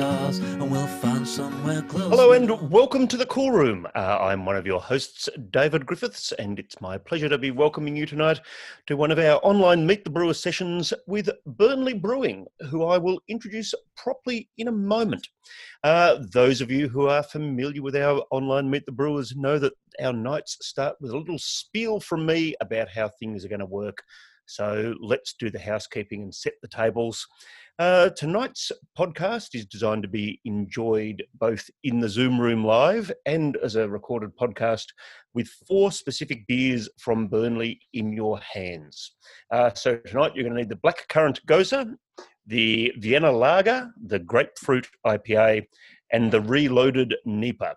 stars, and we'll find somewhere close. Hello and welcome to the Cool Room. Uh, I'm one of your hosts, David Griffiths, and it's my pleasure to be welcoming you tonight to one of our online Meet the Brewer sessions with Burnley Brewing, who I will introduce properly in a moment. Uh, those of you who are familiar with our online Meet the Brewers know that our nights start with a little spiel from me about how things are going to work. So let's do the housekeeping and set the tables. Uh, tonight's podcast is designed to be enjoyed both in the Zoom room live and as a recorded podcast with four specific beers from Burnley in your hands. Uh, so tonight you're going to need the Black Currant Gose, the Vienna Lager, the Grapefruit IPA, and the Reloaded NEIPA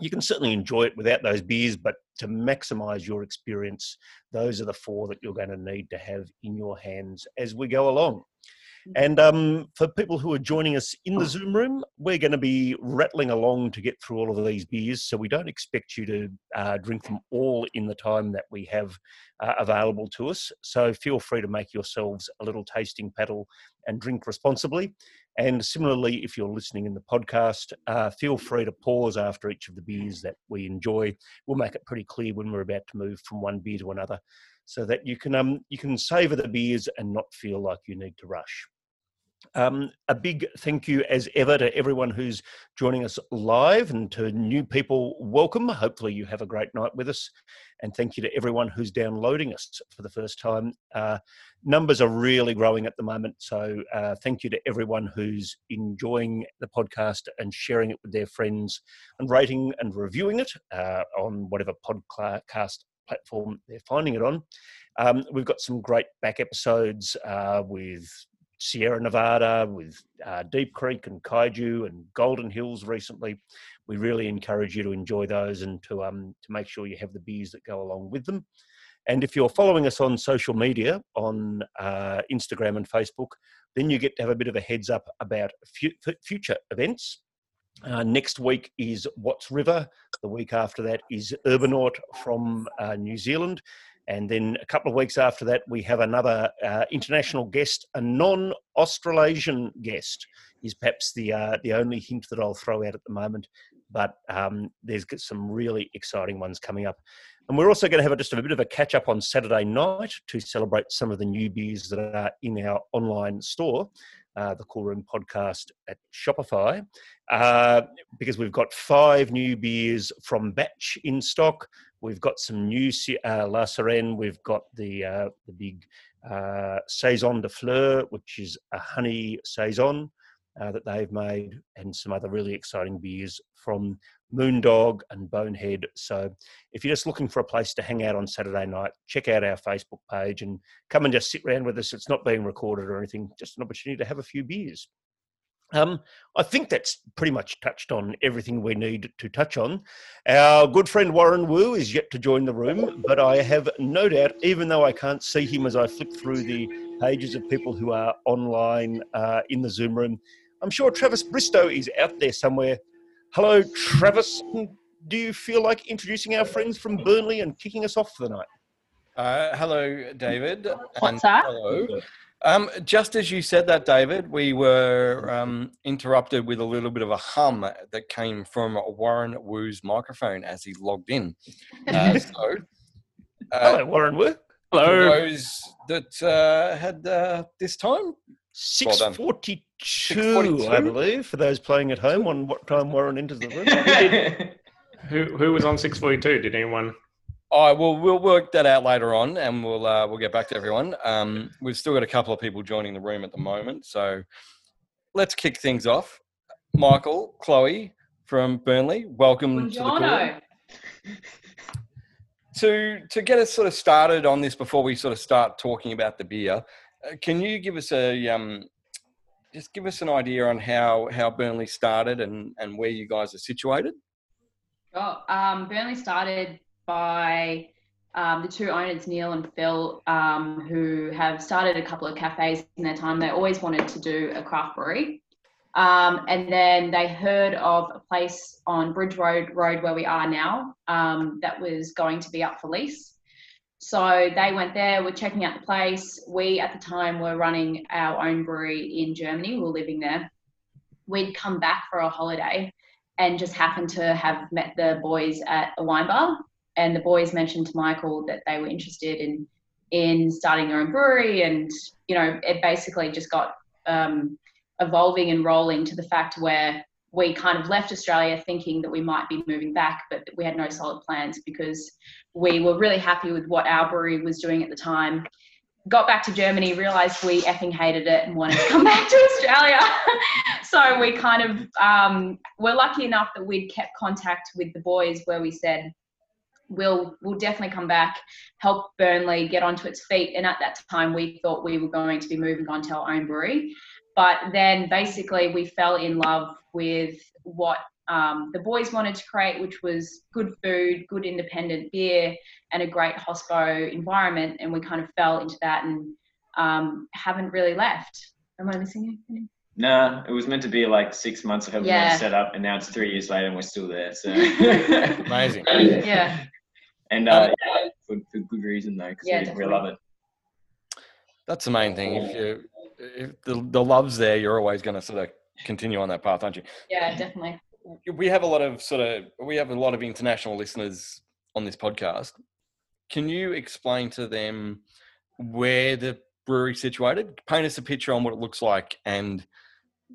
you can certainly enjoy it without those beers, but to maximize your experience, those are the four that you're going to need to have in your hands as we go along. And um, for people who are joining us in the Zoom room, we're going to be rattling along to get through all of these beers. So we don't expect you to uh, drink them all in the time that we have uh, available to us. So feel free to make yourselves a little tasting paddle and drink responsibly. And similarly, if you're listening in the podcast, uh, feel free to pause after each of the beers that we enjoy. We'll make it pretty clear when we're about to move from one beer to another, so that you can um, you can savor the beers and not feel like you need to rush. Um, a big thank you, as ever, to everyone who's joining us live and to new people, welcome. Hopefully, you have a great night with us. And thank you to everyone who's downloading us for the first time. Uh, numbers are really growing at the moment. So, uh, thank you to everyone who's enjoying the podcast and sharing it with their friends and rating and reviewing it uh, on whatever podcast platform they're finding it on. Um, we've got some great back episodes uh, with Sierra Nevada, with uh, Deep Creek and Kaiju and Golden Hills recently. We really encourage you to enjoy those and to um, to make sure you have the beers that go along with them. And if you're following us on social media, on uh, Instagram and Facebook, then you get to have a bit of a heads up about future events. Uh, next week is Watts River. The week after that is Urbanaut from uh, New Zealand. And then a couple of weeks after that, we have another uh, international guest, a non-Australasian guest. Is perhaps the uh, the only hint that I'll throw out at the moment, but um, there's some really exciting ones coming up. And we're also going to have a, just a bit of a catch up on Saturday night to celebrate some of the new beers that are in our online store, uh, the Cool Room podcast at Shopify, uh, because we've got five new beers from Batch in stock. We've got some new uh, La Sirène. We've got the uh, the big uh, Saison de Fleur, which is a honey saison uh, that they've made, and some other really exciting beers from Moondog and Bonehead. So if you're just looking for a place to hang out on Saturday night, check out our Facebook page and come and just sit around with us. It's not being recorded or anything, just an opportunity to have a few beers. Um, I think that's pretty much touched on everything we need to touch on. Our good friend Warren Wu is yet to join the room, but I have no doubt, even though I can't see him as I flip through the pages of people who are online uh, in the Zoom room, I'm sure Travis Bristow is out there somewhere. Hello, Travis. Do you feel like introducing our friends from Burnley and kicking us off for the night? Uh, hello, David. What's that? Hello. Um, just as you said that, David, we were um, interrupted with a little bit of a hum that came from Warren Wu's microphone as he logged in. Uh, so, uh, hello, Warren Wu. Hello. those that uh, had uh, this time. Six forty-two, I believe, for those playing at home. On what time Warren enters the room? who who was on six forty-two? Did anyone all right, well, we'll work that out later on, and we'll uh, we'll get back to everyone. Um, we've still got a couple of people joining the room at the moment, so let's kick things off. Michael, Chloe from Burnley, welcome Buongiorno. to the call. to to get us sort of started on this before we sort of start talking about the beer, uh, can you give us a um, just give us an idea on how how Burnley started and and where you guys are situated? Oh, um, Burnley started by um, the two owners, Neil and Phil, um, who have started a couple of cafes in their time. They always wanted to do a craft brewery. Um, and then they heard of a place on Bridge Road, Road where we are now, um, that was going to be up for lease. So they went there, were checking out the place. We at the time were running our own brewery in Germany. We were living there. We'd come back for a holiday and just happened to have met the boys at a wine bar. And the boys mentioned to Michael that they were interested in in starting their own brewery, and you know, it basically just got um, evolving and rolling to the fact where we kind of left Australia thinking that we might be moving back, but we had no solid plans because we were really happy with what our brewery was doing at the time. Got back to Germany, realized we effing hated it and wanted to come back to Australia. so we kind of um, were lucky enough that we'd kept contact with the boys where we said, we'll we'll definitely come back, help Burnley get onto its feet. And at that time, we thought we were going to be moving on to our own brewery. But then basically, we fell in love with what um, the boys wanted to create, which was good food, good independent beer, and a great hospo environment. And we kind of fell into that and um, haven't really left. Am I missing anything? No, it was meant to be like six months ago Yeah. yeah. set up, and now it's three years later, and we're still there. So Amazing. Yeah, and uh, yeah, for, for good reason though, because Yeah, we, we love it. That's the main thing. If you if the, the love's there, you're always going to sort of continue on that path, aren't you? yeah, definitely. We have a lot of sort of we have a lot of international listeners on this podcast. Can you explain to them where the brewery's situated? Paint us a picture on what it looks like and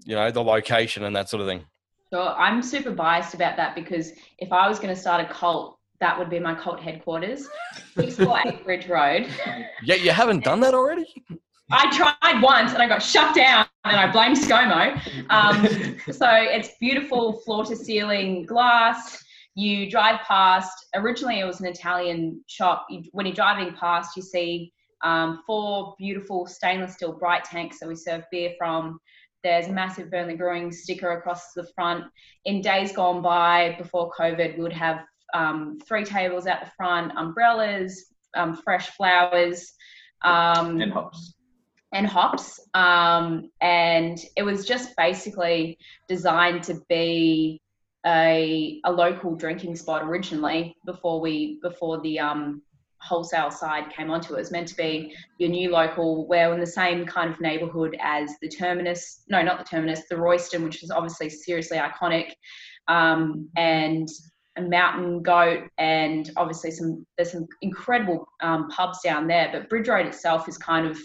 you know the location and that sort of thing. So I'm super biased about that because if I was going to start a cult, that would be my cult headquarters, 648 Bridge Road. Yeah, you haven't done that already. I tried once and I got shut down and I blame ScoMo. Um, so it's beautiful floor to ceiling glass. You drive past, originally it was an Italian shop. When you're driving past, you see um, four beautiful stainless steel bright tanks that we serve beer from. There's a massive Burnley Brewing sticker across the front. In days gone by, before COVID, we would have um, three tables at the front, umbrellas, um, fresh flowers. Um, and hops. and hops. Um, and it was just basically designed to be a, a local drinking spot originally before we before the um, wholesale side came onto it. It was meant to be your new local. We're in the same kind of neighbourhood as the Terminus. No, not the Terminus. The Royston, which is obviously seriously iconic, um, and a mountain goat and obviously some there's some incredible um, pubs down there but bridge road itself is kind of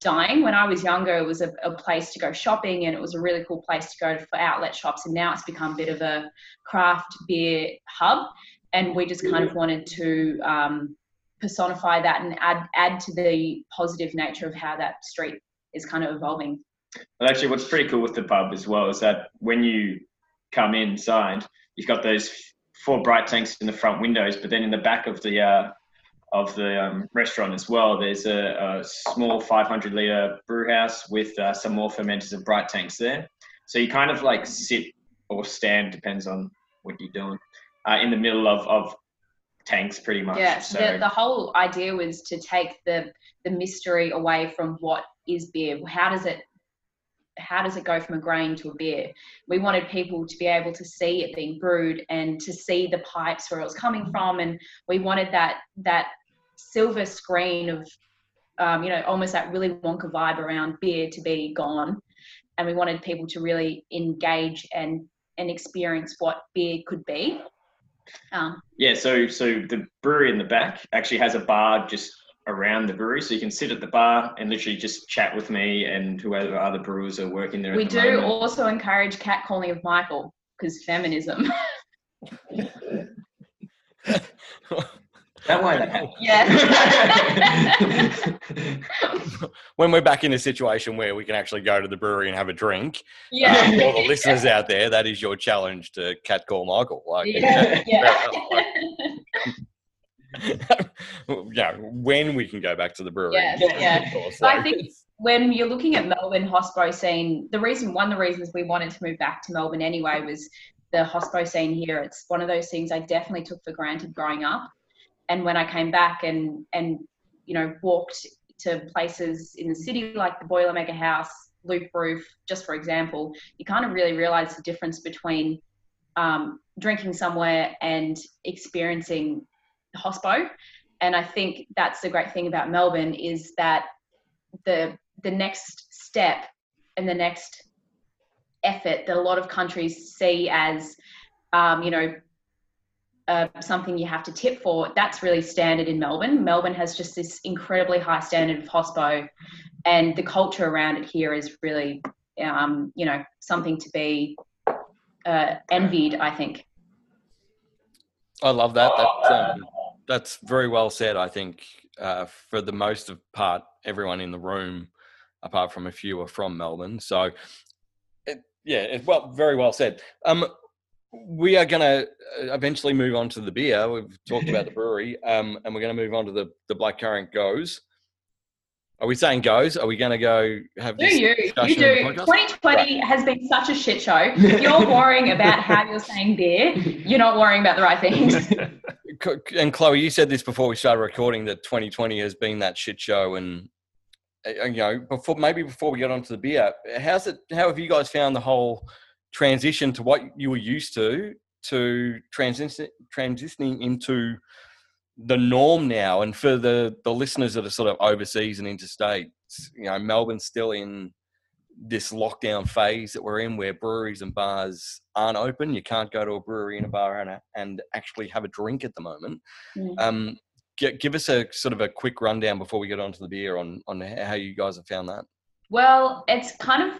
dying. When I was younger, it was a, a place to go shopping and it was a really cool place to go for outlet shops. And now it's become a bit of a craft beer hub. And we just kind of wanted to um, personify that and add add to the positive nature of how that street is kind of evolving. Well, actually, what's pretty cool with the pub as well is that when you come inside, you've got those four bright tanks in the front windows, but then in the back of the uh, of the um, restaurant as well, there's a, a small 500 liter brew house with uh, some more fermenters and bright tanks there. So you kind of like sit or stand, depends on what you're doing, uh, in the middle of, of tanks pretty much. Yeah, So the, the whole idea was to take the the mystery away from what is beer. How does it how does it go from a grain to a beer? We wanted people to be able to see it being brewed and to see the pipes where it was coming from, and we wanted that that silver screen of um, you know almost that really Wonka vibe around beer to be gone, and we wanted people to really engage and and experience what beer could be. Um, Yeah, so so the brewery in the back actually has a bar just around the brewery, so you can sit at the bar and literally just chat with me and whoever other brewers are working there. we the do moment. also encourage catcalling of Michael because feminism. That way that yeah. when we're back in a situation where we can actually go to the brewery and have a drink, yeah. uh, all the listeners out there, that is your challenge to catcall Michael. Like, Yeah. yeah. yeah, when we can go back to the brewery. Yes, yeah. of course, So I think when you're looking at Melbourne hospo scene, the reason, one of the reasons we wanted to move back to Melbourne anyway was the hospo scene here. It's one of those things I definitely took for granted growing up. And when I came back and, and, you know, walked to places in the city like the Boilermaker House, Loop Roof, just for example, you kind of really realize the difference between um, drinking somewhere and experiencing the hospo. And I think that's the great thing about Melbourne is that the the next step and the next effort that a lot of countries see as um, you know uh, something you have to tip for that's really standard in melbourne melbourne has just this incredibly high standard of hospo and the culture around it here is really um, you know something to be uh, envied i think I love that. That's, um, that's very well said. I think uh, for the most of part, everyone in the room, apart from a few, are from Melbourne. So, it, yeah, well, very well said. Um, we are going to eventually move on to the beer. We've talked about the brewery, um, and we're going to move on to the the blackcurrant goes. Are we saying goes? Are we going to go have do this you you discussion do on the podcast? 2020 has been such a shit show if you're worrying about how you're saying beer you're not worrying about the right things and Chloe, you said this before we started recording that 2020 has been that shit show, and uh, you know, before maybe before we get onto the beer, how's it? How have you guys found the whole transition to what you were used to to transition transitioning into the norm now? And for the the listeners that are sort of overseas and interstate, you know, Melbourne's still in this lockdown phase that we're in where breweries and bars aren't open. You can't go to a brewery and a bar and, and actually have a drink at the moment. Mm. Um, gi- give us a sort of a quick rundown before we get on to the beer on, on how you guys have found that. Well, it's kind of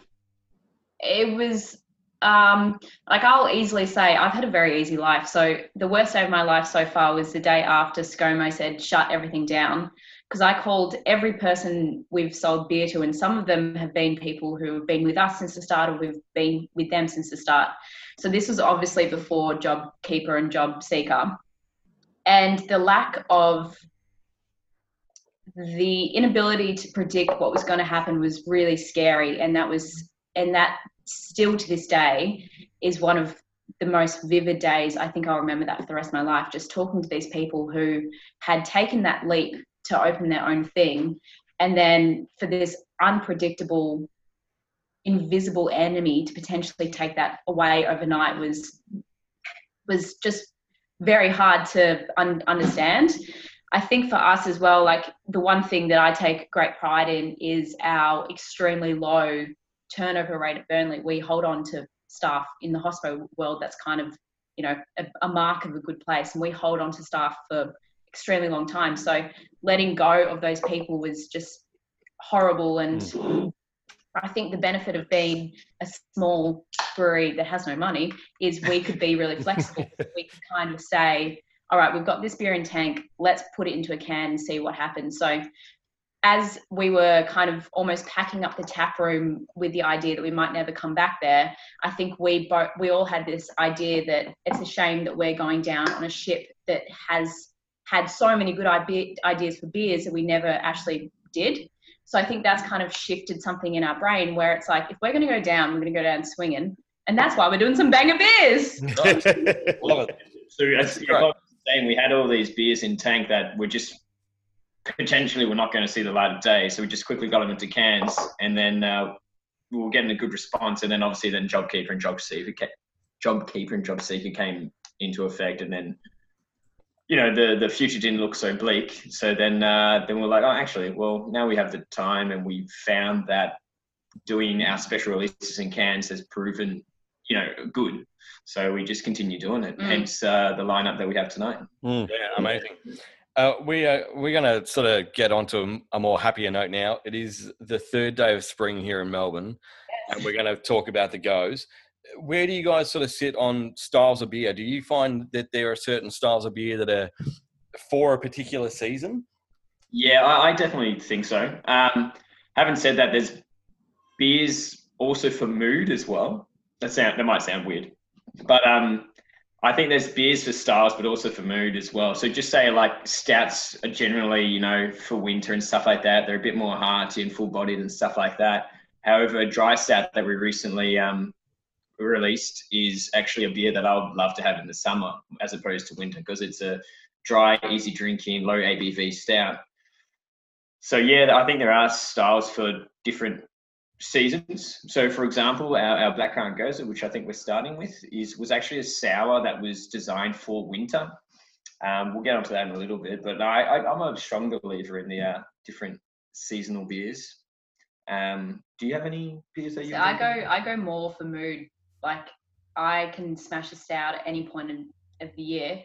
it was um like I'll easily say I've had a very easy life. So the worst day of my life so far was the day after ScoMo said shut everything down because I called every person we've sold beer to and some of them have been people who have been with us since the start or we've been with them since the start. So this was obviously before Job Keeper and Job Seeker. And the lack of the inability to predict what was going to happen was really scary and that was and that still to this day is one of the most vivid days i think i'll remember that for the rest of my life just talking to these people who had taken that leap to open their own thing. And then for this unpredictable invisible enemy to potentially take that away overnight was was just very hard to un- understand. I think for us as well, like the one thing that I take great pride in is our extremely low turnover rate at Burnley. We hold on to staff in the hospital world. That's kind of, you know, a, a mark of a good place. And we hold on to staff for extremely long time. So letting go of those people was just horrible. And I think the benefit of being a small brewery that has no money is we could be really flexible. we could kind of say, all right, we've got this beer in tank, let's put it into a can and see what happens. So as we were kind of almost packing up the tap room with the idea that we might never come back there, I think we both we all had this idea that it's a shame that we're going down on a ship that has had so many good ideas for beers that we never actually did. So I think that's kind of shifted something in our brain where it's like if we're going to go down, we're going to go down swinging, and that's why we're doing some banger beers. Love it. So as That's like great. Saying, we had all these beers in tank that were just potentially we're not going to see the light of day. So we just quickly got them into cans, and then uh, we were getting a good response. And then obviously, then JobKeeper and Job Seeker, ca- JobKeeper and Job Seeker came into effect, and then you know the the future didn't look so bleak. So then uh, then we're like, oh, actually, well now we have the time, and we found that doing our special releases in cans has proven you know good. So we just continue doing it. Mm. Hence uh, the lineup that we have tonight. Yeah, amazing. Uh, we are we're going to sort of get onto a, a more happier note now. It is the third day of spring here in Melbourne, and we're going to talk about the goes. Where do you guys sort of sit on styles of beer? Do you find that there are certain styles of beer that are for a particular season? Yeah, I, I definitely think so. Um, having said that, there's beers also for mood as well. That sound that might sound weird, but um, I think there's beers for styles, but also for mood as well. So just say like stouts are generally, you know, for winter and stuff like that. They're a bit more hearty and full bodied and stuff like that. However, a dry stout that we recently um, released is actually a beer that I would love to have in the summer as opposed to winter because it's a dry, easy drinking, low ABV stout. So yeah, I think there are styles for different seasons. So for example, our, our blackcurrant gose, which I think we're starting with, is was actually a sour that was designed for winter. Um, we'll get onto that in a little bit, but I, I, I'm a strong believer in the uh, different seasonal beers. Um, do you have any beers that you? So I go I go more for mood. Like I can smash a stout at any point in, of the year.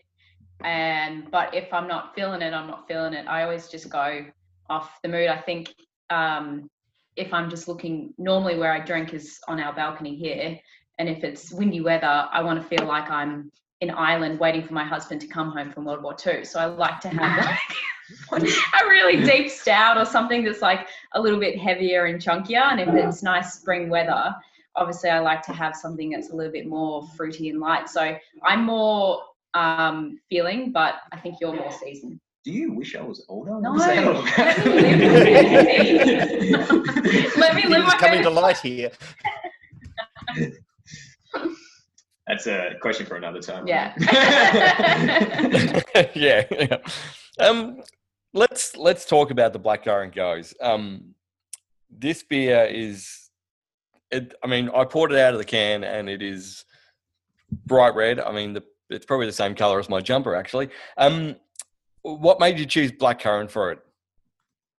And but if I'm not feeling it, I'm not feeling it. I always just go off the mood. I think um, if I'm just looking normally where I drink is on our balcony here. And if it's windy weather, I want to feel like I'm in Ireland waiting for my husband to come home from World War II. So I like to have like a really deep stout or something that's like a little bit heavier and chunkier. And if it's nice spring weather, obviously I like to have something that's a little bit more fruity and light. So I'm more um, feeling, but I think you're more seasoned. Do you wish I was older? No, Is that- let me live my fantasy. Let me live It's my coming to light here. That's a question for another time. Yeah. yeah. yeah. Um, let's let's talk about the blackcurrant goes. Um, this beer is, it. I mean, I poured it out of the can and it is bright red. I mean, the, it's probably the same color as my jumper, actually. Um, what made you choose blackcurrant for it?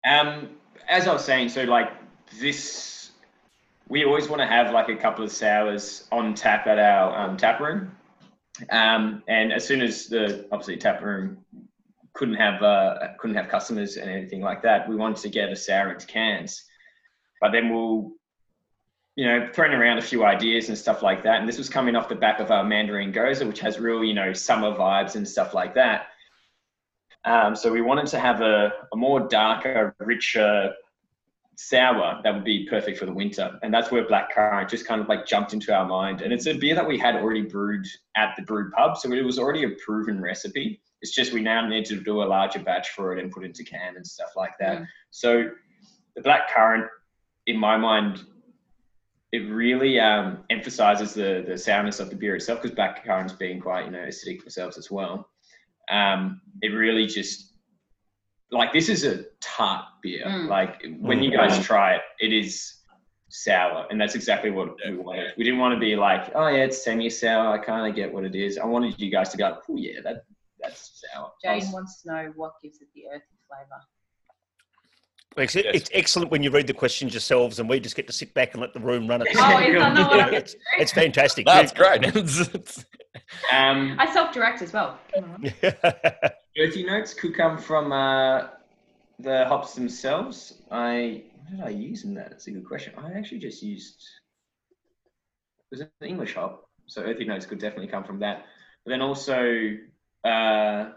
Um, as I was saying, so like this, we always want to have like a couple of sours on tap at our um, tap room. Um, and as soon as the obviously tap room couldn't have uh, couldn't have customers and anything like that, we wanted to get a sour into cans. But then we'll, you know, throwing around a few ideas and stuff like that. And this was coming off the back of our Mandarin Gose, which has real, you know, summer vibes and stuff like that. Um, so we wanted to have a, a more darker, richer sour that would be perfect for the winter. And that's where blackcurrant just kind of like jumped into our mind. And it's a beer that we had already brewed at the brew pub. So it was already a proven recipe. It's just we now need to do a larger batch for it and put it into can and stuff like that. Mm. So the blackcurrant, in my mind, it really um, emphasizes the the sourness of the beer itself because blackcurrants being quite you know acidic themselves as well. Um, it really just like this is a tart beer. Mm. Like when you guys try it, it is sour, and that's exactly what we wanted. We didn't want to be like, oh yeah, it's semi sour. I kind of get what it is. I wanted you guys to go, oh yeah, that that's sour. Jane wants to know what gives it the earthy flavour. It's, it's excellent when you read the questions yourselves and we just get to sit back and let the room run Oh, itself. is that not what I'm it's, it's fantastic. That's great. It's- it's- Um, I self-direct as well. earthy notes could come from uh, the hops themselves. I what did I use in that? That's a good question. I actually just used it was an English hop, so earthy notes could definitely come from that. But then also, uh,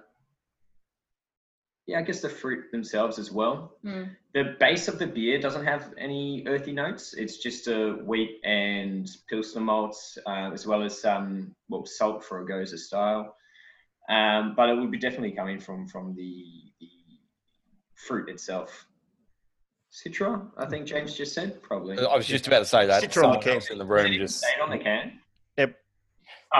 yeah, I guess the fruit themselves as well. Mm. The base of the beer doesn't have any earthy notes. It's just a wheat and pilsner malts, uh, as well as some well salt for a gose style. Um, but it would be definitely coming from from the, the fruit itself. Citra, I think James just said probably. I was just about to say that. Citra on the Someone can. in the room just. on the can?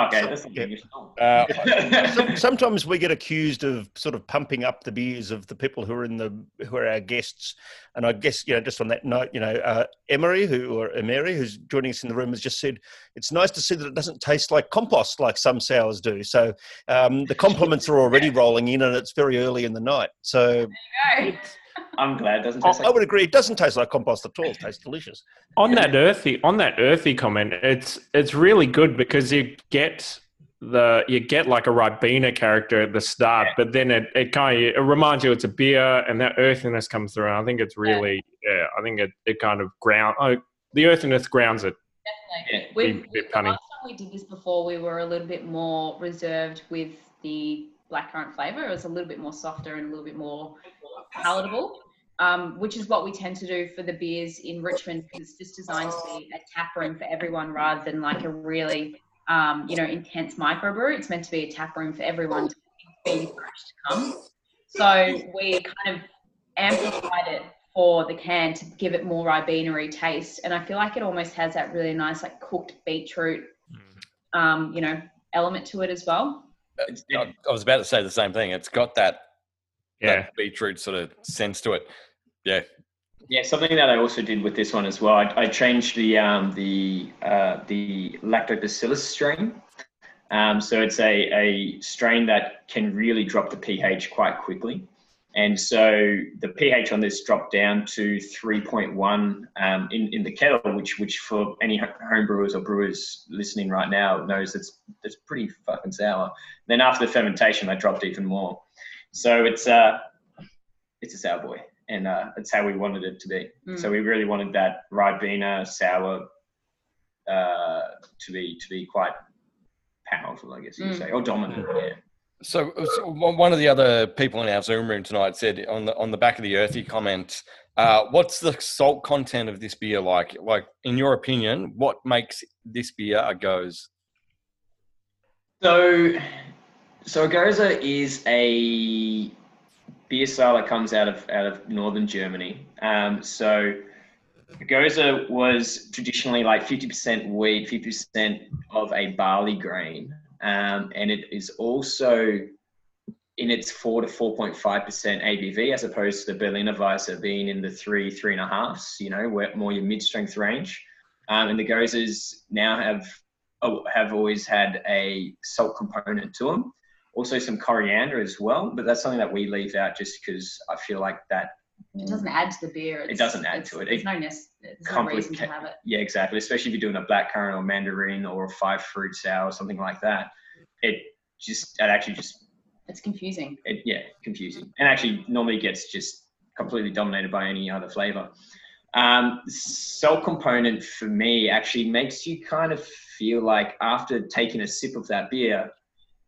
Okay, that's Yeah. Uh, Sometimes we get accused of sort of pumping up the beers of the people who are in the who are our guests, and I guess you know just on that note, you know, uh, Emery who or Emery who's joining us in the room has just said it's nice to see that it doesn't taste like compost like some sours do. So um, the compliments are already rolling in, and it's very early in the night. So I'm glad it doesn't I, taste I like would agree, it doesn't taste like compost at all. It tastes delicious. on that earthy on that earthy comment it's it's really good because you get the you get like a ribena character at the start but then it, it kind of it reminds you it's a beer and that earthiness comes through and i think it's really yeah, i think it, it kind of ground oh, the earthiness grounds it Definitely. Yeah, We've, bit- we- bit the punny. last time we did this before, we were a little bit more reserved with the blackcurrant flavour. It was a little bit more softer and a little bit more palatable, um, which is what we tend to do for the beers in Richmond because it's just designed to be a tap room for everyone rather than like a really, um, you know, intense microbrew. It's meant to be a tap room for everyone to be fresh to come. So we kind of amplified it for the can to give it more ribenery taste. And I feel like it almost has that really nice, like cooked beetroot, um, you know, element to it as well. It's- I I was about to say the same thing. It's got that, yeah that beetroot sort of sense to it. Yeah. Yeah, something that I also did with this one as well. I, I changed the um, the uh, the lactobacillus strain Um, so it's a, a strain that can really drop the pH quite quickly. And so the pH on this dropped down to 3.1 um, in, in the kettle, which which for any home brewers or brewers listening right now knows it's it's pretty fucking sour. Then after the fermentation, they dropped even more. So it's uh it's a sour boy, and uh, that's how we wanted it to be. Mm. So we really wanted that Ribena sour uh, to be to be quite powerful, I guess you Mm. say, or dominant. Yeah. So, so one one of the other people in our Zoom room tonight said on the on the back of the earthy comment, uh, "What's the salt content of this beer like? Like, in your opinion, what makes this beer a goes?" So, so a Gose is a beer style that comes out of out of northern Germany. Um, so, a Gose was traditionally like fifty percent wheat, fifty percent of a barley grain, um, and it is also in its four to four point five percent ABV, as opposed to the Berliner Weisse being in the three three and a halfs. You know, where more your mid strength range. Um, and the Goses now have oh, have always had a salt component to them. Also some coriander as well, but that's something that we leave out just because I feel like that. It doesn't add to the beer. It's, doesn't add it's- to it. There's It no, nec- there's no reason to have it. Yeah, exactly. Especially if you're doing a black currant or mandarin or a five fruit sour or something like that. It just it actually just It's confusing. it, yeah confusing and actually normally gets just completely dominated by any other flavor. Um, salt component for me actually makes you kind of feel like after taking a sip of that beer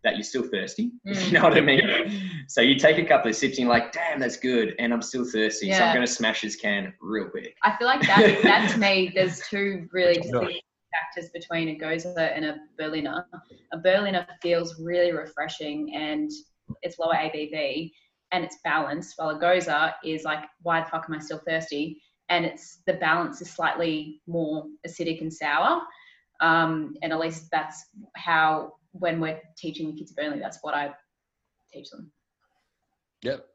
that you're still thirsty. Mm. You know what I mean? So you take a couple of sips and you're like, damn, that's good, and I'm still thirsty, so I'm gonna smash this can real quick. I feel like that, that to me, there's two really distinct factors between a Gose and a Berliner. A Berliner feels really refreshing and it's lower ABV and it's balanced, while a Gose is like, why the fuck am I still thirsty? And it's the balance is slightly more acidic and sour. Um, and at least that's how, when we're teaching the kids Burnley, that's what I teach them. Yep.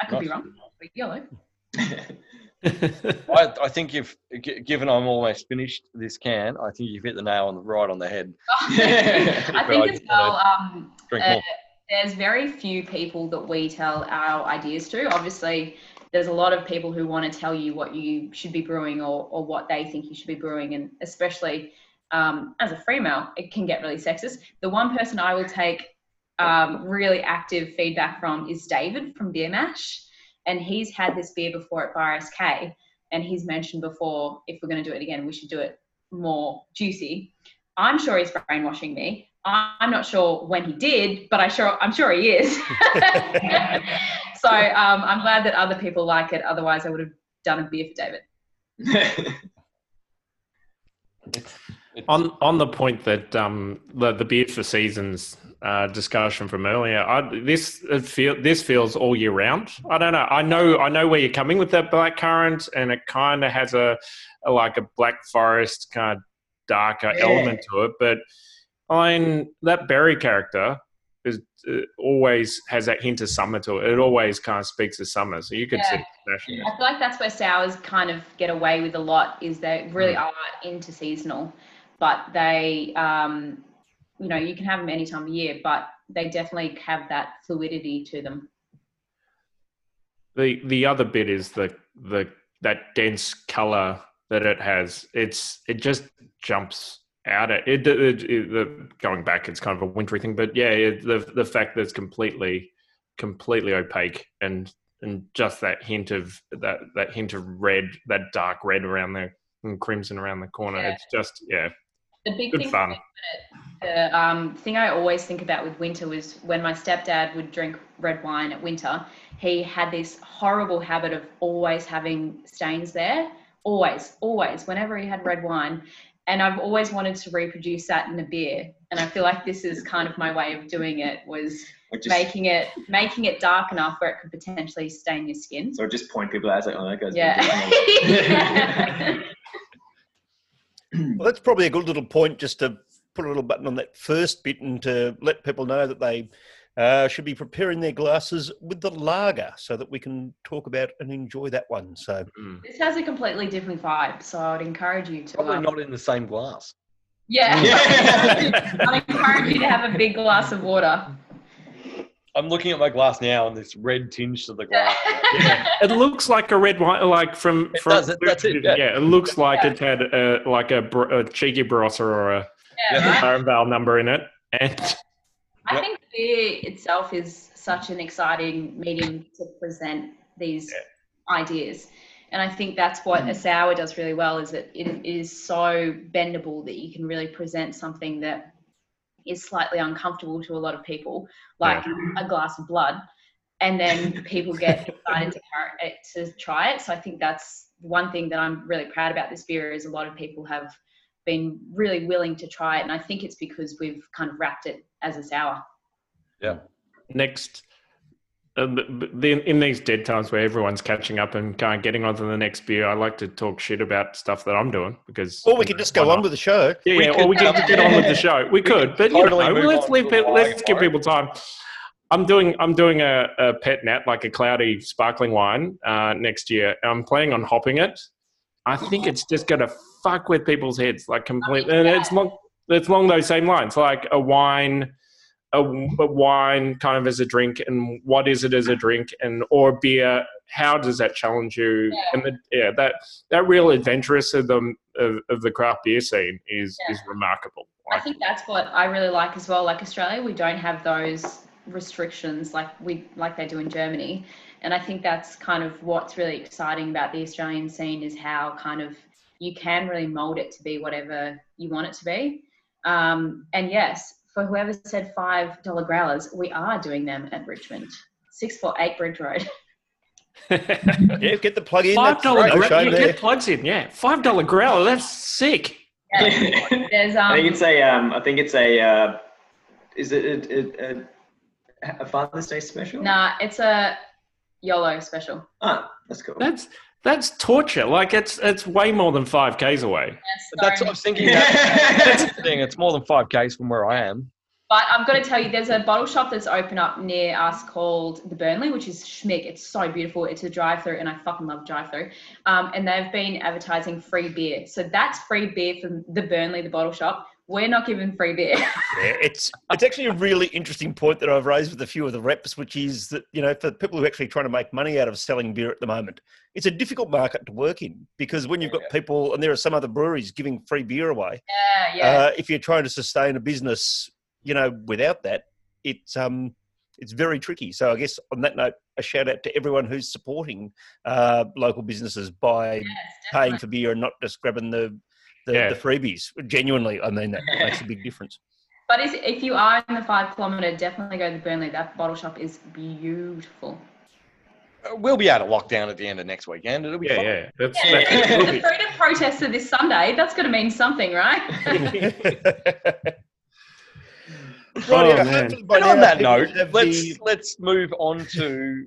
I could be wrong, but yellow. I, I think you've, given I'm almost finished this can, I think you've hit the nail on the right on the head. I think as well, um, Uh, there's very few people that we tell our ideas to. Obviously, there's a lot of people who want to tell you what you should be brewing or, or what they think you should be brewing. And especially um, as a female, it can get really sexist. The one person I will take um, really active feedback from is David from Beer Mash. And he's had this beer before at Bar SK. And he's mentioned before, if we're going to do it again, we should do it more juicy. I'm sure he's brainwashing me. I'm not sure when he did, but I sure I'm sure he is. so um, I'm glad that other people like it. Otherwise, I would have done a beer for David. on on the point that um the, the beer for seasons uh, discussion from earlier, I, this it feel this feels all year round. I don't know. I know I know where you're coming with that black currant, and it kind of has a, a like a black forest kind of darker Yeah. element to it. But I mean that berry character is uh, always has that hint of summer to it. It always kind of speaks of summer, so you could Yeah. see it. I feel like that's where sours kind of get away with a lot. Is they really are into seasonal, but they, um, you know, you can have them any time of year, but they definitely have that fluidity to them. the the other bit is the the that dense color that it has it's it just jumps out at it, it, it- the going back it's kind of a wintry thing but yeah it, the the fact that it's completely completely opaque and and just that hint of that that hint of red that dark red around there and crimson around the corner Yeah. it's just yeah The big good thing fun the um, thing I always think about with winter was when my stepdad would drink red wine at winter, he had this horrible habit of always having stains there. Always, always, whenever he had red wine. And I've always wanted to reproduce that in a beer. And I feel like this is kind of my way of doing it was just, making it making it dark enough where it could potentially stain your skin. so just point people out as like, oh, that guy's Yeah. Well, that's probably a good little point just to put a little button on that first bit and to let people know that they uh, should be preparing their glasses with the lager so that we can talk about and enjoy that one. So, Mm. this has a completely different vibe, so I would encourage you to Probably um, not in the same glass. Yeah. Yeah. I encourage you to have a big glass of water. I'm looking at my glass now, and this red tinge to the glass. yeah. It looks like a red wine, like from It from. does, it- that's it, yeah. it looks like it had a, like a, a cheeky Barossa or a Yeah, right? Baron number in it, and I think beer itself is such an exciting medium to present these ideas. And I think that's what mm. a sour does really well is that it is so bendable that you can really present something that is slightly uncomfortable to a lot of people, like a glass of blood. And then people get excited to, eh, to try it. So I think that's one thing that I'm really proud about this beer is a lot of people have been really willing to try it. And I think it's because we've kind of wrapped it as a sour. Yeah. Next. Uh, the, the, in these dead times where everyone's catching up and kind of getting on to the next beer, I like to talk shit about stuff that I'm doing because. Or we could just go on with the show. Yeah, We yeah, could, or we can um, get on with the show. We could, but you know, let's leave to people, let's give people time. I'm doing I'm doing a, a pet nat like a cloudy sparkling wine uh, next year. I'm planning on hopping it. I think it's just gonna fuck with people's heads like completely, and it's long it's along those same lines, like a wine. A, a wine kind of as a drink and what is it as a drink and or beer how does that challenge you Yeah. and the, yeah that that real adventurous of the of, of the craft beer scene is Yeah. is remarkable I think that's what I really like as well. Like Australia, we don't have those restrictions like we like they do in Germany, and I think that's kind of what's really exciting about the Australian scene is how kind of you can really mold it to be whatever you want it to be. Um, and yes, for whoever said five dollar growlers, we are doing them at Richmond, six four eight Bridge Road. Yeah, get the plug in. Five That's dollar no gra- shame get plugs in, yeah. Five dollar growler, that's sick. Yeah. Um, I think it's a. Um, I think it's a. Uh, is it a, a, a, a Father's Day special? nah, it's a YOLO special. Ah, that's cool. That's that's torture. Like it's it's way more than five k's away. Yes, That's what I was thinking. That, that's the thing. It's more than five k's from where I am. But I've got to tell you, there's a bottle shop that's open up near us called the Burnley, which is schmick. It's so beautiful. It's a drive-through, and I fucking love drive-through. Um, and they've been advertising free beer, so that's free beer from the Burnley, the bottle shop. We're not giving free beer. Yeah, it's it's actually a really interesting point that I've raised with a few of the reps, which is that you know for people who are actually trying to make money out of selling beer at the moment, it's a difficult market to work in because when you've got people and there are some other breweries giving free beer away, yeah, yeah. uh, if you're trying to sustain a business, you know, without that, it's um it's very tricky. So I guess on that note, a shout out to everyone who's supporting uh, local businesses by Yes, paying for beer and not just grabbing the the, Yeah. the freebies. Genuinely, I mean that makes a big difference. But is, if you are in the five kilometre, definitely go to Burnley. That bottle shop is beautiful. Uh, We'll be out of lockdown at the end of next weekend. It'll be Yeah, fine. yeah. That's, Yeah, that's the it'll be- freedom protester this Sunday. That's going to mean something, right? Right, Oh, man. hopefully And on that note, let's the- let's move on to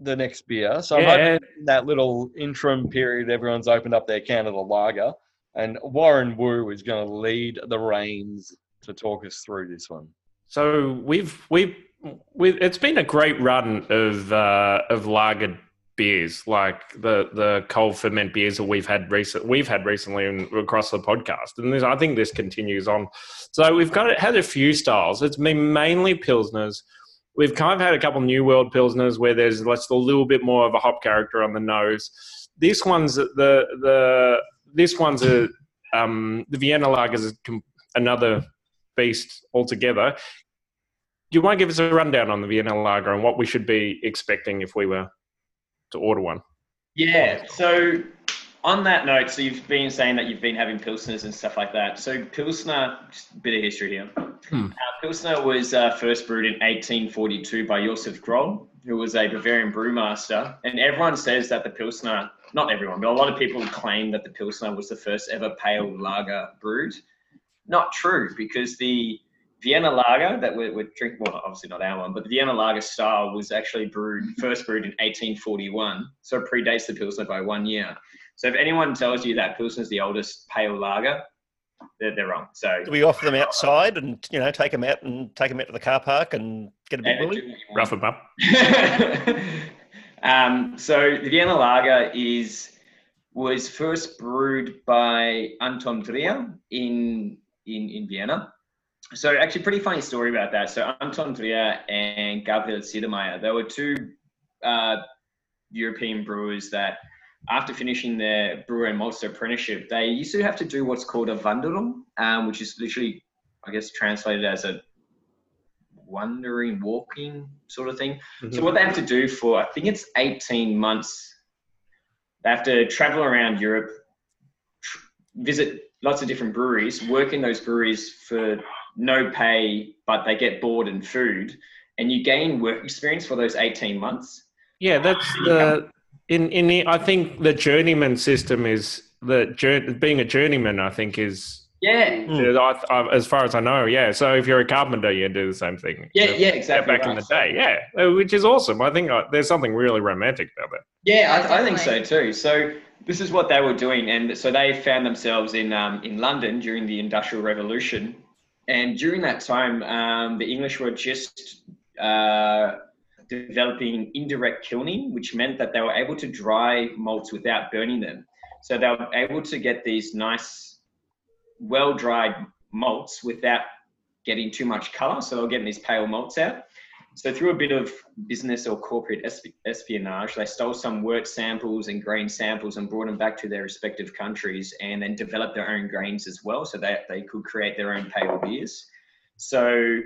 the next beer. So I'm hoping in that little interim period, everyone's opened up their can of the lager, and Warren Wu is going to lead the reins to talk us through this one. So we've we've we it's been a great run of uh, of lagered beers, like the the cold ferment beers that we've had recent we've had recently and across the podcast, and this, I think this continues on. So we've got had a few styles. It's been mainly pilsners. We've kind of had a couple new world pilsners where there's just a little bit more of a hop character on the nose. This one's the the this one's a um, the Vienna lager is another beast altogether. Do you want to give us a rundown on the Vienna lager and what we should be expecting if we were to order one? Yeah. So on that note, so you've been saying that you've been having pilsners and stuff like that. So pilsner, just a bit of history here. Hmm. Uh, pilsner was uh, first brewed in 1842 by Josef Groll, who was a Bavarian brewmaster. And everyone says that the pilsner, not everyone, but a lot of people claim that the pilsner was the first ever pale lager brewed. Not true, because the Vienna lager that we're, we're drinking, well, obviously not our one, but the Vienna lager style was actually brewed, first brewed in 1841. So it predates the Pilsner by one year. So if anyone tells you that Pilsner is the oldest pale lager, they're, they're wrong. So Do we offer them outside and you know take them out and take them out to the car park and get a big willy? do what you want. Rough 'em up. um, so the Vienna lager is was first brewed by Anton Dreher in in in Vienna. So actually, pretty funny story about that. So Anton Dreher and Gabriel Sedlmayr, they were two uh, European brewers that, after finishing their brewer and maltster apprenticeship, they used to have to do what's called a Wanderung, um, which is literally, I guess, translated as a wandering, walking sort of thing. So mm-hmm. what they have to do for, I think it's 18 months, they have to travel around Europe, tr- visit lots of different breweries, work in those breweries for no pay, but they get board and food, and you gain work experience for those 18 months. Yeah, that's the in in the, I think the journeyman system is the being a journeyman. I think is Yeah. Mm. I, I, as far as I know. Yeah, so if you're a carpenter, you do the same thing. Yeah, yeah, exactly. back in the day, yeah, uh, which is awesome. I think uh, there's something really romantic about that. Yeah, I, I think so too. So this is what they were doing, and so they found themselves in um, in London during the Industrial Revolution, and during that time, um, the English were just uh, developing indirect kilning, which meant that they were able to dry malts without burning them. So they were able to get these nice, well dried malts without getting too much color. So they were getting these pale malts out. So through a bit of business or corporate espionage, they stole some wort samples and grain samples and brought them back to their respective countries and then developed their own grains as well so that they could create their own pale beers. So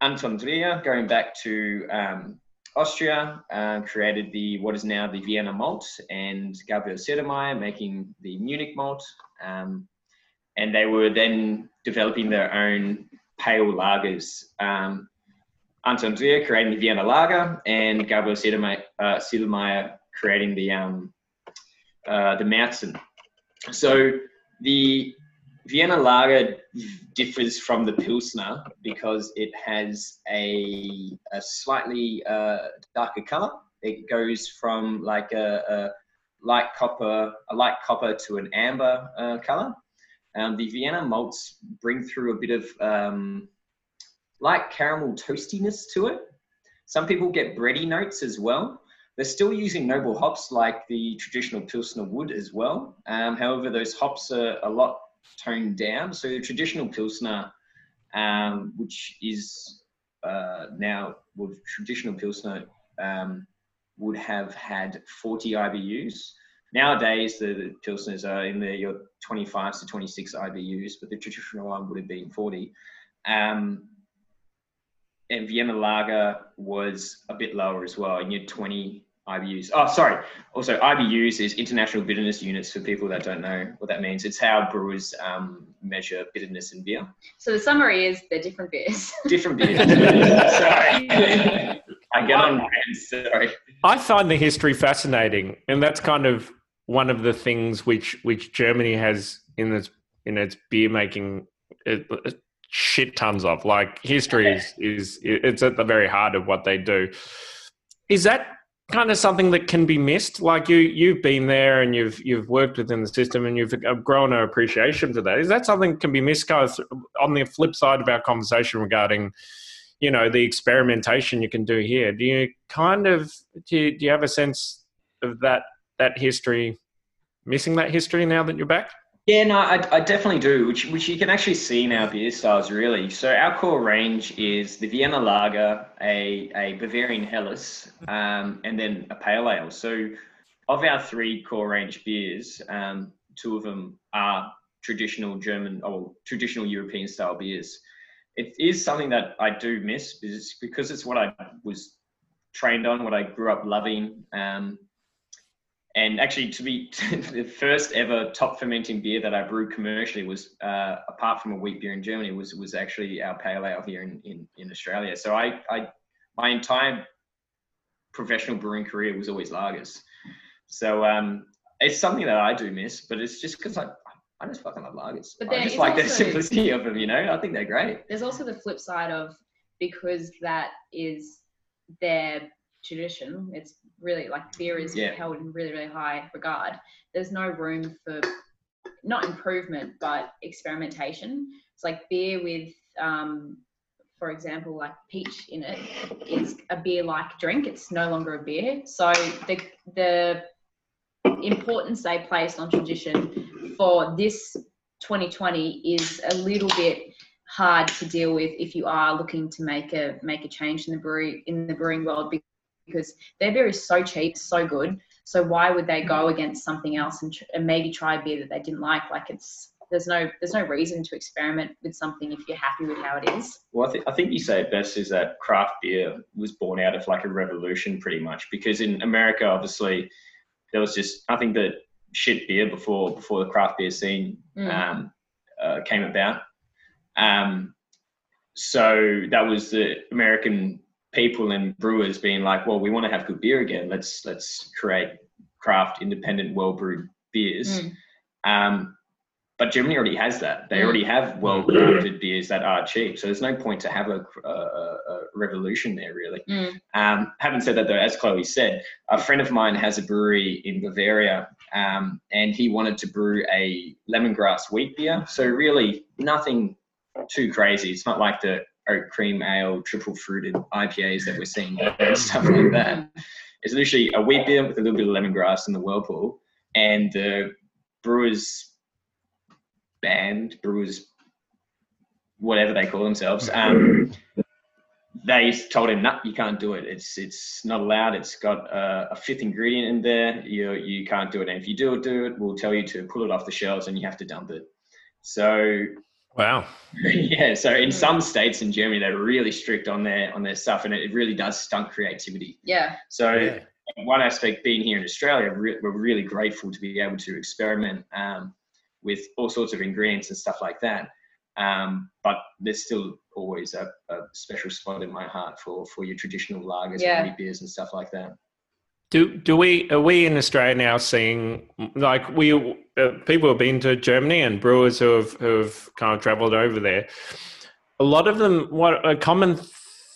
Anton Dreher, going back to um, Austria, uh, created the what is now the Vienna malt and Gabriel Sedlmayr making the Munich malt. Um, and they were then developing their own pale lagers. Um, Anton Zier creating the Vienna Lager and Gabriel Sedlmayr, uh, creating the um, uh, the Märzen. So the Vienna Lager differs from the Pilsner because it has a, a slightly uh, darker color. It goes from like a, a light copper, a light copper to an amber uh, color. Um, the Vienna malts bring through a bit of um, caramel toastiness to it. Some people get bready notes as well. They're still using noble hops like the traditional Pilsner would as well. Um, however, those hops are a lot toned down. So the traditional Pilsner, um, which is uh, now, well, traditional Pilsner um, would have had 40 IBUs. Nowadays, the, the Pilsners are in the your 25 to 26 IBUs, but the traditional one would have been 40. Um, and Vienna Lager was a bit lower as well, and you had 20 IBUs. Oh, sorry. Also, IBUs is International Bitterness Units for people that don't know what that means. It's how brewers um, measure bitterness in beer. So the summary is they're different beers. Different beers. sorry. I get on sorry. I find the history fascinating, and that's kind of one of the things which which Germany has in its in its beer making it, it- shit tons of. Like history is is it's at the very heart of what they do. Is that kind of something that can be missed? Like you you've been there and you've you've worked within the system and you've uh, grown an appreciation for that. Is that something that can be missed? Guys, on the flip side of our conversation regarding you know the experimentation you can do here do you kind of do you, do you have a sense of that that history missing that history now that you're back Yeah, no, I, I definitely do, which which you can actually see in our beer styles, really. So our core range is the Vienna Lager, a, a Bavarian Helles, um, and then a Pale Ale. So of our three core range beers, um, two of them are traditional German or traditional European style beers. It is something that I do miss because it's what I was trained on, what I grew up loving. Um, and actually, to be the first ever top fermenting beer that I brewed commercially was, uh, apart from a wheat beer in Germany, was was actually our pale ale here in, in, in Australia. So I, I, my entire professional brewing career was always lagers. So um, it's something that I do miss, but it's just because I, I just fucking love lagers. But I just like the simplicity of them, you know. I think they're great. There's also the flip side of because that is their tradition. It's really like beer is Yeah. held in really, really high regard. There's no room for not improvement, but experimentation. It's like beer with, um, for example, like peach in it is a beer-like drink. It's no longer a beer. So the the importance they placed on tradition for this 2020 is a little bit hard to deal with if you are looking to make a make a change in the brewery in the brewing world because their beer is so cheap, so good. So why would they go against something else and, tr- and maybe try a beer that they didn't like? Like it's there's no there's no reason to experiment with something if you're happy with how it is. Well, I, th- I think you say it best is that craft beer was born out of like a revolution, pretty much. Because in America, obviously, there was just nothing but shit beer before before the craft beer scene Mm. um, uh, came about. Um, so that was the American people and brewers being like, well, we want to have good beer again. Let's let's create craft, independent, well brewed beers. Mm. Um, but Germany already has that. They Mm. already have well crafted beers that are cheap. So there's no point to have a, a, a revolution there, really. Mm. Um, having said that, though, as Chloe said, a friend of mine has a brewery in Bavaria, um, and he wanted to brew a lemongrass wheat beer. So really, nothing too crazy. It's not like the oat cream ale, triple fruited IPAs that we're seeing and stuff like that. It's literally a wheat beer with a little bit of lemongrass in the whirlpool, and the brewers band, brewers, whatever they call themselves, um, they told him, "No, you can't do it. It's it's not allowed. It's got a, a fifth ingredient in there. You you can't do it. And if you do do it, we'll tell you to pull it off the shelves and you have to dump it." So Wow. yeah, so in some states in Germany, they're really strict on their on their stuff, and it really does stunt creativity. Yeah. So Yeah. one aspect being here in Australia, we're really grateful to be able to experiment um, with all sorts of ingredients and stuff like that. Um, but there's still always a, a special spot in my heart for for your traditional lagers Yeah. and beers and stuff like that. Do do we are we in Australia now seeing like we uh, people have been to Germany and brewers who have who have kind of travelled over there. A lot of them, what a common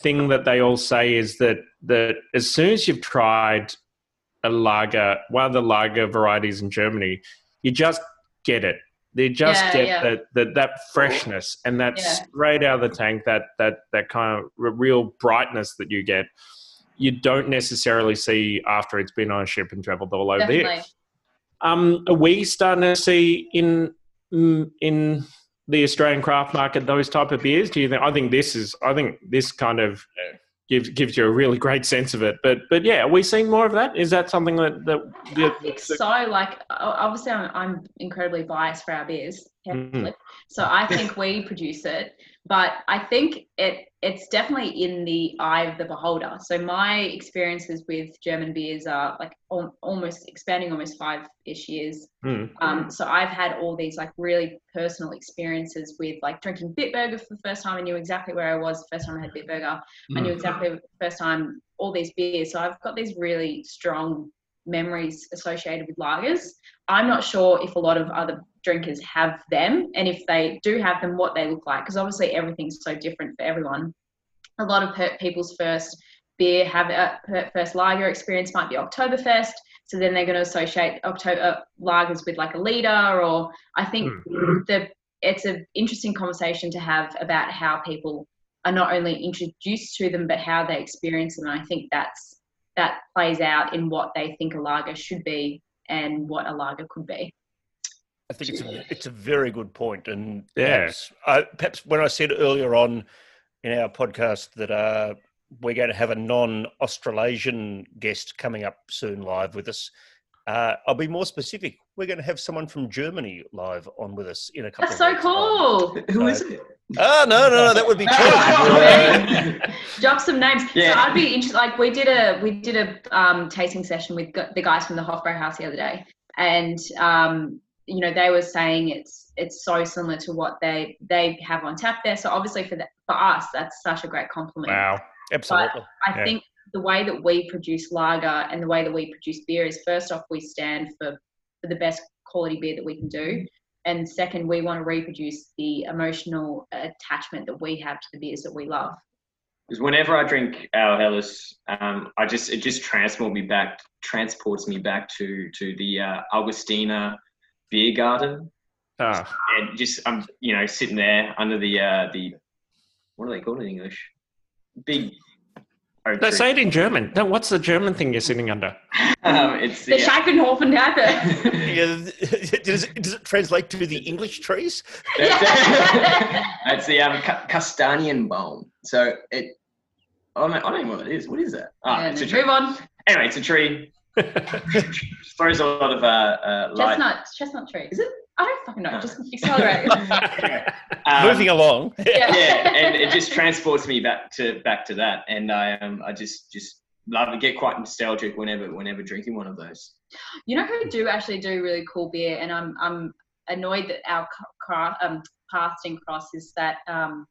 thing that they all say is that that as soon as you've tried a lager, one of the lager varieties in Germany, you just get it. They just Yeah, get yeah. that, that that freshness and that Yeah. straight out of the tank, that that that kind of real brightness that you get. You don't necessarily see after it's been on a ship and travelled all over Definitely. here. Um, are we starting to see in mm, in the Australian craft market those type of beers? Do you think? I think this is. I think this kind of gives gives you a really great sense of it. But but yeah, are we seeing more of that? Is that something that that? I think so. Like, obviously, I'm, I'm incredibly biased for our beers, Mhm. so I think we produce it. But I think it it's definitely in the eye of the beholder. So my experiences with German beers are like al- almost expanding almost five ish years. Mm. Um, so I've had all these like really personal experiences with like drinking Bitburger for the first time. I knew exactly where I was the first time I had Bitburger. I knew exactly the first time all these beers. So I've got these really strong memories associated with lagers. I'm not sure if a lot of other drinkers have them, and if they do have them, what they look like. Because obviously everything's so different for everyone. A lot of per- people's first beer have a per- first lager experience might be Oktoberfest. So then they're going to associate October uh, lagers with like a leader, or I think hmm. the it's an interesting conversation to have about how people are not only introduced to them but how they experience them. And I think that's that plays out in what they think a lager should be and what a lager could be. I think it's a, it's a very good point, and Yeah. perhaps, I, perhaps when I said earlier on in our podcast that uh, we're going to have a non-Australasian guest coming up soon live with us, uh, I'll be more specific. We're going to have someone from Germany live on with us in a couple. That's of so weeks' time. cool. Who Uh, is it? Oh no, no, no, that would be true. Drop some names. Yeah. So I'd be interested. Like we did a we did a um, tasting session with the guys from the Hofbräu House the other day, and um, you know they were saying it's it's so similar to what they they have on tap there. So obviously for the, for us that's such a great compliment. Wow. Absolutely. I Yeah. think the way that we produce lager and the way that we produce beer is first off we stand for for the best quality beer that we can do. And second, we want to reproduce the emotional attachment that we have to the beers that we love. Because whenever I drink our Helles, um, I just it just transports me back transports me back to to the uh, Augustiner beer garden Ah, and just I'm you know sitting there under the uh, the what are they called in English? Big oak No, tree. say it in German. No, what's the German thing you're sitting under? Um, it's The the, Scheifenhofenhappe. Yeah, does, it, does it translate to the English trees? That's the um, ca- Kastanienbaum. So it. I don't, know, I don't know what it is. What is that? Ah, Yeah, it's a tree. Move on. Anyway, it's a tree. Throws a lot of uh, uh, light. Chestnut, chestnut tree. Is it? I don't fucking know. No. Just accelerate. Um, Moving along. yeah. yeah, and it just transports me back to back to that, and I um I just just love it. Get quite nostalgic whenever whenever drinking one of those. You know who do actually do really cool beer, and I'm I'm annoyed that our c- cra- um, paths didn't cross is that um,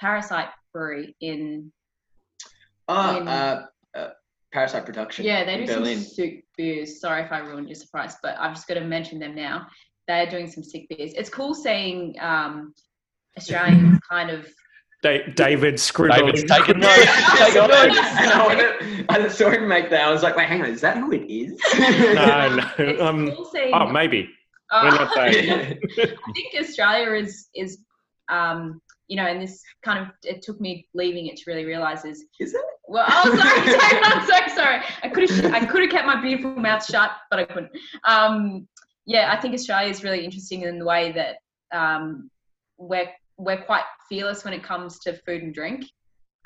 Parasite Brewery in Ah, In- uh, uh, Parasite Production. yeah they do Berlin. some sick beers. Sorry if I ruined your surprise, but I'm just going to mention them now. They're doing some sick beers. It's cool seeing um, Australians kind of Da- David scribbled. David's taking notes. Taking notes. I, wanted- I saw him make that. I was like, wait, hang on, is that who it is? No, no. it's Um, cool seeing. oh, maybe. uh, We're not saying. I think Australia is is um, you know, and this kind of it took me leaving it to really realize is Is it? Well, oh sorry, sorry, I'm so sorry. I could have I could have kept my beautiful mouth shut, but I couldn't. Um, yeah, I think Australia is really interesting in the way that um, we're we're quite fearless when it comes to food and drink.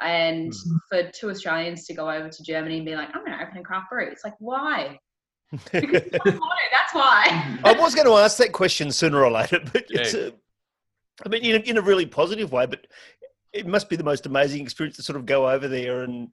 And Mm-hmm. for two Australians to go over to Germany and be like, I'm going to open a craft brewery, it's like, why? Because you don't want to, that's why. I was going to ask that question sooner or later, but Yeah. it's, uh, I mean, in a, in a really positive way, but it must be the most amazing experience to sort of go over there and.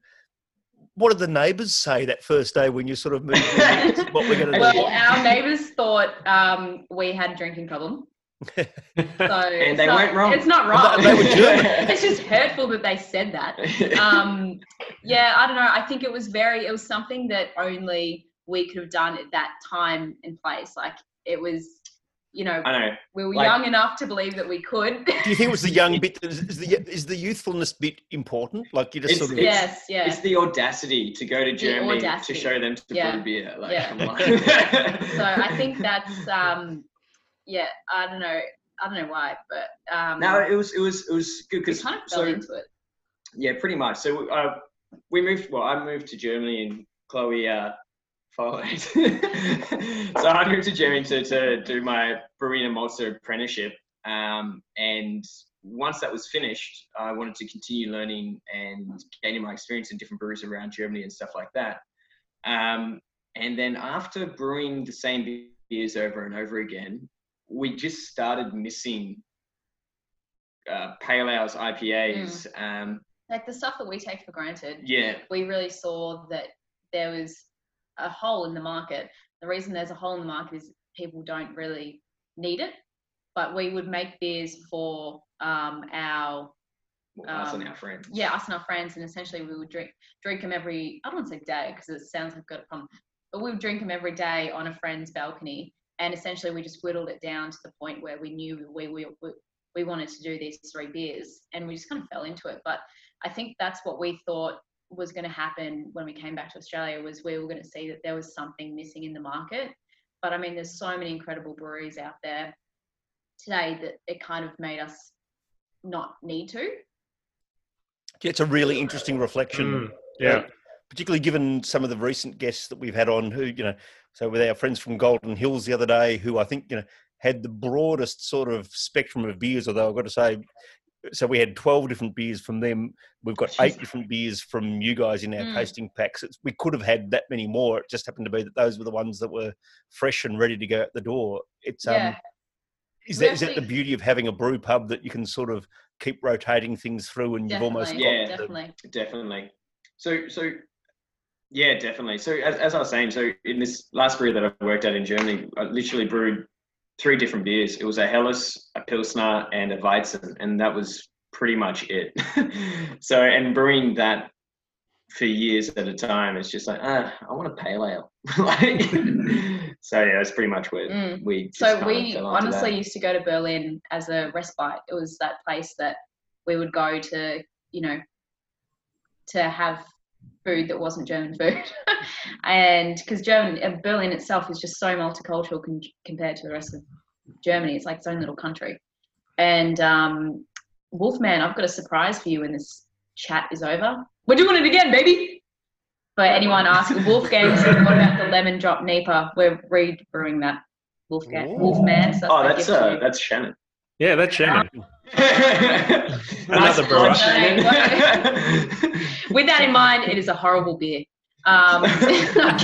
What did the neighbours say that first day when you sort of moved? in? what we're going to Well, do? our neighbours thought um, we had a drinking problem. So And they it's not- weren't wrong. It's not Well, wrong. they were German. it's just hurtful that they said that. Um, yeah, I don't know. I think it was very. It was something that only we could have done at that time and place. Like it was, you know, know. we were like- young enough to believe that we could. Do you think it was the young bit? Is, is the is the youthfulness bit important? Like you just It's- sort of it's- yes, yeah. It's the audacity to go to Germany to show them to Yeah. brew beer. Like, Yeah. so I think that's um, yeah. I don't know. I don't know why, but um, no, it was it was it was good we because kind of fell so into it. yeah, pretty much. So uh, we moved. Well, I moved to Germany and Chloe uh, followed. so I moved to Germany to, to do my and maltster apprenticeship. Um, and once that was finished, I wanted to continue learning and gaining my experience in different breweries around Germany and stuff like that. Um, and then after brewing the same beers over and over again, we just started missing uh, pale ales, IPAs. Um, Like the stuff that we take for granted. yeah, we really saw that there was a hole in the market. The reason there's a hole in the market is people don't really need it. But we would make beers for um, our well, us and Um, our friends. yeah us and our friends, and essentially we would drink drink them every I don't want to say day because it sounds like I've got a problem, but we would drink them every day on a friend's balcony, and essentially we just whittled it down to the point where we knew we we we, we wanted to do these three beers, and we just kind of fell into it. But I think that's what we thought was going to happen when we came back to Australia was we were going to see that there was something missing in the market. But I mean, there's so many incredible breweries out there today that it kind of made us not need to. Yeah, it's a really interesting reflection. Mm, yeah. particularly given some of the recent guests that we've had on who, you know, so with our friends from Golden Hills the other day, who I think, you know, had the broadest sort of spectrum of beers, although I've got to say, so we had 12 different beers from them. We've got eight different beers from you guys in our Mm. tasting packs. It's, we could have had that many more. It just happened to be that those were the ones that were fresh and ready to go out the door. It's, um, Yeah. is We that, is that the beauty of having a brew pub that you can sort of keep rotating things through and you've almost got Definitely, Yeah. the- definitely. definitely. So, so yeah, definitely. So, as, as I was saying, so in this last brew that I worked at in Germany, I literally brewed three different beers. It was a Helles, a Pilsner, and a Weizen, and that was pretty much it. so, and brewing that for years at a time, it's just like, ah, I want a pale ale. like, so yeah, it's pretty much where Mm. we. Just So we honestly that. used to go to Berlin as a respite. It was that place that we would go to, you know, to have food that wasn't German food, and because German uh, Berlin itself is just so multicultural con- compared to the rest of Germany. It's like its own little country. And um, Wolfman, I've got a surprise for you when this chat is over. We're doing it again, baby. For anyone asking, Wolfgang said, what about the lemon drop NEIPA? We're re-brewing that. Wolfgang, Ooh. Wolfman. So Oh, that's uh, that's Shannon. Yeah, that's Shannon. nice brewer. one, Shannon. With that in mind, it is a horrible beer. Um, I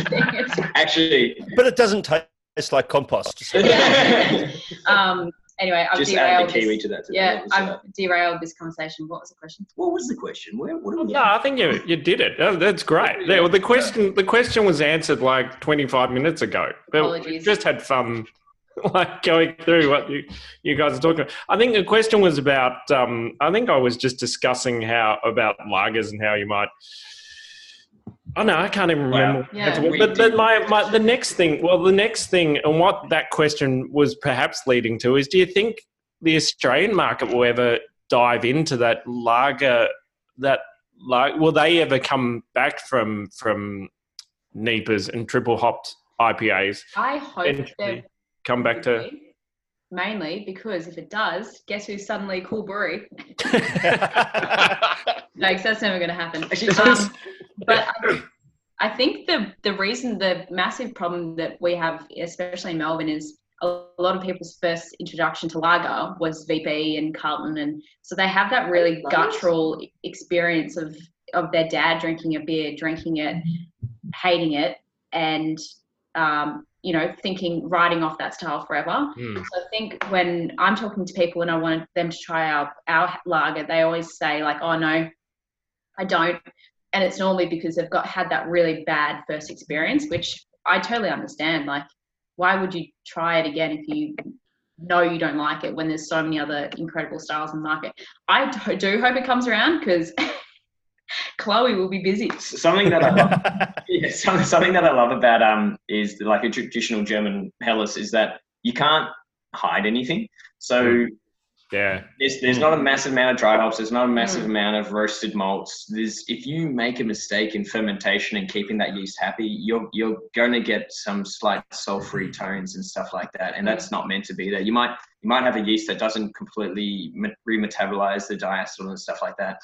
think it's- Actually, But it doesn't taste like compost. so- yeah. um, anyway, I've just derailed the kiwi this. to that. to Yeah, the I've derailed this conversation. What was the question? What was the question? Where, what are we No, I think you you did it. Oh, That's great. Yeah, well, the question the question was answered like 25 minutes ago. But we just had fun like going through what you, you guys are talking about. I think the question was about um, I think I was just discussing how about lagers and how you might Oh no, I can't even remember. Wow. Yeah. But, but did- my, my the next thing, well, the next thing, and what that question was perhaps leading to is, do you think the Australian market will ever dive into that lager? That like, will they ever come back from from NEIPAs and triple hopped IPAs? I hope there Come back to mainly because if it does, guess who's suddenly cool brewery? No, 'cause that's never going to happen. Um, but I, I think the the reason the massive problem that we have, especially in Melbourne, is a lot of people's first introduction to lager was VB and Carlton, and so they have that really guttural experience of of their dad drinking a beer, drinking it, hating it, and um, you know thinking writing off that style forever. Hmm. So I think when I'm talking to people and I want them to try our our lager, they always say like, "Oh no, I don't," and it's normally because they've got had that really bad first experience, which I totally understand. Like, why would you try it again if you know you don't like it when there's so many other incredible styles in the market? I do hope it comes around because Chloe will be busy. something that I love. yeah, something, something that I love about um is like a traditional German Helles is that you can't hide anything. So yeah, there's there's not a massive amount of dry hops. There's not a massive Mm. amount of roasted malts. There's if you make a mistake in fermentation and keeping that yeast happy, you're you're going to get some slight sulfury tones and stuff like that, and that's not meant to be there. You might you might have a yeast that doesn't completely me- remetabolize the diacetyl and stuff like that,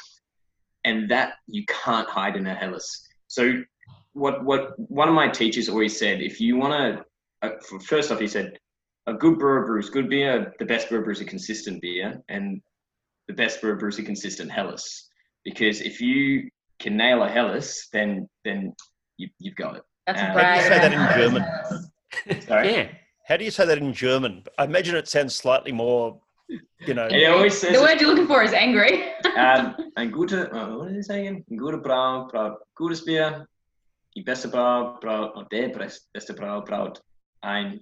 and that you can't hide in a Helles. So what what one of my teachers always said, if you want to, uh, first off, he said a good brewer brews good beer. The best brewer brews a consistent beer, and the best brewer brews a consistent Helles. Because if you can nail a Helles, then then you, you've got it. That's a How do you say that in German? Sorry. yeah. How do you say that in German? I imagine it sounds slightly more, you know. He always says The word you're looking for is angry. um, ein gute, uh, what did he say again? Ein guter Brau braut gutes Bier. Die beste Brau braut, or der best- beste Brau braut ein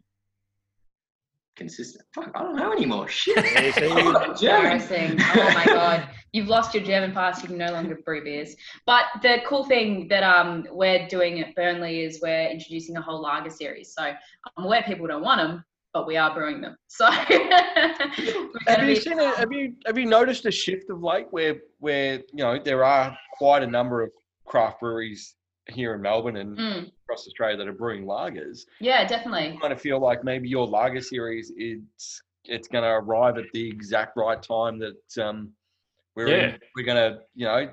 consistent. Fuck, I don't know anymore. Shit. Yeah, see? Embarrassing. Oh my god. You've lost your German pass, you can no longer brew beers. But the cool thing that um we're doing at Burnley is we're introducing a whole lager series. So I'm aware people don't want them, but we are brewing them. So Have you seen a, have you have you noticed a shift of late where where you know there are quite a number of craft breweries here in Melbourne and Mm, across Australia that are brewing lagers? yeah, definitely. kind of feel like maybe your lager series it's it's going to arrive at the exact right time that um we're in- we're going to you know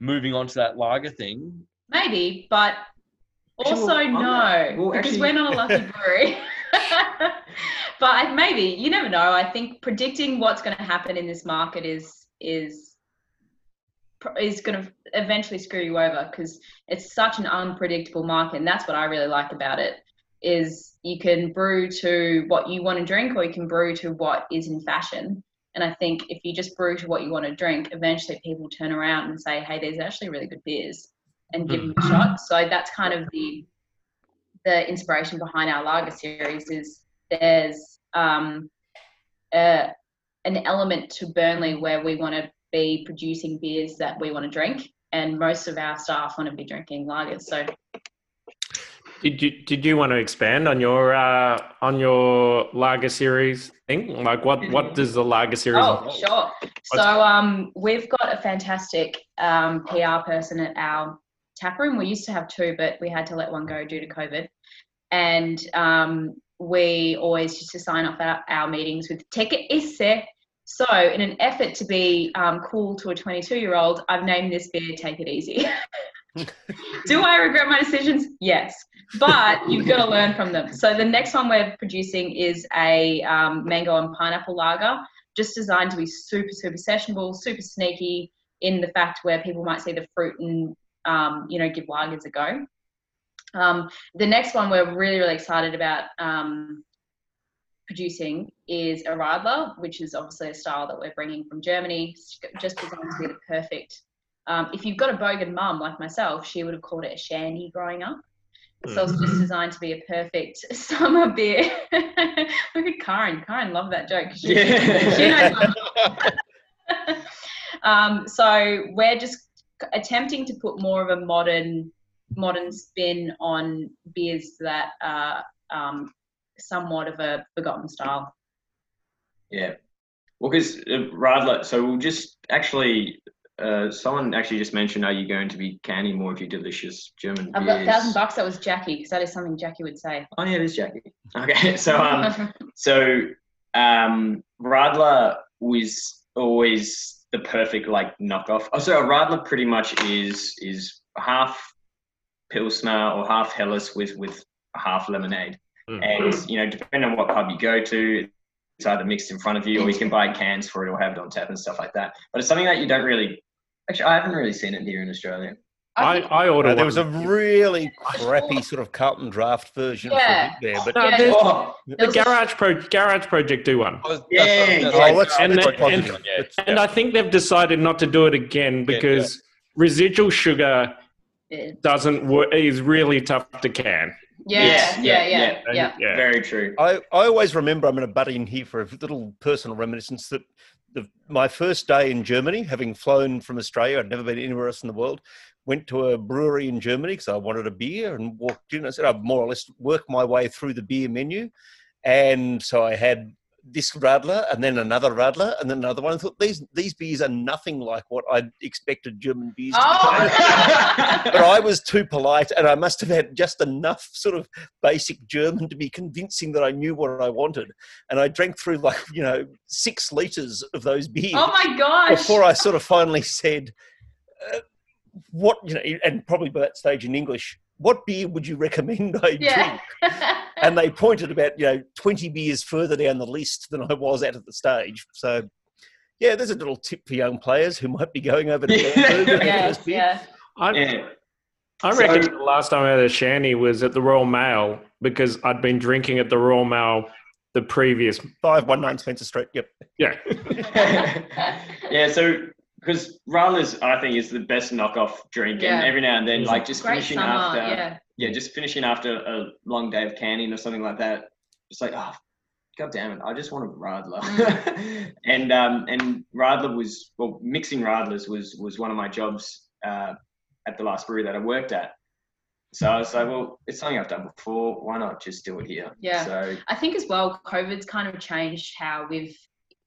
moving on to that lager thing. Maybe, but also well, no, not- well, because actually- we're not a lucky brewery. but I, maybe you never know. I think predicting what's going to happen in this market is is is going to eventually screw you over because it's such an unpredictable market, and that's what I really like about it. Is you can brew to what you want to drink, or you can brew to what is in fashion. And I think if you just brew to what you want to drink, eventually people turn around and say, "Hey, there's actually really good beers," and give them a mm. shot. So that's kind of the the inspiration behind our lager series. Is there's um, a, an element to Burnley where we want to be producing beers that we want to drink, and most of our staff want to be drinking lagers. So Did you did you want to expand on your uh, on your lager series thing? Like what what does the lager series? Oh, involve? sure. So um, we've got a fantastic um, PR person at our tap room. We used to have two, but we had to let one go due to COVID. And um, we always used to sign off our, our meetings with Take it esse. So, in an effort to be um, cool to a 22 year old, I've named this beer Take It Easy. Do I regret my decisions? Yes, but you've got to learn from them. So the next one we're producing is a um, mango and pineapple lager, just designed to be super, super sessionable, super sneaky in the fact where people might see the fruit and um, you know give lagers a go. Um, the next one we're really, really excited about um, producing is a Radler, which is obviously a style that we're bringing from Germany, just designed to be the perfect. Um, if you've got a bogan mum like myself, she would have called it a shandy growing up. So it's just designed to be a perfect summer beer. Look at Karen. Karen loved that joke. She, Yeah. she knows um, so we're just attempting to put more of a modern modern spin on beers that are um, somewhat of a forgotten style. Yeah. Well, because uh, Radler, so we'll just actually, uh, someone actually just mentioned, are you going to be canning more of your delicious German I've got a thousand bucks. That was Jackie because that is something Jackie would say. Oh, yeah, it is Jackie. Okay, so um, so um, Radler was always the perfect like knockoff. Oh, so a Radler pretty much is is half pilsner or half Helles with with half lemonade. Mm. And you know, depending on what pub you go to, it's either mixed in front of you or you can buy cans for it or have it on tap and stuff like that. But it's something that you don't really. Actually, I haven't really seen it here in Australia. I, think- I ordered Uh, there was a really crappy sort of Carlton draft version Yeah. for it there, but No, Yeah. Oh, the there a- garage pro garage project do one. Was- Yeah, that's- that's yeah. Oh, let's- And let's and- positive. yeah. Let's- And I think they've decided not to do it again Yeah, because residual sugar yeah, doesn't work is really tough to can. yeah, Yes, yeah, yeah, yeah, yeah. yeah. very true. I, I always remember, I'm going to butt in here for a little personal reminiscence that the, my first day in Germany, having flown from Australia, I'd never been anywhere else in the world, went to a brewery in Germany because I wanted a beer and walked in. I said, I'd more or less worked my way through the beer menu. And so I had this Radler and then another Radler and then another one. I thought these, these beers are nothing like what I'd expected German beers to be. Oh, but I was too polite, and I must have had just enough sort of basic German to be convincing that I knew what I wanted. And I drank through like you know six liters of those beers oh my gosh. before I sort of finally said, uh, "What you know?" And probably by that stage in English, what beer would you recommend I yeah. drink? And they pointed about you know twenty beers further down the list than I was at at the stage. So. Yeah, there's a little tip for young players who might be going over to Yeah. Bamberg for yeah, first beer. yeah. I, Yeah. I So- reckon the last time I had a shandy was at the Royal Mail because I'd been drinking at the Royal Mail the previous. Five one nine Spencer Street. Yep. Yeah, yeah, so because Radler's, I think, is the best knockoff drink, Yeah. and every now and then, like just finishing summer. after, Yeah. yeah, just finishing after a long day of canning or something like that. It's like, oh, god damn it, I just want a Radler. Mm. and um, and Radler was well, mixing Radlers was was one of my jobs uh, at the last brewery that I worked at. So I was like, well, it's something I've done before. Why not just do it here? Yeah. So I think as well, COVID's kind of changed how we've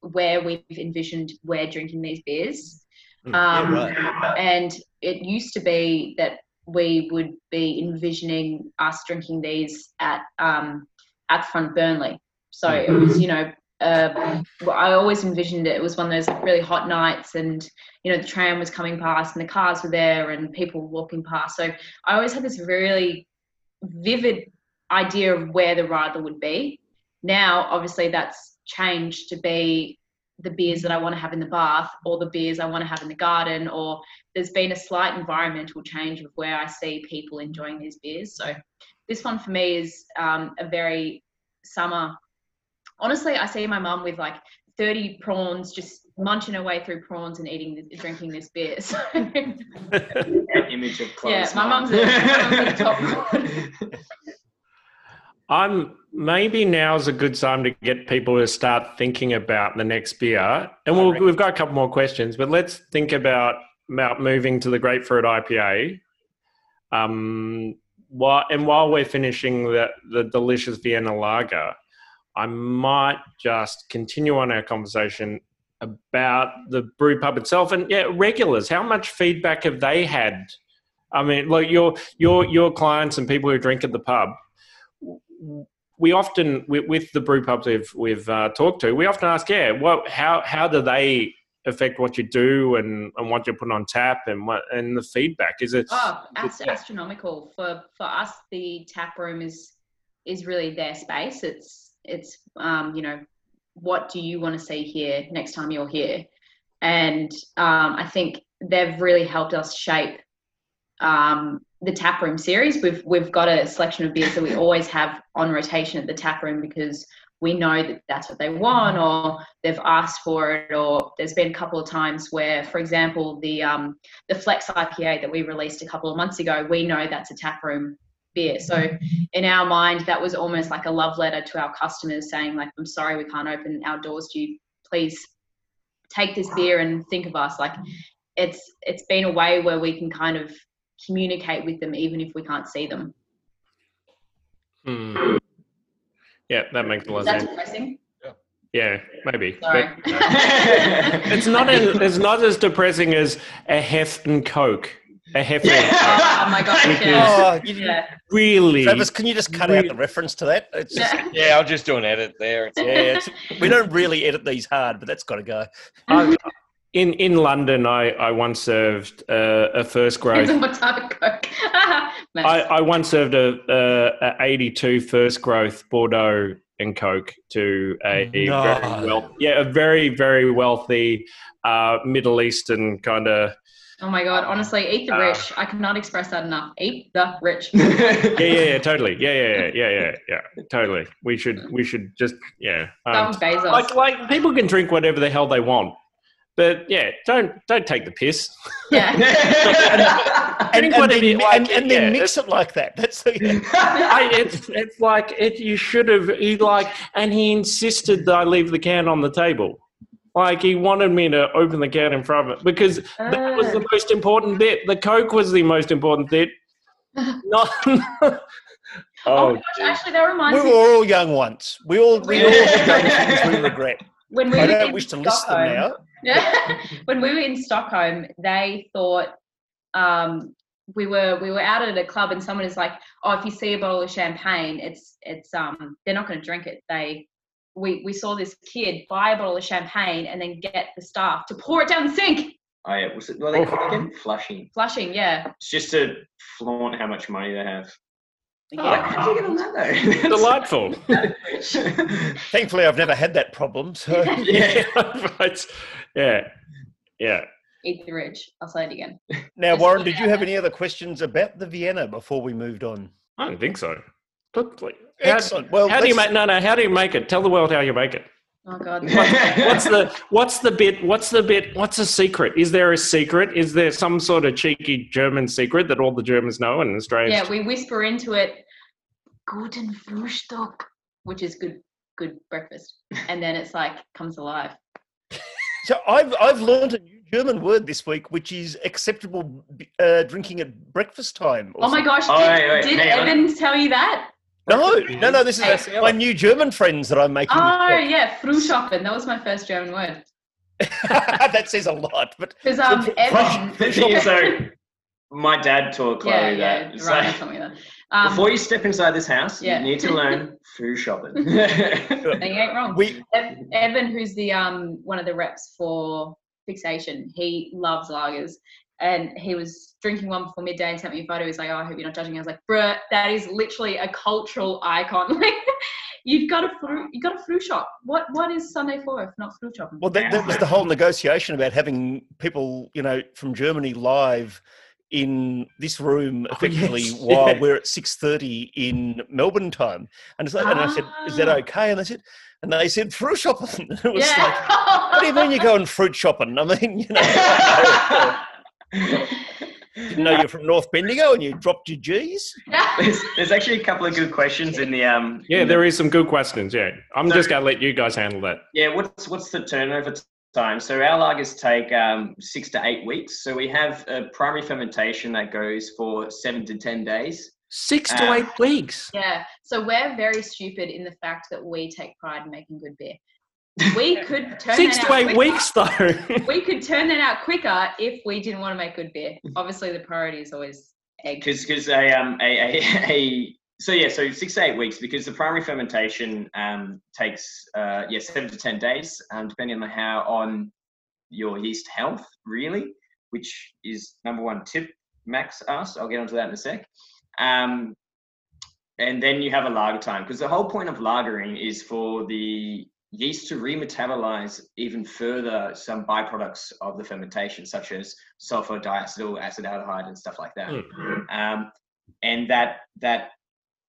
where we've envisioned we're drinking these beers. Mm, Um, right. And it used to be that we would be envisioning us drinking these at um, at front Burnley. So it was, you know, uh, I always envisioned it. It was one of those like really hot nights, and you know the tram was coming past, and the cars were there, and people were walking past. So I always had this really vivid idea of where the Radler would be. Now, obviously, that's changed to be the beers that I want to have in the bath, or the beers I want to have in the garden, or there's been a slight environmental change of where I see people enjoying these beers. So this one for me is um, a very summer. Honestly, I see my mum with like 30 prawns, just munching her way through prawns and eating, this, drinking this beer. So that image of Chloe Yeah, my mum's a- my mum's a top I'm maybe now's a good time to get people to start thinking about the next beer, and we'll, we've got a couple more questions, but let's think about about moving to the grapefruit IPA. Um, while, and while we're finishing the the delicious Vienna Lager, I might just continue on our conversation about the brew pub itself and yeah, regulars. How much feedback have they had? I mean, like your your your clients and people who drink at the pub we often with, with the brew pubs we've we've uh, talked to, we often ask, yeah, what how how do they affect what you do and, and what you put on tap and what and the feedback? Is it? Oh, ast- yeah. astronomical for for us. The tap room is is really their space. It's it's um, you know what do you want to see here next time you're here, and um, I think they've really helped us shape um, the tap room series. We've we've got a selection of beers that we always have on rotation at the tap room because we know that that's what they want or they've asked for it or there's been a couple of times where for example the um, the flex ipa that we released a couple of months ago we know that's a tap room beer so in our mind that was almost like a love letter to our customers saying like i'm sorry we can't open our doors to you please take this beer and think of us like it's it's been a way where we can kind of communicate with them even if we can't see them Hmm. Yeah, that makes a lot of that sense. depressing Yeah, maybe. sorry But it's not as, it's not as depressing as a hef and coke. A hef and coke. oh my gosh yeah. Oh, yeah Really? Travis, can you just cut out the reference to that? It's just, Yeah. Yeah, I'll just do an edit there. yeah, it's, we don't really edit these hard, but that's got to go. I- in in London, I, I once served uh, a first growth. Depends on what type of coke. Nice. I, I once served a, a, a 82 first growth Bordeaux and Coke to a No. very well, yeah, a very very wealthy uh, Middle Eastern kind of oh my god, honestly, eat the Uh, rich. I cannot express that enough. Eat the rich. yeah, yeah, yeah, totally, yeah, yeah, yeah, yeah, yeah, yeah, totally. We should we should just yeah. That Um, was Bezos. like like people can drink whatever the hell they want, but yeah, don't don't take the piss. yeah. And, Drink and, then, like, and, and then yeah, mix it like that. That's the, yeah. I, it's it's like it. You should have. He like, and he insisted that I leave the can on the table. Like he wanted me to open the can in front of it because that was the Ah. most important bit. The Coke was the most important bit. Not. Oh, oh, gosh, actually, that reminds we me. were all young once. We all we all have done things we regret. When we I were don't in wish to list them Stockholm- now. Yeah. when we were in Stockholm, they thought um, we were we were out at a club, and someone is like, "Oh, if you see a bottle of champagne, it's it's um they're not going to drink it." They we we saw this kid buy a bottle of champagne and then get the staff to pour it down the sink, Oh yeah, was it? Well, they called again flushing. flushing. Yeah. It's just to flaunt how much money they have. Oh. Like, how'd you get on that though? delightful. Thankfully, I've never had that problem. So yeah. Right. Yeah, yeah. Eat the rich. I'll say it again. now, Warren, did you have any other questions about the Vienna before we moved on? I don't think so. But, how, Excellent. Well, how do you make? No, no. How do you make it? Tell the world how you make it. Oh God. what's the what's the bit what's the bit what's the secret is there a secret is there some sort of cheeky german secret that all the germans know and australians yeah, we whisper into it, "Guten Frühstück," which is good good breakfast, and then it's like comes alive. So I've I've learned a new German word this week, which is acceptable uh, drinking at breakfast time. or Oh my something. gosh! Oh, Did, wait, wait, did hang on. Evan tell you that? No, no, no. This is Hey. my new German friends that I'm making. Oh yeah, Frühschoppen. That was my first German word. that says a lot, but Because um, Fr- Evan. The thing my dad taught Chloe yeah, that. yeah, It's Ryan like, that. Um, before you step inside this house, Yeah. you need to learn food shopping. no, you ain't wrong. we Evan, who's the um one of the reps for Fixation, he loves lagers, and he was drinking one before midday and sent me a photo. He's like, "Oh, I hope you're not judging." I was like, "Bruh, that is literally a cultural icon. Like, you've got a fruit, you got a fruit shop. What what is Sunday for if not fruit shopping?" well, that, that was the whole negotiation about having people, you know, from Germany live in this room effectively yes, while yeah. we're at six thirty in Melbourne time. And, it's like, and I said, "Is that Ah. okay?" And they said, and they said, "Fruit shopping." And it was like, what do you mean you're going fruit shopping? I mean, you know, didn't know you're from North Bendigo and you dropped your G's. there's, there's actually a couple of good questions in the um. yeah in the- there is some good questions yeah i'm So- just gonna let you guys handle that Yeah, what's what's the turnover time? So our lagers take um, six to eight weeks. So we have a primary fermentation that goes for seven to ten days. six to Ah. eight weeks Yeah. So we're very stupid in the fact that we take pride in making good beer. We could turn six that to out eight quicker. weeks though We could turn that out quicker if we didn't want to make good beer. Obviously, the priority is always egg. Because because a um a, a, a so yeah so six to eight weeks because the primary fermentation um takes uh yeah seven to ten days um depending on how on your yeast health, really, which is number one tip Max asked. I'll get onto that in a sec. Um, and then you have a lager time because the whole point of lagering is for the yeast to remetabolize even further some byproducts of the fermentation, such as sulfur diacetyl acetaldehyde and stuff like that. Mm. Um, and that that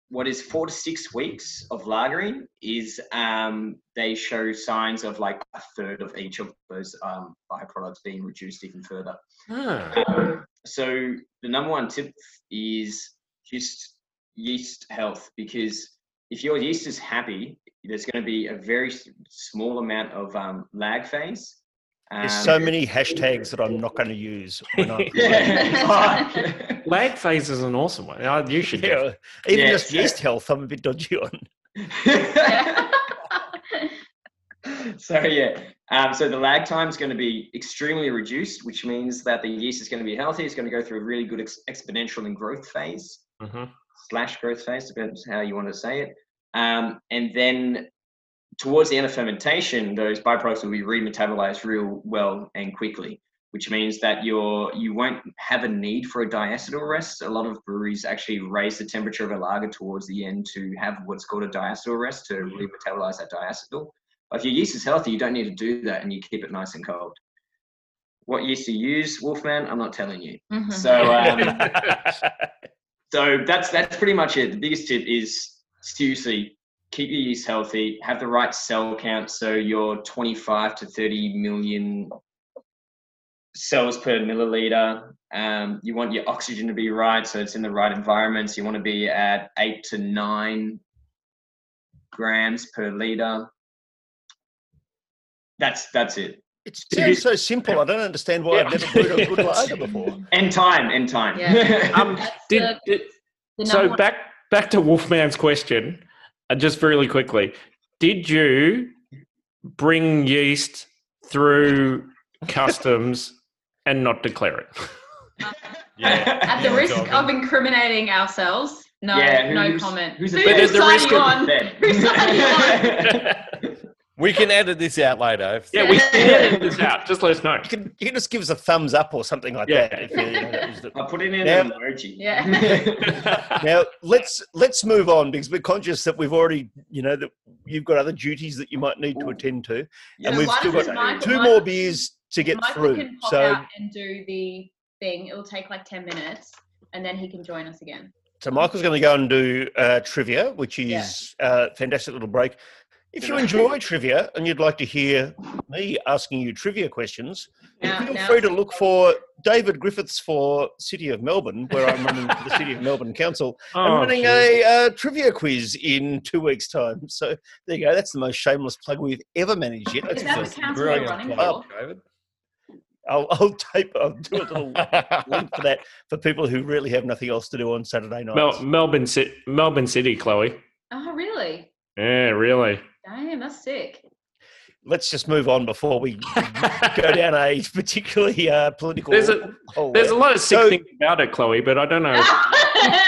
what is four to six weeks of lagering is um, they show signs of like a third of each of those um, byproducts being reduced even further. Um, so the number one tip is just yeast health because if your yeast is happy, there's going to be a very small amount of um, lag phase. There's Um, so many hashtags that I'm not going to use. When I'm yeah. Lag phase is an awesome one. Uh, You should. yeah, even Yes. just yeast health, I'm a bit dodgy on. So yeah, um, so the lag time is going to be extremely reduced, which means that the yeast is going to be healthy. It's going to go through a really good ex- exponential and growth phase Mhm. slash growth phase, depends how you want to say it. Um, and then towards the end of fermentation, those byproducts will be remetabolized real well and quickly, which means that you're you won't have a need for a diacetyl rest. A lot of breweries actually raise the temperature of a lager towards the end to have what's called a diacetyl rest to remetabolize that diacetyl. But if your yeast is healthy, you don't need to do that, and you keep it nice and cold. What yeast to use, Wolfman? I'm not telling you. Mhm. So. Um, so that's that's pretty much it. The biggest tip is seriously keep your yeast healthy, have the right cell count, so you're 25 to 30 million cells per milliliter. Um, you want your oxygen to be right, so it's in the right environments. You want to be at eight to nine grams per liter. That's that's it. It sounds so simple. I don't understand why I've never brewed a good lager before. And time, and time. Yeah. Um, That's did, the- did- the so back back to Wolfman's question, uh, just really quickly. Did you bring yeast through customs and not declare it? at the risk of incriminating ourselves, no, Yeah, no comment. who's Who the- But there's the signed risk you of- on? Who signed you on? We can edit this out later. If Yeah, we can edit this out. Just let us know. You can, you can just give us a thumbs up or something like Yeah. that. If you, you know, that the- I'll put it in Now- an emoji. Yeah. now let's let's move on because we're conscious that we've already you know that you've got other duties that you might need to attend to Yeah, and we've still got Michael- two more beers to get Michael through can pop so out and do the thing. It will take like 10 minutes and then he can join us again. so michael's going to go and do uh, trivia which Yeah. is a fantastic little break if you enjoy trivia and you'd like to hear me asking you trivia questions Now, feel now free to look for david griffiths for city of melbourne where i'm running for the city of melbourne council I'm Oh, running geez. a uh, trivia quiz in two weeks' time. So there you go. That's the most shameless plug we've ever managed yet. That's Is that the council you're running for? David. I'll, I'll tape. I'll do a little link for that for people who really have nothing else to do on Saturday nights. Mel- Melbourne, Ci- Melbourne City, Chloe. Oh, really? Yeah, really. Damn, that's sick. Let's just move on before we go down a particularly uh, political. There's a hole there's a lot of sick So- things about it, Chloe, but I don't know.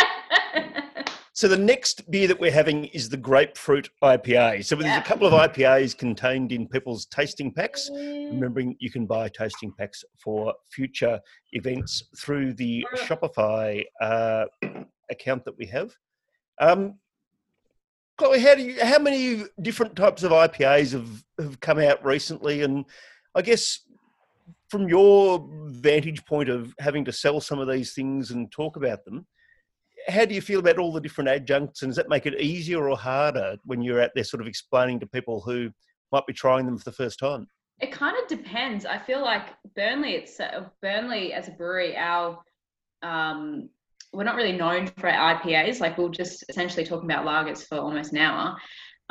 So the next beer that we're having is the grapefruit IPA. So there's Yeah. a couple of IPAs contained in people's tasting packs. Remembering you can buy tasting packs for future events through the Shopify uh, account that we have. Um, Chloe, how do you? How many different types of IPAs have have come out recently? And I guess from your vantage point of having to sell some of these things and talk about them, how do you feel about all the different adjuncts? And does that make it easier or harder when you're out there, sort of explaining to people who might be trying them for the first time? It kind of depends. I feel like Burnley, it's uh, Burnley as a brewery, our um, we're not really known for our IPAs. Like we'll just essentially talking about lagers for almost an hour.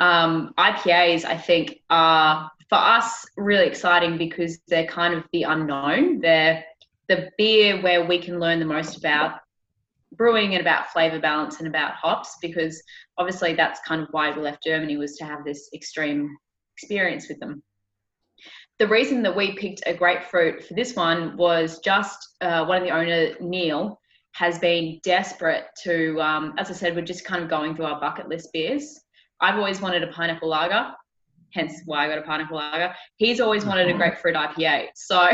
Um, IPAs, I think, are for us really exciting because they're kind of the unknown. They're the beer where we can learn the most about brewing and about flavor balance and about hops because obviously that's kind of why we left Germany was to have this extreme experience with them the reason that we picked a grapefruit for this one was just uh, one of the owner, Neil, has been desperate to, um, as I said, we're just kind of going through our bucket list beers. I've always wanted a pineapple lager. hence why I got a pineapple lager. He's always wanted a grapefruit IPA. So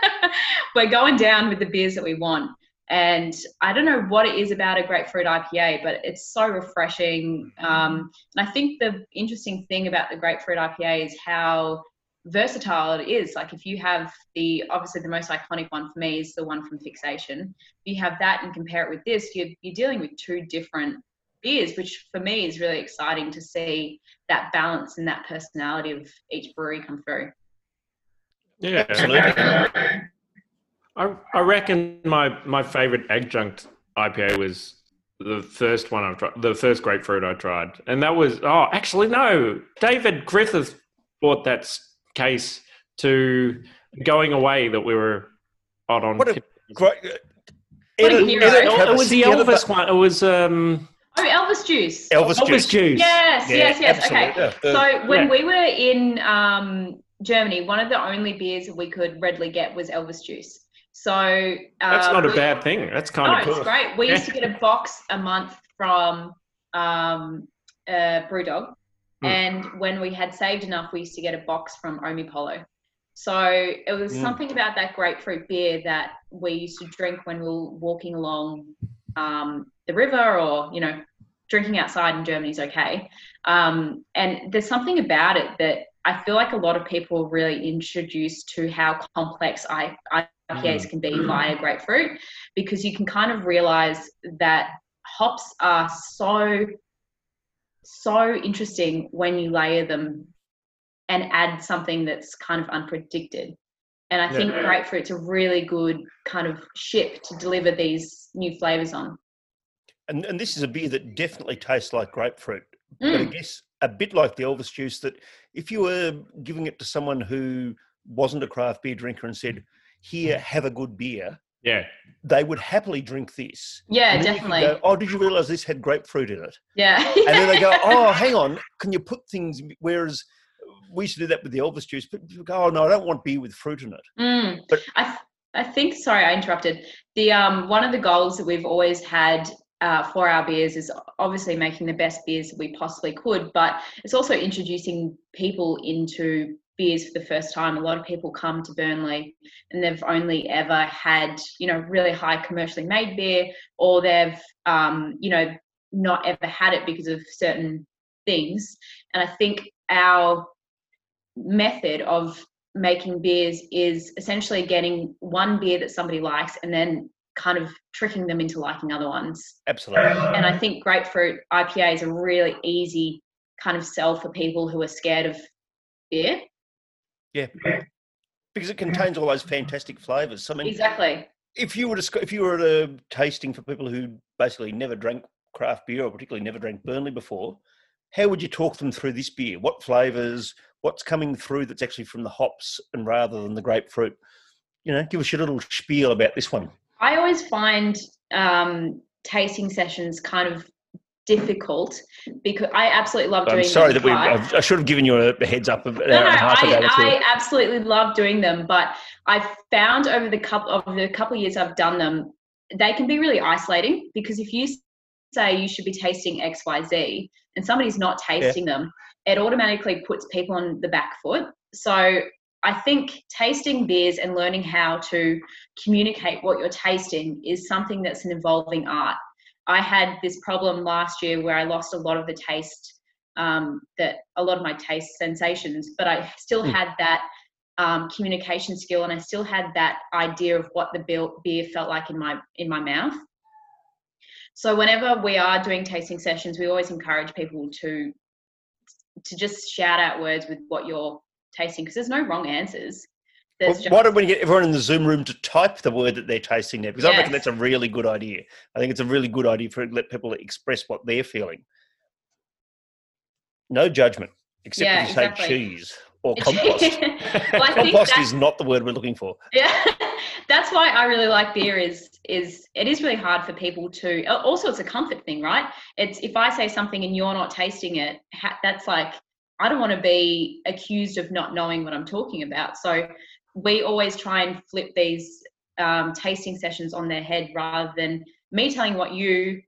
we're going down with the beers that we want. And I don't know what it is about a grapefruit IPA, but it's so refreshing. Um, and I think the interesting thing about the grapefruit IPA is how versatile it is. Like if you have the obviously the most iconic one for me is the one from Fixation. If you have that and compare it with this, you're, you're dealing with two different beers, which for me is really exciting to see that balance and that personality of each brewery come through. Yeah, Absolutely. I, I reckon my my favorite adjunct IPA was the first one I've tried, the first grapefruit I tried, and that was oh, actually no, David Griffith bought that case to going away that we were out on. What a great. uh, What a hero. edit it, Travis, was the Elvis one. It was um Oh, Elvis Juice. Elvis, Elvis juice. juice. Yes, Yeah, yes, yes. Okay. Yeah. So when Yeah. we were in um, Germany, one of the only beers that we could readily get was Elvis Juice. So uh, That's not a we- bad thing. That's kind No, of it's great. We used to get a box a month from um, uh, Brewdog, Hmm. and when we had saved enough, we used to get a box from Omipolo. So it was Mm. something about that grapefruit beer that we used to drink when we were walking along um, the river, or you know, drinking outside in Germany is okay. Um, and there's something about it that I feel like a lot of people are really introduced to how complex I, IPAs can be via grapefruit because you can kind of realize that hops are so so interesting when you layer them and add something that's kind of unpredicted. And I think Yeah. grapefruit's a really good kind of ship to deliver these new flavors on. And, and this is a beer that definitely tastes like grapefruit. But I Mm, guess a bit like the Elvis juice, that if you were giving it to someone who wasn't a craft beer drinker and said, Here, have a good beer, Yeah. they would happily drink this. yeah, And then you could definitely. Go, oh, did you realize this had grapefruit in it? yeah. And then they go, oh, hang on, can you put things? Whereas we used to do that with the Elvis juice, but people go, oh, no, I don't want beer with fruit in it. Mm. But- I, th- I think, sorry, I interrupted. The um, one of the goals that we've always had uh, for our beers is obviously making the best beers that we possibly could, but it's also introducing people into beers for the first time. A lot of people come to Burnley and they've only ever had, you know, really high commercially made beer, or they've, um, you know, not ever had it because of certain things. And I think our method of making beers is essentially getting one beer that somebody likes and then kind of tricking them into liking other ones. Absolutely. And I think grapefruit IPA is a really easy kind of sell for people who are scared of beer. Yeah. Because it contains all those fantastic flavors. I mean, Exactly. if you were to, if you were at a tasting for people who basically never drank craft beer or particularly never drank Burnley before, how would you talk them through this beer? What flavors? What's coming through that's actually from the hops and rather than the grapefruit? You know, give us your little spiel about this one. I always find um, tasting sessions kind of difficult because I absolutely love doing I'm sorry that we. I should have given you a heads up an No, hour no, and a half ago. I, That's. I absolutely love doing them, but I've found over the couple of the couple of years I've done them, they can be really isolating because if you say you should be tasting X, Y, Z, and somebody's not tasting them, it automatically puts people on the back foot. So I think tasting beers and learning how to communicate what you're tasting is something that's an evolving art. I had this problem last year where I lost a lot of the taste, um, that a lot of my taste sensations, but I still Mm. had that um, communication skill and I still had that idea of what the beer, beer felt like in my in my mouth. So whenever we are doing tasting sessions, we always encourage people to to just shout out words with what you're tasting because there's no wrong answers. Well, why don't we get everyone in the Zoom room to type the word that they're tasting there? Because I reckon that's a really good idea. I think it's a really good idea for let people express what they're feeling. No judgment, except Yeah, if you say cheese or compost. well, compost is not the word we're looking for. yeah that's why i really like beer is is it is really hard for people to also it's a comfort thing right it's if i say something and you're not tasting it that's like i don't want to be accused of not knowing what i'm talking about so we always try and flip these um, tasting sessions on their head rather than me telling what you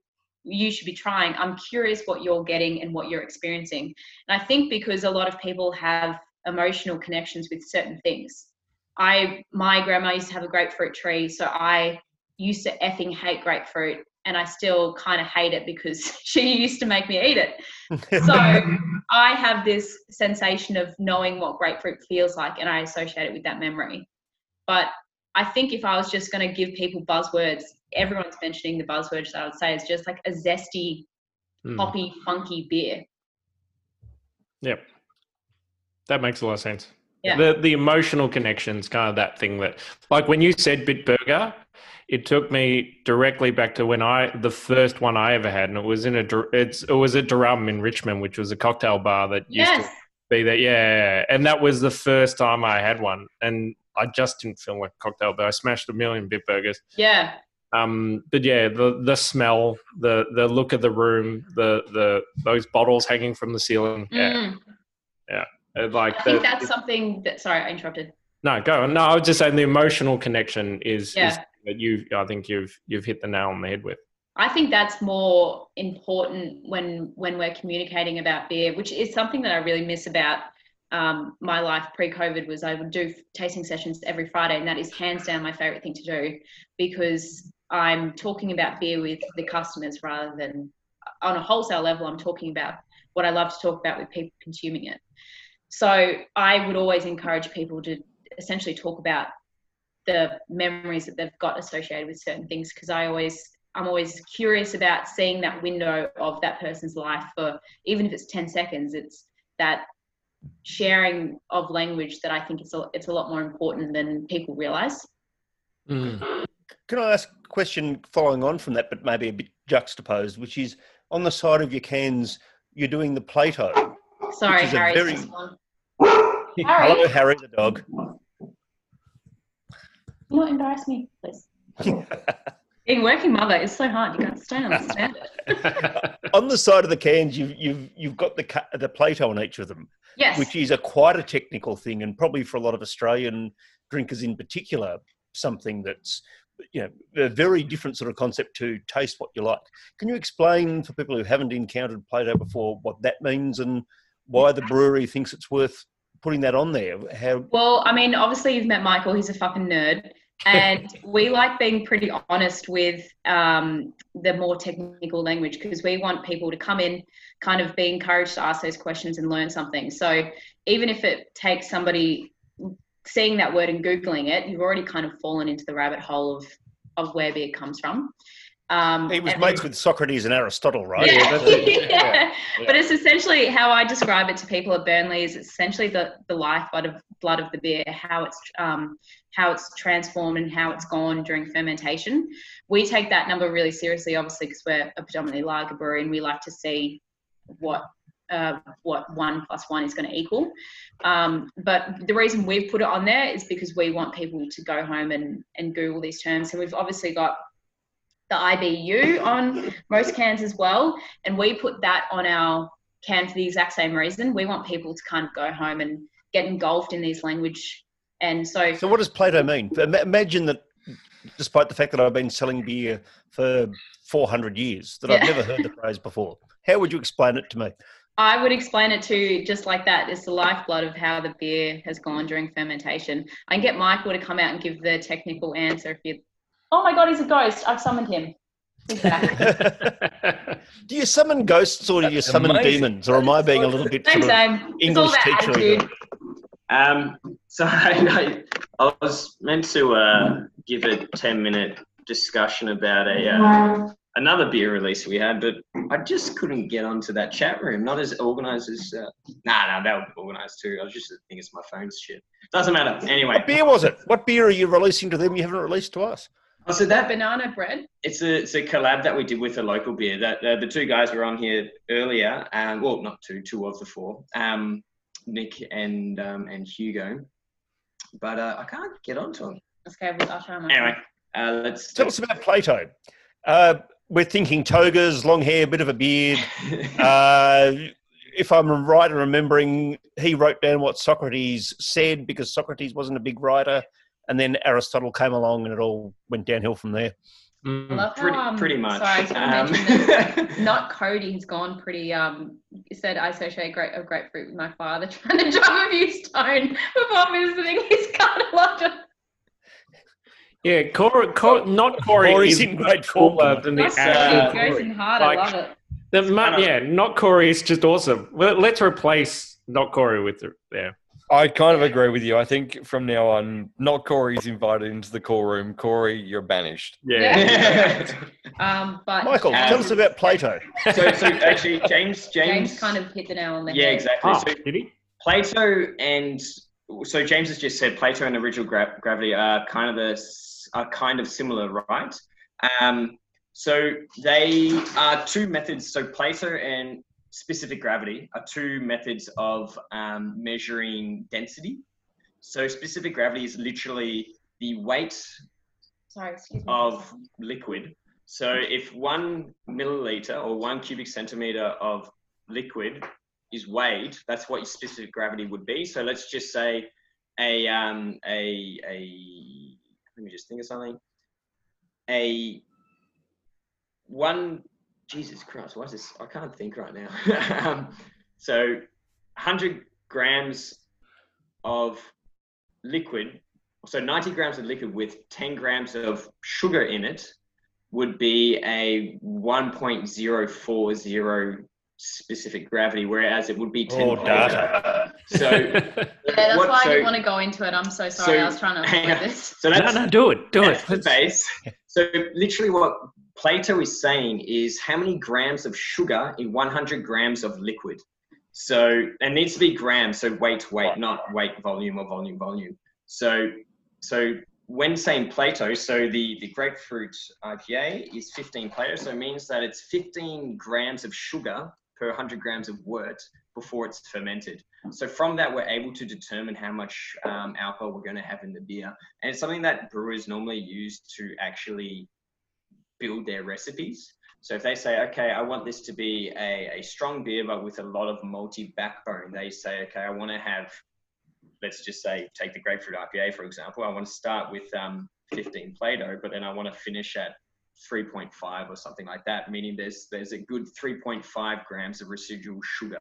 you should be trying. I'm curious what you're getting and what you're experiencing. And I think because a lot of people have emotional connections with certain things. I my grandma used to have a grapefruit tree, so I used to effing hate grapefruit and I still kind of hate it because she used to make me eat it. So I have this sensation of knowing what grapefruit feels like and I associate it with that memory. But I think if I was just going to give people buzzwords, everyone's mentioning the buzzwords that I would say is just like a zesty, Mm. poppy, funky beer. Yep. That makes a lot of sense. Yeah. The the emotional connections, kind of that thing that, like when you said Bitburger, it took me directly back to when I the first one I ever had, and it was in a it's it was at Durham in Richmond, which was a cocktail bar that used Yes. to be there. Yeah, and that was the first time I had one, and I just didn't feel like a cocktail bar. I smashed a million Bitburgers. Yeah. Um, but yeah, the the smell, the the look of the room, the the those bottles hanging from the ceiling. Yeah, Mm. uh, like I think the- that's something that sorry, I interrupted. no, go on. No, I was just saying the emotional connection is, is Yeah. That you. I think you've you've hit the nail on the head with. I think that's more important when when we're communicating about beer, which is something that I really miss about um, my life pre-COVID. Was I would do tasting sessions every Friday, and that is hands down my favorite thing to do because I'm talking about beer with the customers rather than on a wholesale level. I'm talking about what I love to talk about with people consuming it. So I would always encourage people to essentially talk about the memories that they've got associated with certain things because I always I'm always curious about seeing that window of that person's life for even if it's 10 seconds it's that sharing of language that I think it's a, it's a lot more important than people realize mm. Can I ask a question following on from that, but maybe a bit juxtaposed, which is on the side of your cans, you're doing the Plato. sorry Harry very- this one. Hello, Harry Harry the dog. You not embarrass me please being working mother is so hard you guys don't understand it on the side of the cans, you've you've you've got the ca- the Plato on each of them, yes which is a quite a technical thing, and probably for a lot of Australian drinkers in particular, something that's you know a very different sort of concept to taste what you like. Can you explain for people who haven't encountered Plato before what that means and why the brewery thinks it's worth putting that on there? How Well, I mean, obviously you've met Michael. He's a fucking nerd, and we like being pretty honest with um, the more technical language because we want people to come in, kind of be encouraged to ask those questions and learn something. So even if it takes somebody seeing that word and googling it, you've already kind of fallen into the rabbit hole of of where beer comes from. Um, he was and- mates with Socrates and Aristotle, right? Yeah, that's it. yeah. Yeah. But it's essentially how I describe it to people at Burnley is essentially the, the lifeblood of blood of the beer, how it's um, how it's transformed and how it's gone during fermentation. We take that number really seriously, obviously, because we're a predominantly lager brewery and we like to see what uh, what one plus one is going to equal. Um, but the reason we've put it on there is because we want people to go home and, and Google these terms. And we've obviously got the IBU on most cans as well. And we put that on our can for the exact same reason. We want people to kind of go home and get engulfed in these language. And so, So what does Plato mean? Imagine that, despite the fact that I've been selling beer for 400 years, that I've never heard the phrase before. How would you explain it to me? I would explain it to just like that. It's the lifeblood of how the beer has gone during fermentation. I can get Michael to come out and give the technical answer if you. Oh my God, he's a ghost! I've summoned him. He's do you summon ghosts or do you That's summon amazing. demons? Or am I being a little bit Thanks, sort of Abe. It's all English teacher? Um, so I, I was meant to uh, give a 10 minute discussion about a uh, another beer release we had, but I just couldn't get onto that chat room. Not as organized as. Uh, nah, nah, that would be organized too. I was just thinking it's my phone's shit. Doesn't matter. Anyway, What beer was it? What beer are you releasing to them you haven't released to us? Oh, so That that banana bread. it's a it's a collab that we did with a local beer. That uh, the two guys were on here earlier, and well, not two, two of the four, um, Nick and um, and Hugo. But uh, I can't get onto them. Okay, I'll try my. Anyway, uh, let's. Tell us about Plato. Uh, we're thinking togas, long hair, bit of a beard. Uh, if I'm right in remembering, he wrote down what Socrates said because Socrates wasn't a big writer, and then Aristotle came along and it all went downhill from there. Mm. I love how, Pretty, um, pretty much. Sorry, I was gonna Um, mention not Cody has gone pretty. Um, said I associate grape of grapefruit with my father trying to drop a few stone before visiting his Carlotta. Yeah, Corey, Cor- not Corey Corey's is in great form cooler tonight. than the That's actual goes Corey. in hard. Like- I love it. The mu- kind of- yeah, not Corey is just awesome. Well, let's replace not Corey with the yeah. I kind of agree with you. I think from now on, not Corey's invited into the call room. Corey, you're banished. Yeah. Um, but Michael, Um, tell us about Plato. so, so actually, James, James, James kind of hit the nail on the yeah, head. Yeah, exactly. Oh, So did he? Plato and so James has just said Plato and original gra- gravity are kind of the are kind of similar, right? Um, so they are two methods. So Plato and specific gravity are two methods of um, measuring density. So specific gravity is literally the weight Sorry, excuse me. of liquid. So if one milliliter or one cubic centimeter of liquid is weighed, that's what your specific gravity would be. So let's just say a um a a let me just think of something. A one Jesus Christ, why is this? I can't think right now. um, so 100 grams of liquid so 90 grams of liquid with 10 grams of sugar in it would be a 1.040 specific gravity, whereas it would be 10 Oh, data. So, yeah, that's what- why I didn't want to go into it. I'm so sorry. so- I was trying to hang avoid on. this. so No, that's, no, do it, do it. that's the base. So literally what Plato is saying is how many grams of sugar in 100 grams of liquid. So it needs to be grams, so weight, weight, not weight, volume, or volume, volume. So, so when saying Plato, so the, the grapefruit IPA is 15 Plato, so it means that it's 15 grams of sugar per 100 grams of wort before it's fermented. So from that, we're able to determine how much um, alcohol we're going to have in the beer, and it's something that brewers normally use to actually build their recipes. So if they say, okay, I want this to be a, a strong beer, but with a lot of malty backbone, they say, okay, I want to have, let's just say, take the grapefruit IPA, for example. I want to start with um, 15 Plato, but then I want to finish at 3.5 or something like that, meaning there's there's a good 3.5 grams of residual sugar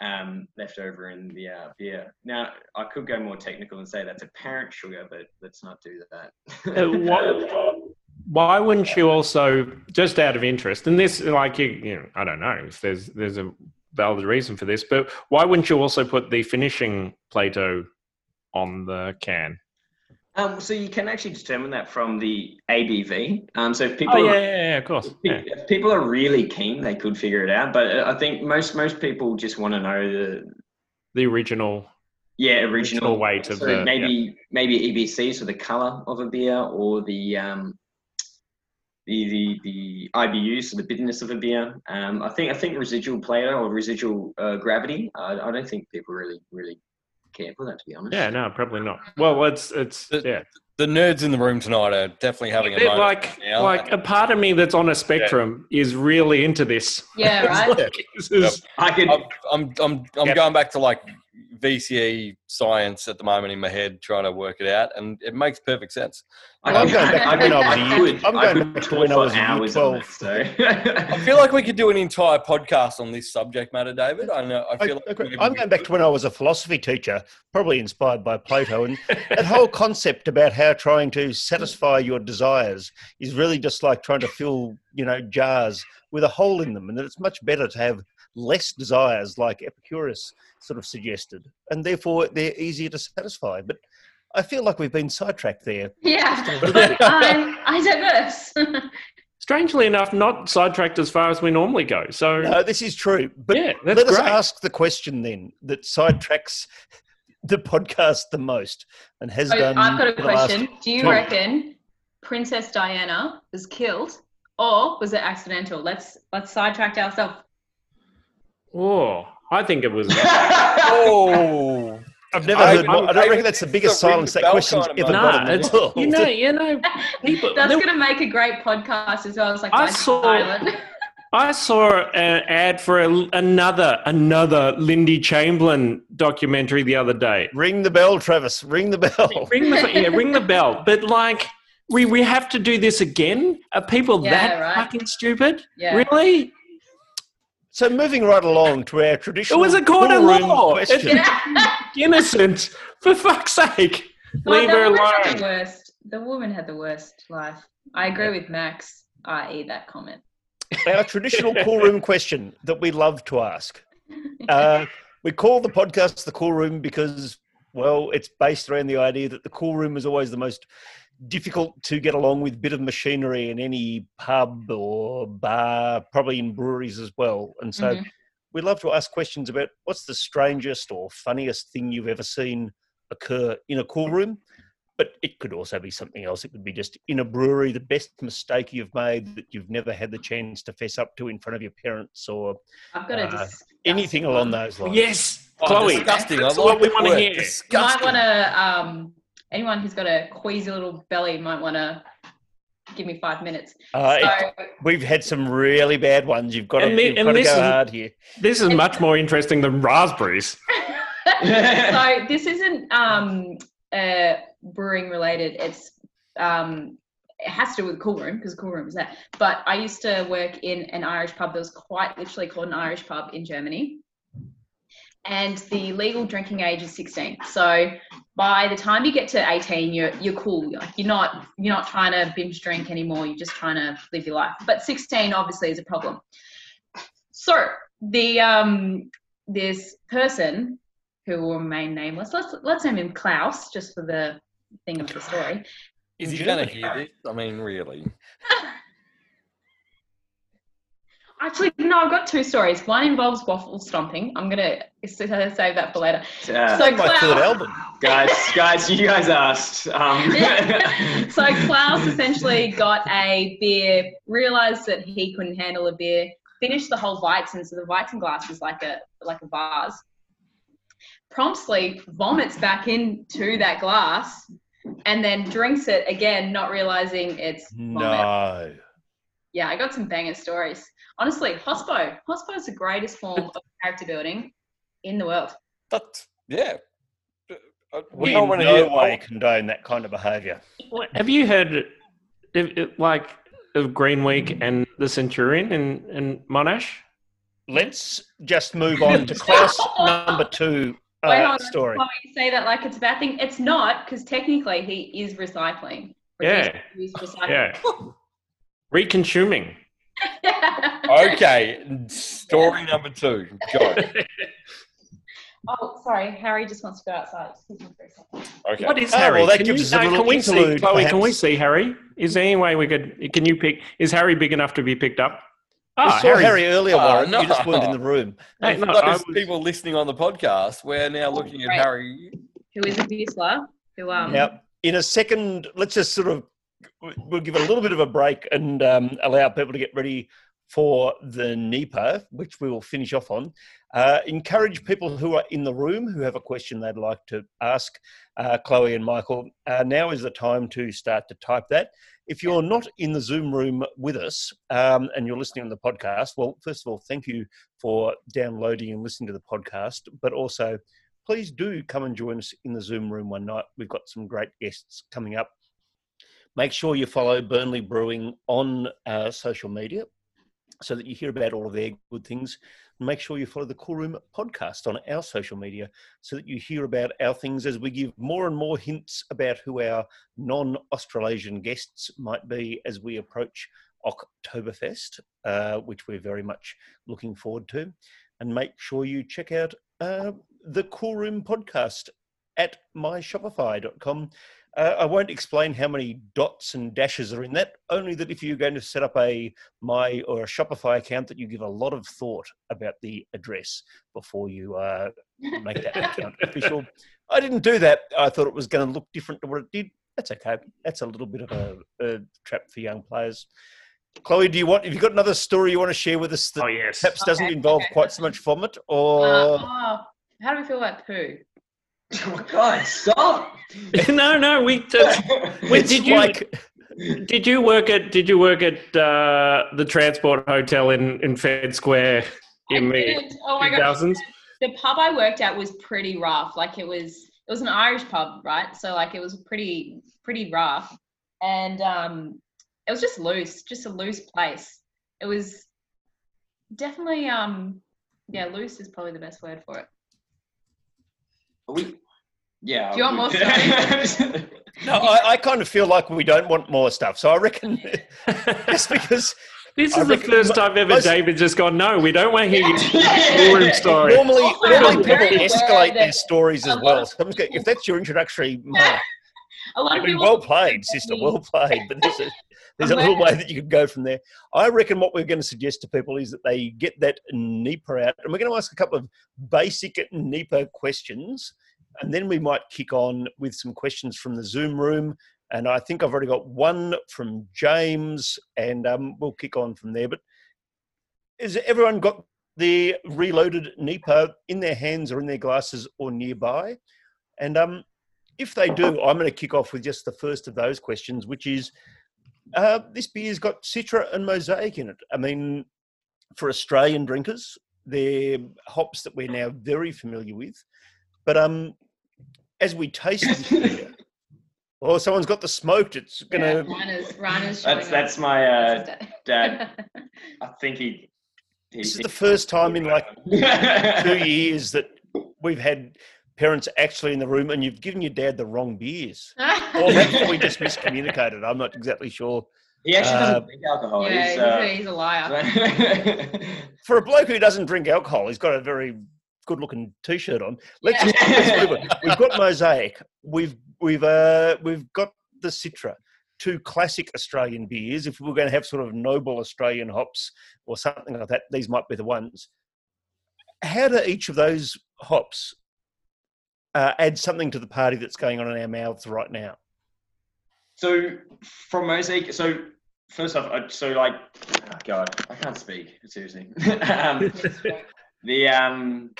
um, left over in the uh, beer. Now, I could go more technical and say that's apparent sugar, but let's not do that. Uh, why, wouldn't you also, just out of interest, and this, like you, you know, I don't know if there's there's a valid reason for this, but why wouldn't you also put the finishing Plato on the can? Um, so you can actually determine that from the ABV. Um, so if people, Oh yeah, are, yeah, yeah, of course. Yeah. if people are really keen, they could figure it out. But I think most most people just want to know the The original. yeah original Original weight of the- maybe maybe EBC, so the color of a beer, or the um, the the the IBU, so the bitterness of a beer. Um, I think I think residual Plato or residual uh, gravity. I, I don't think people really really care for that, to be honest. Yeah, no, probably not. Well, it's it's The- yeah. The nerds in the room tonight are definitely having a They're moment like now. like a part of me that's on a spectrum is really into this. Yeah, right. Like, this is- I could. I'm I'm I'm, I'm Yep. going back to like VCE science at the moment in my head, trying to work it out, and it makes perfect sense. I I'm going back to when I was a I year- could- I'm I going could back to when I was hours on 12. that, I feel like we could do an entire podcast on this subject matter, David. I know. I I, feel like I'm going back to when I was a philosophy teacher, probably inspired by Plato, and that whole concept about how trying to satisfy your desires is really just like trying to fill, you know, jars with a hole in them, and that it's much better to have less desires, like Epicurus sort of suggested, and therefore they're easier to satisfy. But I feel like we've been sidetracked there. Yeah. I, I diverse. strangely enough, not sidetracked as far as we normally go. So No, this is true. But yeah, that's let us great. ask the question then that sidetracks the podcast the most and has So done. I've got a the question. Do you Tom. reckon Princess Diana was killed, or was it accidental? Let's let's sidetrack ourselves. Oh, I think it was. Oh, I've never I- heard. More, I, I- don't I reckon that's the biggest it's a ring silence that question's ever moment. got nah, in it's the world. you know, you know, people. That's going to make a great podcast as well. It's like I Dead saw- Silent. I saw an ad for a, another another Lindy Chamberlain documentary the other day. Ring the bell, Travis. Ring the bell. Ring the yeah, ring the bell. But like, we we have to do this again. Are people Yeah, that right. fucking stupid? Yeah. Really? So moving right along to our traditional. It traditional was a court of room law. question. Yeah. Innocent. For fuck's sake. No, Leave the her woman had alone. the worst. The woman had the worst life. I agree with Max, i.e., that comment. our traditional cool room question that we love to ask. Uh, we call the podcast the cool room because, well, it's based around the idea that the cool room is always the most difficult to get along with bit of machinery in any pub or bar, probably in breweries as well. And so Mhm. we love to ask questions about what's the strangest or funniest thing you've ever seen occur in a cool room. But it could also be something else. It could be just in a brewery, the best mistake you've made that you've never had the chance to fess up to in front of your parents or I've got Uh, anything along those lines. Yes, Oh, Chloe. disgusting. That's I what we want to word. hear. You might want to, um, anyone who's got a queasy little belly might want to give me five minutes. Uh, it- we've had some really bad ones. You've got to, And the- you've and got to go is- hard here. This is much more interesting than raspberries. so this isn't um, uh, brewing related. It's um, it has to do with cool room because cool room is there. But I used to work in an Irish pub that was quite literally called an Irish pub in Germany. And the legal drinking age is 16. So by the time you get to 18, you're you're cool. Like you're not you're not trying to binge drink anymore. You're just trying to live your life. But 16 obviously is a problem. So the um this person who will remain nameless. Let's let's name him Klaus, just for the thing of the story. Is he going to hear this? I mean, really? Actually, no, I've got two stories. One involves waffle stomping. I'm gonna save that for later. Uh, So My album. guys, guys, you guys asked. Um, so Klaus essentially got a beer, realized that he couldn't handle a beer, finished the whole Weizen. So the Weizen glass was like a like a vase. Promptly vomits back into that glass, and then drinks it again, not realizing it's vomit. No. Yeah, I got some banger stories. Honestly, Hospo. Hospo is the greatest form of character building in the world. That's, yeah. Uh, We don't in wanna no hear- way condone that kind of behaviour. Have you heard, if, if, like, of Green Week and the Centurion in, in Monash? Let's just move on to class number two uh, Wait, hold on. story. Chloe, you say that like it's a bad thing. It's not, because technically he is recycling. Yeah. Reduce, use, recycle. Yeah. Reconsuming. Okay, story number two. Go. oh, sorry. Harry just wants to go outside. Excuse me for a second. Okay. What is Oh, Harry? well, that Can gives you- us a little can we see, interlude, Chloe, can we see Harry? Is there any way we could, can you pick, is Harry big enough to be picked up? I Ah, saw Harry's- Harry earlier, Oh, Warren. no. You just weren't in the room. Hey, no, I was- people listening on the podcast, we're now looking at Right. Harry. Who is a Whistler? Who um Now, in a second, let's just sort of we'll give a little bit of a break and um, allow people to get ready for the NEIPA, which we will finish off on. Uh, encourage people who are in the room who have a question they'd like to ask uh, Chloe and Michael. Uh, now is the time to start to type that. If you're not in the Zoom room with us um, and you're listening on the podcast, well, first of all, thank you for downloading and listening to the podcast, but also please do come and join us in the Zoom room one night. We've got some great guests coming up. Make sure you follow Burnley Brewing on uh, social media so that you hear about all of their good things. Make sure you follow the Cool Room podcast on our social media so that you hear about our things as we give more and more hints about who our non Australasian guests might be as we approach Oktoberfest, uh, which we're very much looking forward to. And make sure you check out uh, the Cool Room podcast at myshopify.com. Uh, I won't explain how many dots and dashes are in that, only that if you're going to set up a My or a Shopify account, that you give a lot of thought about the address before you uh, make that account official. I didn't do that. I thought it was going to look different to what it did. That's okay. That's a little bit of a, a trap for young players. Chloe, do you want? Have you got another story you want to share with us that Oh, yes. perhaps doesn't involve okay. quite so much vomit, uh, or oh, how do we feel about poo? oh, God, stop! no, no, we, Wait, did you- like did you work at, did you work at uh, the Transport Hotel in, in Fed Square in I the didn't. Oh my god. the pub I worked at was pretty rough. Like it was, it was an Irish pub, right? So like it was pretty, pretty rough. and um, it was just loose, just a loose place. It was definitely um, yeah, loose is probably the best word for it. Are we? Yeah. Do you want more stories? No, I, I kind of feel like we don't want more stuff. So I reckon just because This I is the reckon first mo- time ever most- David just gone, no, we don't want to hear your schoolroom story. normally, Also, normally people escalate their stories as well. So I'm just going- if that's your introductory mark, A lot I mean, people. well played, sister, well played. But there's a, there's a little way that you could go from there. I reckon what we're going to suggest to people is that they get that NEIPA out, and we're going to ask a couple of basic NEIPA questions, and then we might kick on with some questions from the Zoom room. And I think I've already got one from James, and um, we'll kick on from there. But has everyone got the reloaded NEIPA in their hands or in their glasses or nearby? And um, if they do, I'm going to kick off with just the first of those questions, which is uh, this beer's got Citra and Mosaic in it. I mean, for Australian drinkers, they're hops that we're now very familiar with. But um, as we taste this beer, oh, someone's got the smoked. It's going Yeah, to. Rana's, Rana's That's that's up. my uh, dad. I think he. he This is he- the first time in like two years that we've had parents actually in the room, and you've given your dad the wrong beers. Or maybe we just miscommunicated. I'm not exactly sure. he actually Uh, doesn't drink alcohol. yeah, he's, he's, uh, a, he's a liar. For a bloke who doesn't drink alcohol, he's got a very good-looking T-shirt on. Let's, let's move on. We've got Mosaic. We've we've uh, we've got the Citra. Two classic Australian beers. If we we're going to have sort of noble Australian hops or something like that, these might be the ones. How do each of those hops uh, add something to the party that's going on in our mouths right now? So from Mosaic, so first off, so like, oh God, I can't speak seriously. um, the um,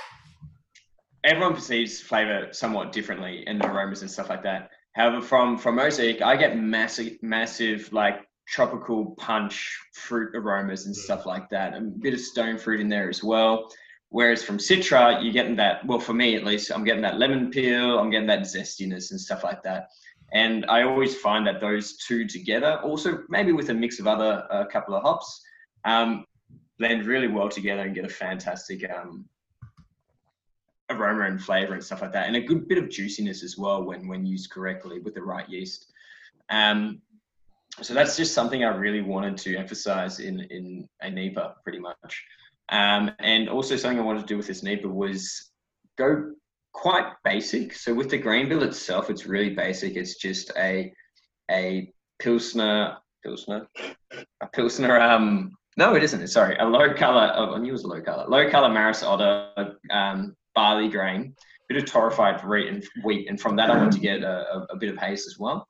everyone perceives flavor somewhat differently and the aromas and stuff like that. However, from from Mosaic, I get massive, massive like tropical punch fruit aromas and stuff like that, a bit of stone fruit in there as well. Whereas from Citra, you're getting that. Well, for me at least, I'm getting that lemon peel. I'm getting that zestiness and stuff like that. And I always find that those two together, also maybe with a mix of other a couple of hops, um, blend really well together and get a fantastic um, aroma and flavor and stuff like that, and a good bit of juiciness as well when when used correctly with the right yeast. Um, so that's just something I really wanted to emphasize in in a NEIPA pretty much. Um, and also something I wanted to do with this NEIPA was go quite basic. So with the grain bill itself, it's really basic. It's just a a pilsner pilsner a pilsner um no it isn't sorry a low color oh, i knew it was a low color low color maris otter um barley grain bit of torrefied wheat and wheat and from that i want to get a, a, bit of haze as well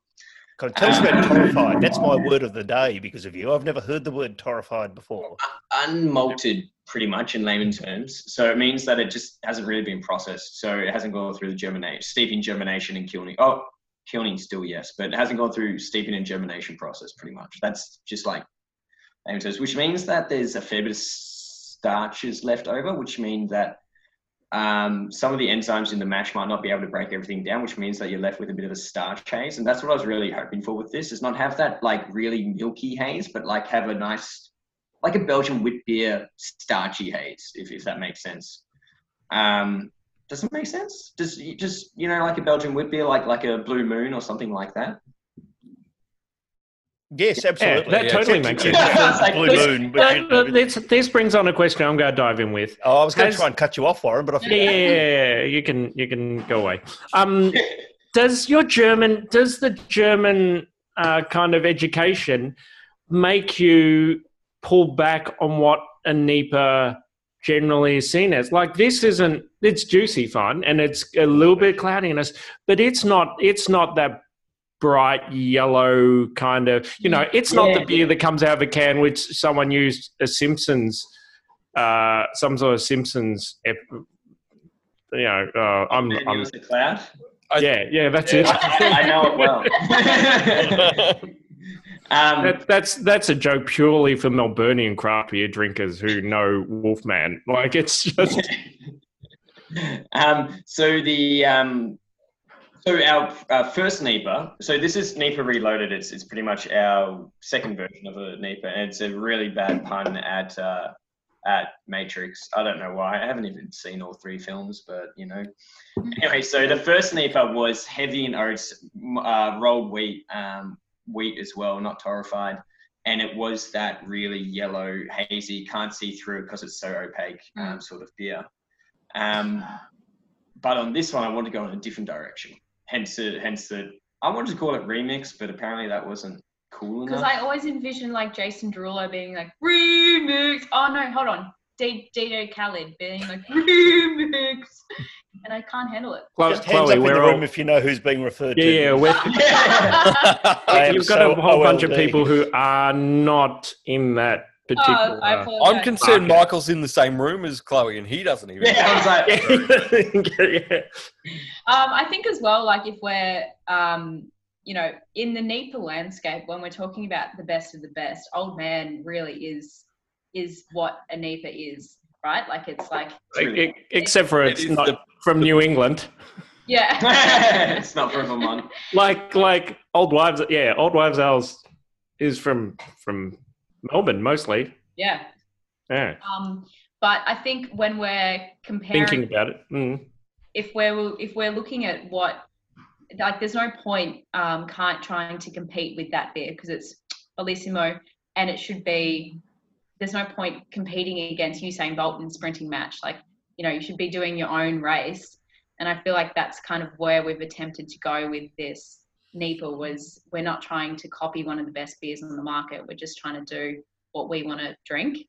I tell us about um, torrefied? That's my word of the day because of you. I've never heard the word torrefied before. unmalted pretty much in layman terms so it means that it just hasn't really been processed so it hasn't gone through the germination steeping germination and kilning oh kilning still yes but it hasn't gone through steeping and germination process pretty much that's just like layman terms which means that there's a fair bit of starches left over which means that um, some of the enzymes in the mash might not be able to break everything down, which means that you're left with a bit of a starch haze. And that's what I was really hoping for with this: is not have that like really milky haze, but like have a nice, like a Belgian wheat beer starchy haze, if, if that makes sense. Um, does it make sense? Does just you know like a Belgian wheat beer, like like a Blue Moon or something like that? Yes, absolutely. that Yeah, totally makes you sense. get Like, Blue this- moon, but you Uh, know, this, this brings on a question I'm going to dive in with. oh, I was going Has- to try and cut you off, Warren, but I Yeah, yeah, yeah, yeah, you can you can go away. Um, does your German does the German uh, kind of education make you pull back on what a NEIPA generally is seen as? Like this isn't it's juicy fun and it's a little bit cloudiness, but it's not it's not that bright yellow kind of you know it's not the beer that comes out of a can which someone used a simpsons uh some sort of simpsons ep- you know uh, i'm, And I'm was the cloud. I- yeah yeah that's it I know it well. um, that, that's that's a joke purely for melburnian craft beer drinkers who know wolfman like it's just um, so the um, So our uh, first NEIPA, so this is NEIPA Reloaded. It's it's pretty much our second version of a NEIPA, and it's a really bad pun at uh, at Matrix. I don't know why. I haven't even seen all three films, but you know. Anyway, so the first NEIPA was heavy in oats, uh, rolled wheat, um, wheat as well, not torrefied, and it was that really yellow, hazy, can't see through because it's so opaque, um, sort of beer. Um, but on this one, I want to go in a different direction. Hence, the, hence the. I wanted to call it remix, but apparently that wasn't cool enough. Because. I always envision like Jason Derulo being like remix. Oh no, hold on. D- DJ Khaled being like remix, and I can't handle it. Chloe, Just hands Chloe, up in the we're room all, if you know who's being referred yeah, to. yeah, we're, I am you've got so a whole bunch of people who are not in that particular. Oh, I apologize. I'm concerned Okay. Michael's in the same room as Chloe, and he doesn't even. yeah, I was like, yeah. Um, I think as well, like if we're, um, you know, in the NEIPA landscape, when we're talking about the best of the best, Old Man really is is what a NEIPA is, right? Like it's like, e- Except for it's is not the- from New England. yeah, it's not for Vermont. Like like old wives. Yeah, old wives' ales is from from Melbourne mostly. yeah. Yeah, Um, but I think when we're comparing, thinking about it. Mm. if we're if we're looking at what like there's no point um can't trying to compete with that beer because it's bellissimo and it should be there's no point competing against Usain Bolt in sprinting match like you know you should be doing your own race and I feel like that's kind of where we've attempted to go with this NEIPA was we're not trying to copy one of the best beers on the market we're just trying to do what we want to drink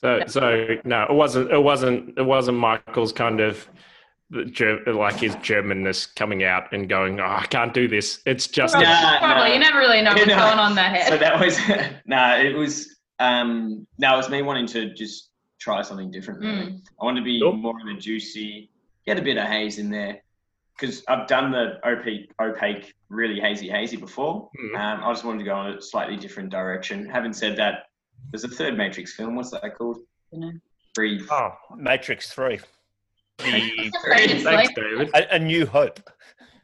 So so no, it wasn't. It wasn't. It wasn't Michael's kind of like his Germanness coming out and going. Oh, I can't do this. It's just. probably, Nah, probably. nah. you never really know what's know, going on in that head So that was nah. It was um. That was me wanting to just try something different. really. Mm. I wanted to be Cool. more of a juicy, get a bit of haze in there, because I've done the opaque, opaque, really hazy, hazy before. Mhm. Um, I just wanted to go in a slightly different direction. Having said that, there's a third Matrix film. What's that called? Dunno. Oh, Matrix 3. The- Seriously? Thanks, David. A, a New Hope.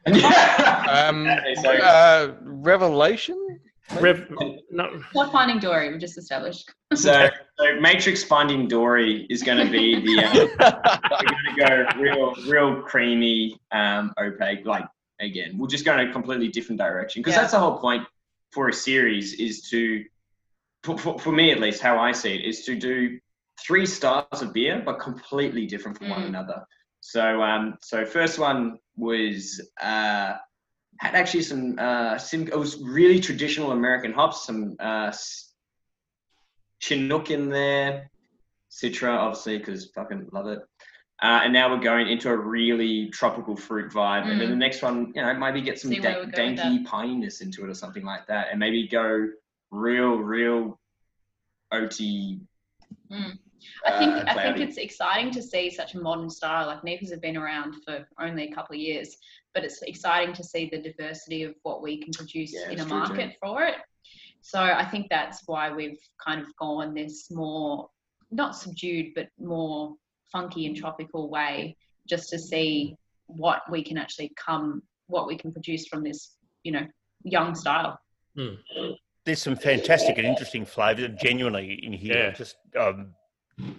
Um, uh, Revelation. Rev, no, Not Finding Dory, we just established. so, so Matrix Finding Dory is going to be the. Uh, we're going to go real, real creamy, um, opaque. Like again, we'll just go in a completely different direction because Yeah. that's the whole point for a series is to, for, for, for me at least, how I see it is to do three styles of beer but completely different from one Mm. another. So, um, so first one was uh, had actually some uh, sim- it was really traditional American hops, some uh, Chinook in there, Citra, obviously, because fucking love it. Uh, and now we're going into a really tropical fruit vibe. And then Mm. the next one, you know, maybe get some da- we go with dainty pininess into it or something like that. And maybe go real, real oaty. Mm. I think uh, I think it's exciting to see such a modern style. Like NEIPAs have been around for only a couple of years, but it's exciting to see the diversity of what we can produce Yeah, in it's a true market for it. So I think that's why we've kind of gone this more not subdued, but more funky and tropical way, just to see what we can actually come, what we can produce from this, you know, young style. There's some fantastic and interesting flavours genuinely in here. Yeah. Just um,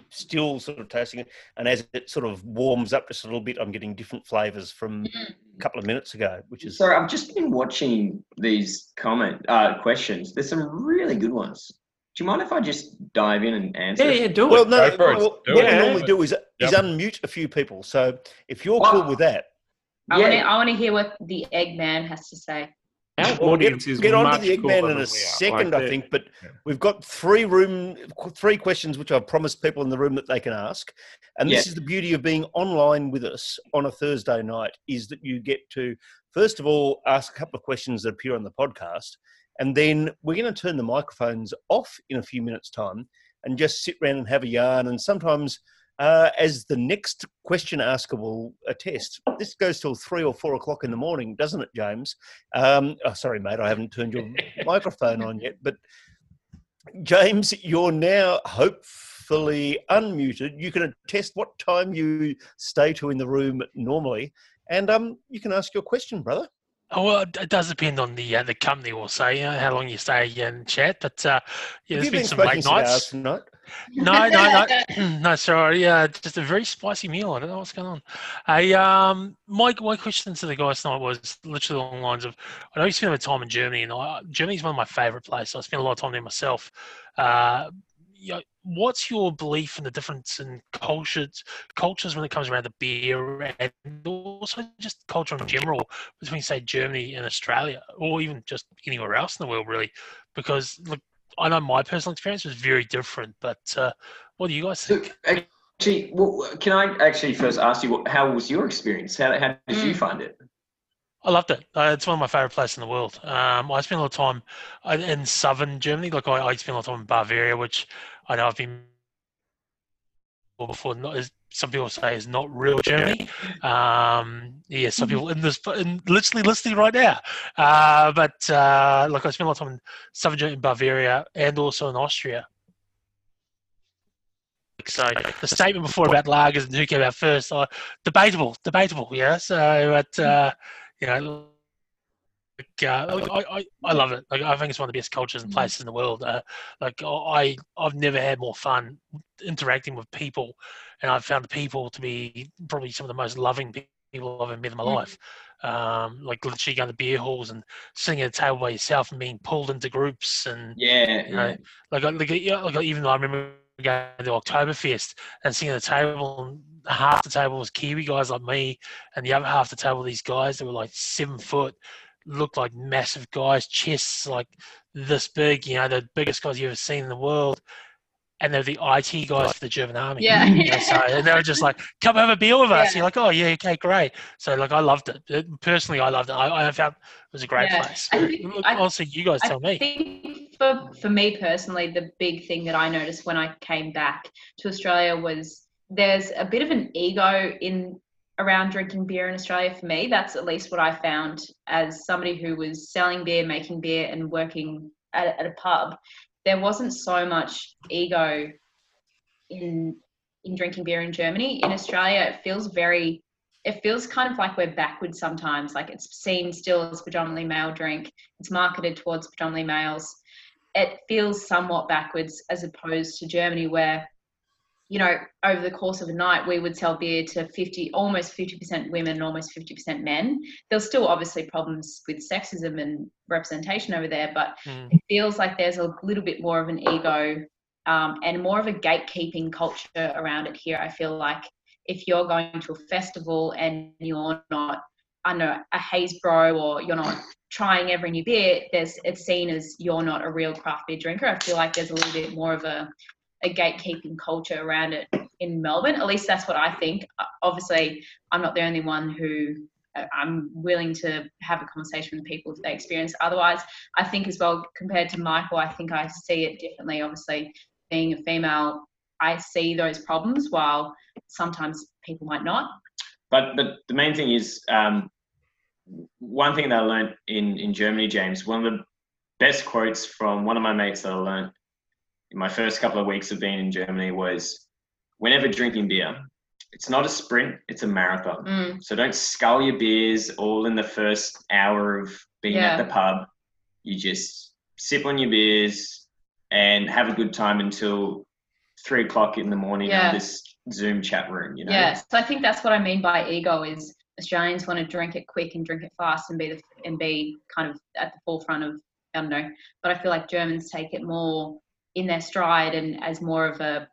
still sort of tasting it. And as it sort of warms up just a little bit, I'm getting different flavours from a couple of minutes ago, which is Sorry, I've just been watching these comment uh, questions. There's some really good ones. Do you mind if I just dive in and answer? yeah, yeah, do Well, it. no. Go for it. Well, Do what it. we normally do is, is unmute a few people. So if you're cool with that, I want to Yeah. I want to hear what the Eggman has to say. Our Well, audience get, is get on to the Eggman in a second, Like, I think. But yeah. we've got three room, three questions which I've promised people in the room that they can ask. And this Yeah. is the beauty of being online with us on a Thursday night is that you get to first of all ask a couple of questions that appear on the podcast, and then we're going to turn the microphones off in a few minutes' time and just sit around and have a yarn. And sometimes. Uh, as the next question asker will attest, this goes till three or four o'clock in the morning, doesn't it, James? Um, oh, sorry, mate, I haven't turned your microphone on yet. But James, you're now hopefully unmuted. You can attest what time you stay to in the room normally, and um, you can ask your question, brother. Oh, well, it does depend on the uh, the company, we'll say, you know, how long you stay in chat. But uh, yeah, there's been been some late nights. tonight? No, no, no, no. Sorry, yeah, just a very spicy meal. I don't know what's going on. I um, my my question to the guys tonight was literally along the lines of, I know you spent a bit of time in Germany, and I, Germany's one of my favourite places. I spent a lot of time there myself. Uh, you know, what's your belief in the difference in cultures cultures when it comes around the beer and also just culture in general between say Germany and Australia or even just anywhere else in the world really because look I know my personal experience was very different but uh, what do you guys think actually, well, can I actually first ask you, what, how was your experience? How, how did you Mm. find it? I loved it. Uh, it's one of my favorite places in the world. Um, I spent a lot of time uh, in southern Germany. Like I, I spent a lot of time in Bavaria, which I know I've been before. Not some people say is not real Germany. Um, yeah, some people in this, in literally listening right now. Uh, but uh, like I spent a lot of time in southern Germany, in Bavaria, and also in Austria. So the statement before about lagers and who came out first, uh, debatable, debatable. Yeah. So, but uh, you know, like, uh, like, I, I, I love it. Like, I think it's one of the best cultures and places in the world. Uh, like I, I've never had more fun interacting with people, and I've found the people to be probably some of the most loving people I've ever met in my Mm. life. Um, like literally going to beer halls and sitting at a table by yourself and being pulled into groups and Yeah, you know, yeah. like, I- like, like even though I remember going to Oktoberfest and sitting at the table, and half the table was Kiwi guys like me, and the other half the table these guys that were like seven foot, looked like massive guys, chests like this big, you know, the biggest guys you've ever seen in the world. And they're the IT guys for the German army. Yeah. You know, so, and they were just like, come have a beer with us. Yeah. You're like, oh, yeah, okay, great. So, like, I loved it. It- Personally, I loved it. I, I found it was a great Yeah. place. I think- Look, I- Honestly, you guys tell I me. think for for me personally, the big thing that I noticed when I came back to Australia was there's a bit of an ego in around drinking beer in Australia for me. That's at least what I found as somebody who was selling beer, making beer, and working at, at a pub. There wasn't so much ego in in drinking beer in Germany. In Australia, it feels very it feels kind of like we're backwards sometimes. Like it's seen still as predominantly male drink. It's marketed towards predominantly males. It feels somewhat backwards as opposed to Germany, where you know over the course of a night we would sell beer to 50 almost 50% women and almost 50% men there's still obviously problems with sexism and representation over there but Mm. it feels like there's a little bit more of an ego um, and more of a gatekeeping culture around it here. I feel like if you're going to a festival and you're not, I don't know, a haze bro or you're not trying every new beer, there's it's seen as you're not a real craft beer drinker. I feel like there's a little bit more of a, a gatekeeping culture around it in Melbourne. At least that's what I think. Uh, Obviously, I'm not the only one who uh, I'm willing to have a conversation with people if they experience otherwise. I think as well compared to Michael, I think I see it differently. Obviously, being a female, I see those problems while sometimes people might not. But but the main thing is um, one thing that I learned in in Germany, James. One of the best quotes from one of my mates that I learned my first couple of weeks of being in Germany was, "Whenever drinking beer, it's not a sprint; it's a marathon. Mm, So don't scull your beers all in the first hour of being Yeah. at the pub. You just sip on your beers and have a good time until three o'clock in the morning Yeah. on this Zoom chat room. You know. Yeah, so I think that's what I mean by ego is Australians want to drink it quick and drink it fast and be the, and be kind of at the forefront of I don't know. But I feel like Germans take it more in their stride and as more of a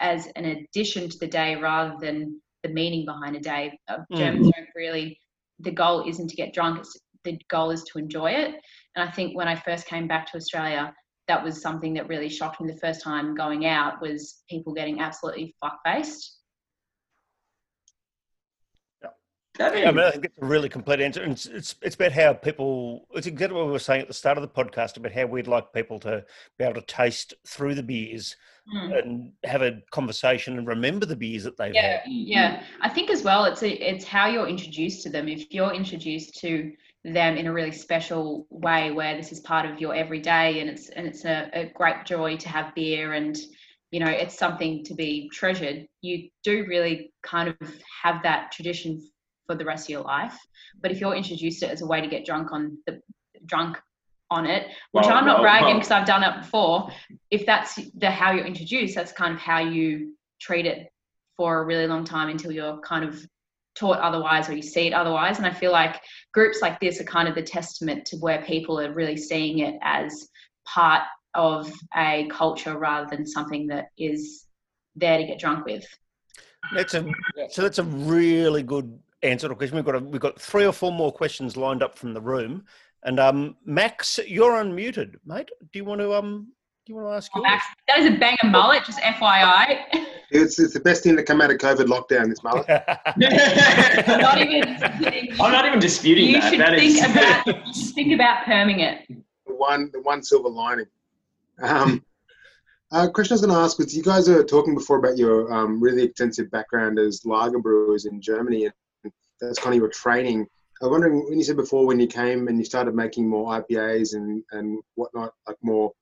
as an addition to the day rather than the meaning behind a day. Uh, Germans don't really. The goal isn't to get drunk. It's, the goal is to enjoy it. And I think when I first came back to Australia, that was something that really shocked me the first time going out was people getting absolutely fuck faced. I mean, I think it's a really complete answer. And it's, it's, it's about how people, it's exactly what we were saying at the start of the podcast about how we'd like people to be able to taste through the beers Mm. and have a conversation and remember the beers that they've Yeah, had. yeah. I think as well, it's a, it's how you're introduced to them. If you're introduced to them in a really special way, where this is part of your everyday, and it's and it's a, a great joy to have beer, and you know it's something to be treasured. You do really kind of have that tradition for the rest of your life. But if you're introduced it as a way to get drunk on the drunk on it, which Well, I'm not well, bragging well. because I've done it before. If that's the how you're introduced, that's kind of how you treat it for a really long time until you're kind of taught otherwise or you see it otherwise. And I feel like groups like this are kind of the testament to where people are really seeing it as part of a culture rather than something that is there to get drunk with. That's a so that's a really good answer to the question. We've got a, we've got three or four more questions lined up from the room, and um, Max, you're unmuted, mate. Do you want to um do you want to ask yours? Max, that is a banger mullet, just FYI. It's, it's the best thing to come out of COVID lockdown, this mullet. I'm not even kidding. I'm not even disputing You that. should That think is. about you should think about perming it. The one, the one silver lining. Um, uh, question I was going to ask was, you guys were talking before about your um, really extensive background as lager brewers in Germany, and that's kind of your training. I was wondering when you said before when you came and you started making more IPAs and and whatnot, like more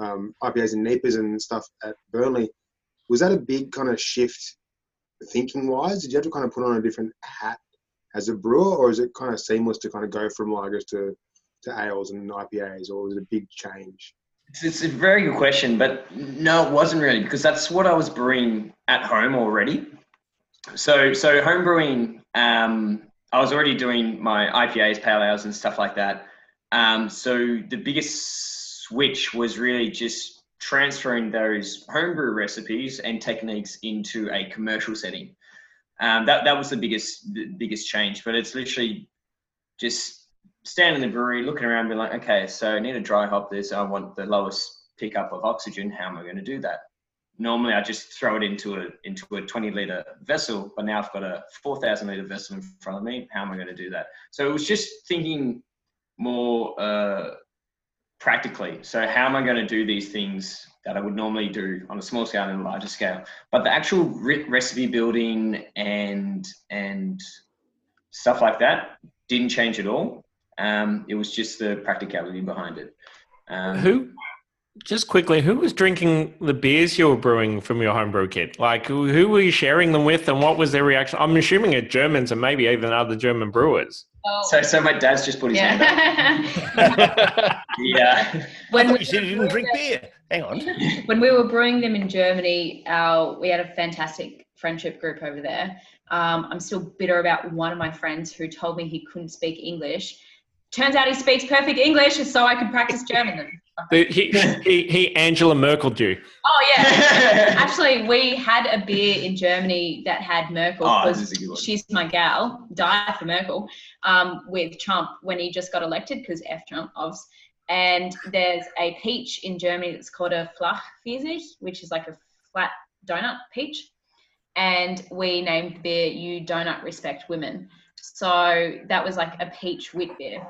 um, IPAs and NEIPAs and stuff at Burnley, was that a big kind of shift thinking wise? Did you have to kind of put on a different hat as a brewer, or is it kind of seamless to kind of go from lagers to to ales and IPAs, or was it a big change? It's, it's a very good question, but no, it wasn't really because that's what I was brewing at home already. So, so home brewing, um, I was already doing my IPAs, pale ales, and stuff like that. Um, so the biggest switch was really just transferring those homebrew recipes and techniques into a commercial setting. Um, that that was the biggest the biggest change. But it's literally just standing in the brewery, looking around, being like, okay, so I need to dry hop this. I want the lowest pickup of oxygen. How am I going to do that? Normally, I just throw it into a into a 20 liter vessel, but now I've got a 4,000 liter vessel in front of me. How am I going to do that? So it was just thinking more uh, practically. So how am I going to do these things that I would normally do on a small scale and a larger scale? But the actual re- recipe building and and stuff like that didn't change at all. Um, it was just the practicality behind it. Um, Who? Just quickly, who was drinking the beers you were brewing from your homebrew kit? Like, who, who were you sharing them with, and what was their reaction? I'm assuming it's Germans and maybe even other German brewers. So, so my dad's just put his hand up. yeah. Yeah. I when we you said you didn't drink beer. Hang on. when we were brewing them in Germany, our, we had a fantastic friendship group over there. Um, I'm still bitter about one of my friends who told me he couldn't speak English. Turns out he speaks perfect English, so I could practice German. The- He, he, he Angela Merkel you. Oh yeah. Actually, we had a beer in Germany that had Merkel Oh, because this is a good one. she's my gal, die for Merkel, um, with Trump when he just got elected because F Trump, obvs. And there's a peach in Germany that's called a Flachpfirsich, which is like a flat donut peach. And we named the beer "You Donut Respect Women." So that was like a peach wheat beer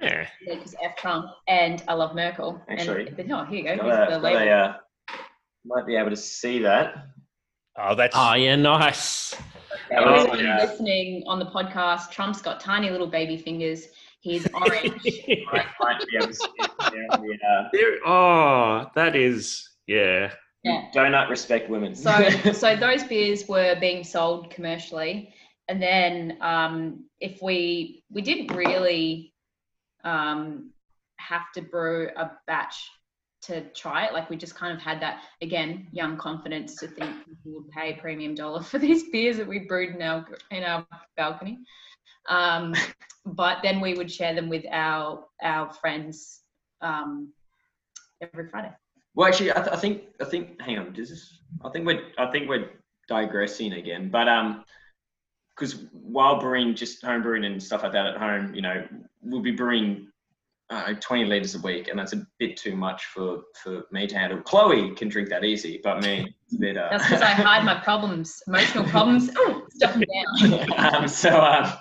Yeah. because F Trump and I love Merkel. Actually, and, but no, here you go. Got Here's a- the got label. a, uh, might be able to see that. Oh, that's Oh, yeah, nice. That For was anyone the, uh, listening on the podcast, Trump's got tiny little baby fingers. He's orange. might- might be able to see the, uh, There- oh, that is, yeah. Yeah. Donut respect women. So, so those beers were being sold commercially, and then um, if we we didn't really um, have to brew a batch to try it, like we just kind of had that again young confidence to think people would pay premium dollar for these beers that we brewed in our in our balcony. Um, but then we would share them with our our friends um, every Friday. Well, actually, I, th- I think I think. Hang on, does this? I think we're I think we're digressing again, but um, because while brewing just home brewing and stuff like that at home, you know, we'll be brewing uh, 20 liters a week, and that's a bit too much for for me to handle. Chloe can drink that easy, but me, it's a bit. Uh, That's because I hide my problems, emotional problems, ooh, stuff them down. um, so um,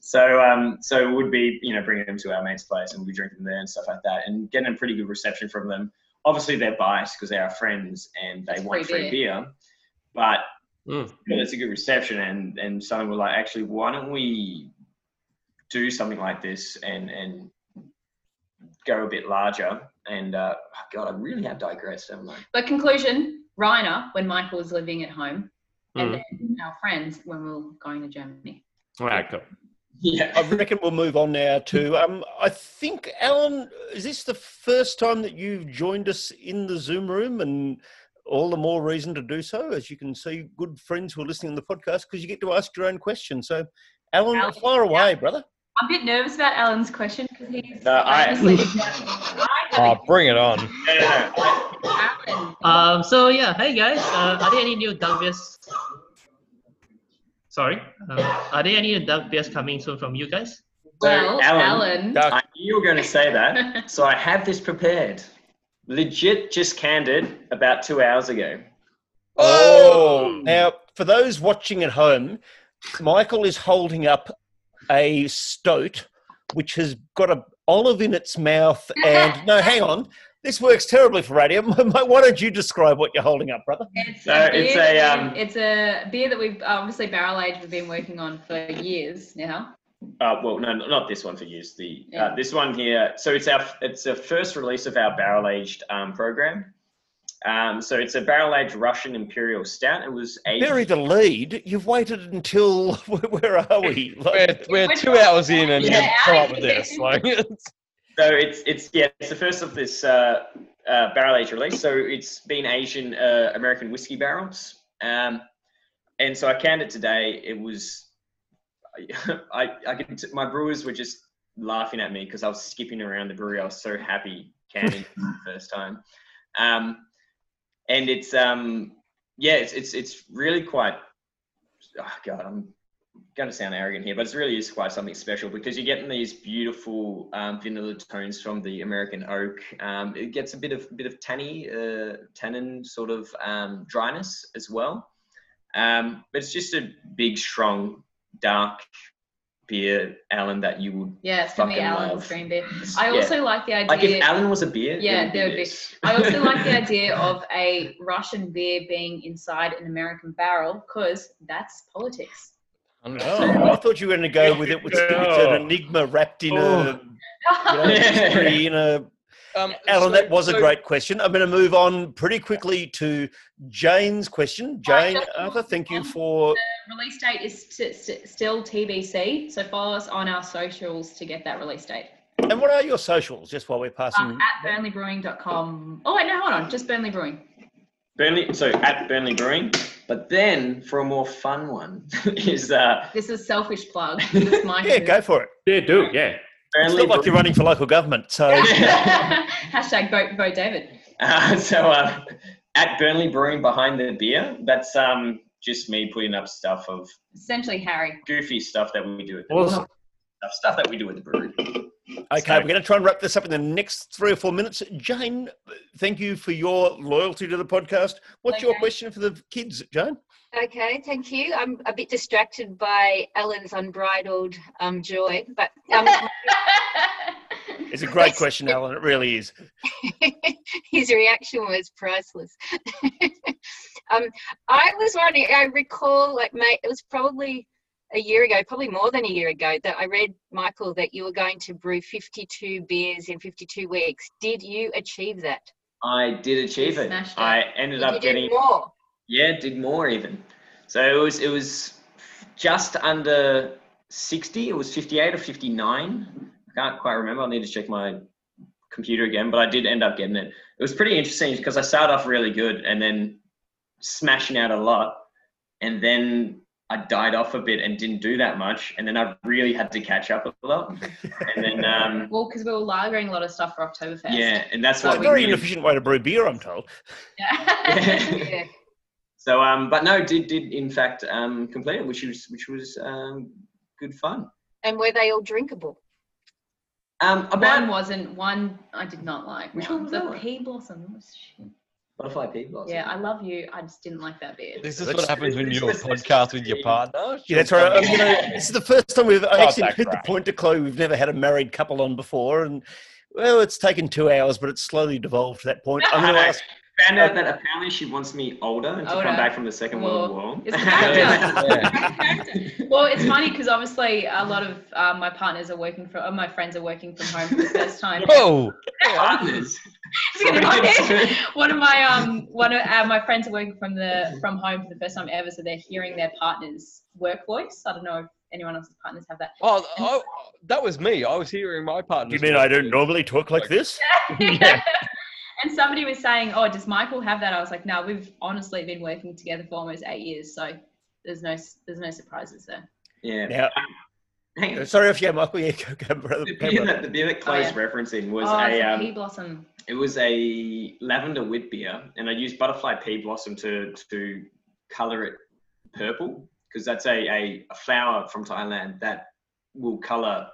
so um, so would be you know bringing them to our mate's place and we'll be drinking them there and stuff like that and getting a pretty good reception from them. Obviously they're biased because they're our friends and they It's want free free beer, but Mm. yeah, it's a good reception and and someone were like actually why don't we do something like this and and go a bit larger and uh, God I really have digressed haven't I? But conclusion, Reiner, when Michael was living at home, and Mm. then our friends when we were going to Germany. All right, cool. Yeah. I reckon we'll move on now to. Um, I think Alan, is this the first time that you've joined us in the Zoom room, and all the more reason to do so, as you can see, good friends who are listening to the podcast because you get to ask your own question. So, Alan, Alan, fire away, brother. I'm a bit nervous about Alan's question because he's No, I- Oh, bring it on. Um, so yeah, hey guys, uh, are there any new duck? Sorry, uh, are there any new duck coming soon from you guys? Well, Alan, Alan. I knew you were going to say that, so I have this prepared. Legit, just canned it about two hours ago. Oh, Now, for those watching at home, Michael is holding up a stoat which has got a olive in its mouth, and no, hang on. This works terribly for radio. Why don't you describe what you're holding up, brother? It's, So a it's beer a, that um, we've- it's a beer that we've obviously barrel aged. We've been working on for years now. Uh, well, no, not this one for use. The Yeah. uh, this one here. So it's our it's the first release of our barrel aged um, program. Um, so it's a barrel aged Russian Imperial Stout. It was aged. Bury the lead. You've waited until where are we? we're, we're two hours in and Yeah. you've come up with this. Like, So it's it's yeah, it's the first of this uh, uh, barrel aged release. So it's been Asian uh, American whiskey barrels. Um, and so I canned it today. It was I I could t- my brewers were just laughing at me because I was skipping around the brewery. I was so happy canning for the first time. Um, and it's um yeah, it's it's it's really quite. Oh God, I'm going to sound arrogant here, but it really is quite something special because you're getting these beautiful um, vanilla tones from the American oak. Um, it gets a bit of bit of tanny, uh, tannin sort of um, dryness as well. Um, but it's just a big, strong, dark beer, Alan, that you would. Yeah, it's for me, Fucking Alan's love. green beer. I yeah. also like the idea. like if Alan was a beer. Yeah, there would be. I also like the idea of a Russian beer being inside an American barrel because that's politics. Oh, I thought you were going to go with it with, with an enigma wrapped in a you know, history in a um, Alan, so- that was a great question. I'm going to move on pretty quickly to Jane's question. Jane Arthur, thank you for. Release date is st- st- still TBC, so follow us on our socials to get that release date. And what are your socials, just while we're passing? Um, at burnleybrewing.com. Oh, wait, no, hold on. Just Burnley Brewing. Burnley, so at Burnley Brewing. But then for a more fun one is uh, This is selfish plug. This is my yeah, go for it. Yeah, do yeah. It's Burnley not like you're running for local government, so Hashtag vote, vote David. Uh, so uh, at Burnley Brewing behind the beer, that's um just me putting up stuff of Essentially, Harry. goofy stuff that we do at the Awesome. stuff, stuff that we do at the brewery. okay, we're going to try and wrap this up in the next three or four minutes. Jane, thank you for your loyalty to the podcast. What's your question for the kids, Jane? Okay, thank you. I'm a bit distracted by Ellen's unbridled um, joy, but um, It's a great question, Ellen. It really is. his reaction was priceless. um, I was wondering, I recall, like, mate, it was probably a year ago, probably more than a year ago, that I read, Michael, that you were going to brew 52 beers in 52 weeks. Did you achieve that? I did achieve it. it. I ended Did up you getting more? yeah, did more even. So it was it was just under sixty. It was fifty eight or fifty nine. I can't quite remember. I need to check my computer again, but I did end up getting it. It was pretty interesting because I started off really good and then smashing out a lot, and then I died off a bit and didn't do that much, and then I really had to catch up a lot, and then um, well, because we were lagering a lot of stuff for Oktoberfest. yeah, and that's It's a what we very really inefficient way to brew beer, I'm told. Yeah. Yeah. So, um, but no, did did in fact um, complete it, which was which was um, good fun. And were they all drinkable? Um, one about wasn't. One I did not like. Which one. one was the that one? pea blossom was shit. Butterfly pea blossom. Yeah, I love you. I just didn't like that beer. This is Let's- what happens when you do a podcast with your partner. Yeah, that's right. Um, you know, this is the first time we've I actually that made the point to Chloe. We've never had a married couple on before, and well, it's taken two hours, but it's slowly devolved to that point. I'm going to ask. Found out that apparently she wants me older and to Older. come back from the Second World War. it's character. well, it's funny because obviously a lot of um, my partners are working from, uh, my friends are working from home for the first time. Whoa! Partners. one of my um one of uh, my friends are working from the from home for the first time ever, so they're hearing their partner's work voice. I don't know if anyone else's partners have that. Oh, oh, that was me. I was hearing my partner. You mean I don't normally talk like this? And somebody was saying, "Oh, does Michael have that?" I was like, "No, we've honestly been working together for almost eight years, so there's no there's no surprises there." Yeah. Now, Hang on. sorry if yeah, Michael. Yeah, go, go, brother. The beer, that, the beer that Chloe's yeah. referencing was oh, a it's a um, pea blossom. it was a lavender wheat beer, and I used butterfly pea blossom to to color it purple because that's a, a a flower from Thailand that will color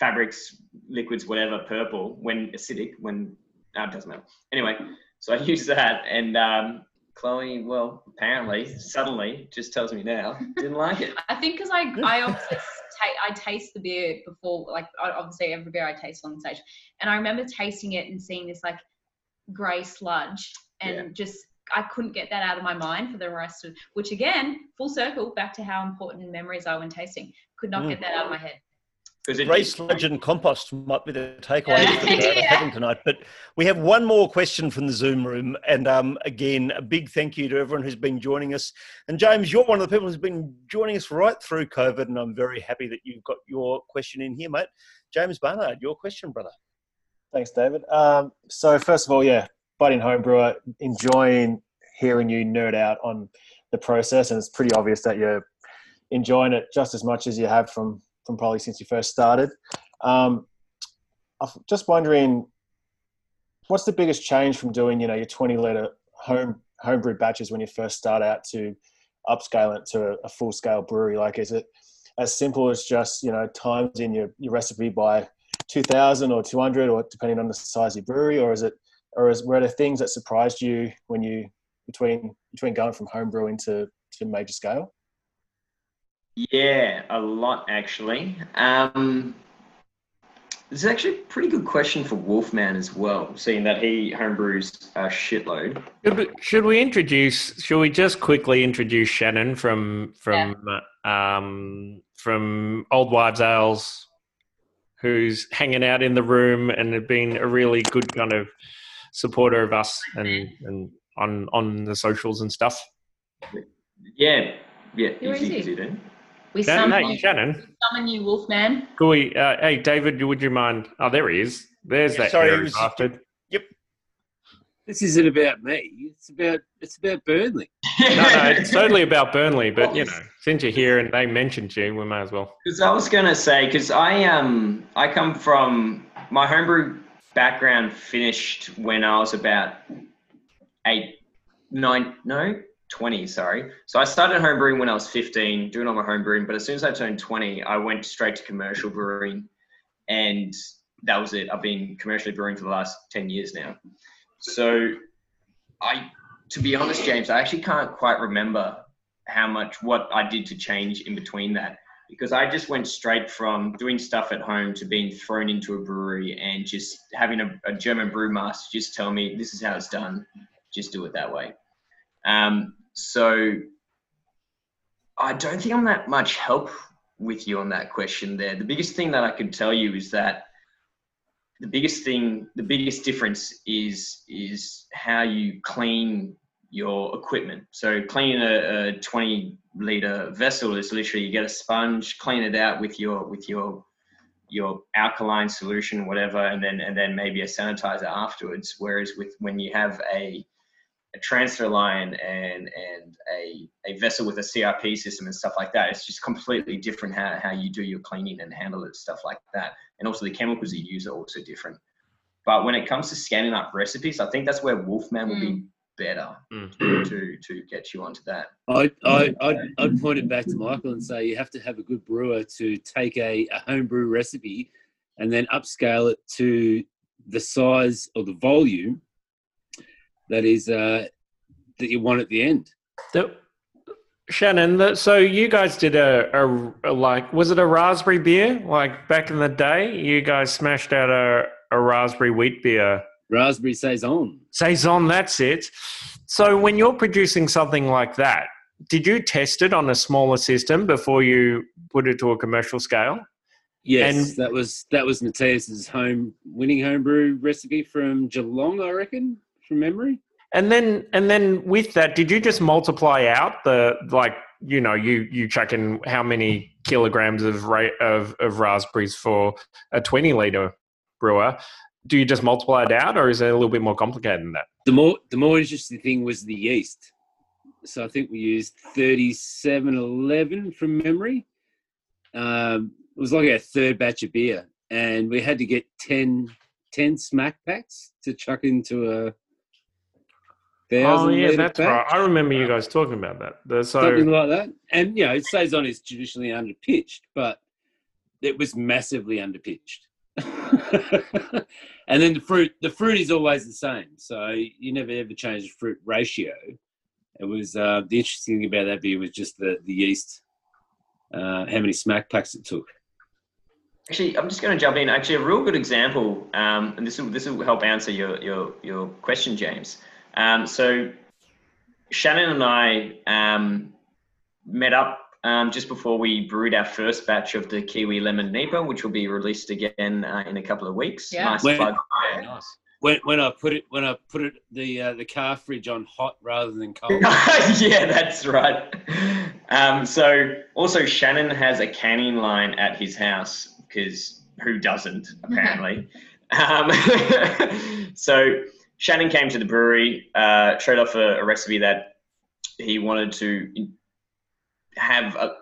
fabrics, liquids, whatever purple when acidic. When it doesn't matter. Anyway, so I use that, and um, Chloe, well, apparently, suddenly, just tells me now, didn't like it. I think because I I obviously ta- I taste the beer before, like obviously every beer I taste on stage, and I remember tasting it and seeing this like grey sludge, and Yeah. just I couldn't get that out of my mind for the rest of. Which again, full circle back to how important memories are when tasting. Could not Mm. get that out of my head. Because it, Grey sludge compost might be the takeaway Yeah. for Yeah. tonight. But we have one more question from the Zoom room, and um, again, a big thank you to everyone who's been joining us. And James, you're one of the people who's been joining us right through COVID, and I'm very happy that you've got your question in here, mate. James Barnard, your question, brother. Thanks, David. Um, so first of all, yeah, budding home brewer, enjoying hearing you nerd out on the process, and it's pretty obvious that you're enjoying it just as much as you have from from probably since you first started. Um, I'm just wondering, what's the biggest change from doing, you know, your 20 liter home homebrew batches when you first start out to upscale it to a, a full scale brewery? Like, is it as simple as just you know times in your, your recipe by 2000 or 200 or depending on the size of your brewery or is it or is were there things that surprised you when you between between going from home brewing to to major scale Yeah, a lot actually. Um, this is actually a pretty good question for Wolfman as well, seeing that he homebrews a shitload. Should we, should we introduce? Should we just quickly introduce Shannon from from um, from Old Wives Ales, who's hanging out in the room and had been a really good kind of supporter of us and and on on the socials and stuff. Yeah, yeah, Who is easy, he? easy then. We Shannon, summon, hey, you, Shannon, summon you, Wolfman. could we? Uh, hey, David, would you mind? Oh, there he is. There's Yeah, that sorry, hairy it was- bastard. This isn't about me. It's about it's about Burnley. No, no, it's totally about Burnley. But you know, since you're here and they mentioned you, we may as well. Because I was gonna say, because I um I come from my homebrew background finished when I was about eight, nine, no, twenty. Sorry. So I started homebrewing when I was fifteen, doing all my homebrewing. But as soon as I turned twenty, I went straight to commercial brewing, and that was it. I've been commercially brewing for the last ten years now. So I, to be honest, James, I actually can't quite remember how much what I did to change in between that because I just went straight from doing stuff at home to being thrown into a brewery and just having a, a German brewmaster just tell me this is how it's done, just do it that way. Um, so I don't think I'm that much help with you on that question there. The biggest thing that I could tell you is that the biggest thing, the biggest difference is is how you clean your equipment. So cleaning a, a 20 liter vessel is literally you get a sponge, clean it out with your with your your alkaline solution, whatever, and then and then maybe a sanitizer afterwards. Whereas with when you have a a transfer line and and a, a vessel with a CIP system and stuff like that, it's just completely different how, how you do your cleaning and handle it, stuff like that. And also the chemicals you use are also different. But when it comes to scanning up recipes, I think that's where Wolfman will be mm. better mm. to, to to get you onto that. I, I, I'd, I'd point it back to Michael and say you have to have a good brewer to take a, a homebrew recipe and then upscale it to the size or the volume that is uh, that you want at the end. The, Shannon, the, so you guys did a, a, a like was it a raspberry beer like back in the day? You guys smashed out a, a raspberry wheat beer. Raspberry saison. Saison, that's it. So when you're producing something like that, did you test it on a smaller system before you put it to a commercial scale? Yes, And- that was that was Matthias's home winning homebrew recipe from Geelong, I reckon, from memory. And then and then with that, did you just multiply out the like you know you you chuck in how many kilograms of ra- of, of raspberries for a 20 liter brewer. Do you just multiply it out, or is it a little bit more complicated than that? The more the more interesting thing was the yeast. So I think we used thirty-seven eleven from memory. Um, it was like our third batch of beer, and we had to get 10, 10 smack packs to chuck into a thousand. Oh yeah, that's pack. right. I remember you guys talking about that. The- So something like that. And you know, it says on it's traditionally underpitched, but it was massively underpitched. and then the fruit, the fruit is always the same, so you never ever change the fruit ratio. It was uh, the interesting thing about that beer was just the the yeast, uh, how many smack packs it took. Actually, I'm just going to jump in. Actually, a real good example, um, and this will this will help answer your your your question, James. Um, so, Shannon and I um, met up um, just before we brewed our first batch of the Kiwi Lemon NEIPA, which will be released again uh, in a couple of weeks. Yeah. Nice When- plug. When, when I put it when I put it the uh, the car fridge on hot rather than cold. yeah, that's right. Um, so also Shannon has a canning line at his house because who doesn't apparently. um, so Shannon came to the brewery, uh, showed off a, a recipe that he wanted to have, a,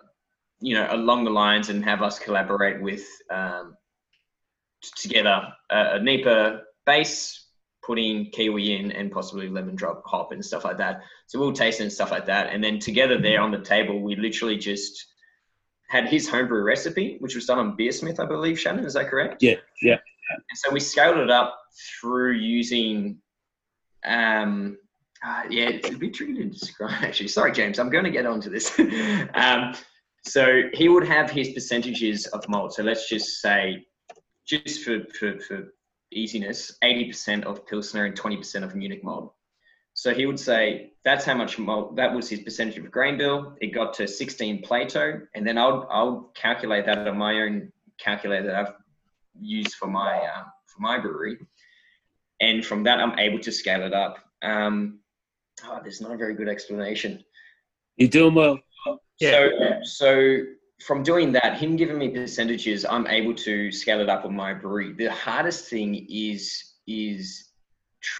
you know, along the lines and have us collaborate with um, together a, a NEIPA base, putting kiwi in and possibly lemon drop hop and stuff like that. So we'll taste it and stuff like that. And then together there on the table, we literally just had his homebrew recipe, which was done on Beersmith, I believe, Shannon. Is that correct? Yeah, yeah. And so we scaled it up through using, um, uh, yeah, it's a bit tricky to describe actually. Sorry, James, I'm going to get onto this. um, so he would have his percentages of malt. So let's just say, just for, for, for easiness, 80% of Pilsner and 20% of Munich malt. So he would say that's how much malt, that was his percentage of grain bill. It got to 16 Plato. And then I'll, I'll calculate that on my own calculator that I've used for my, uh, for my brewery. And from that, I'm able to scale it up. Um, oh, there's not a very good explanation. You're doing well. So, so from doing that, him giving me percentages, I'm able to scale it up on my brewery. The hardest thing is is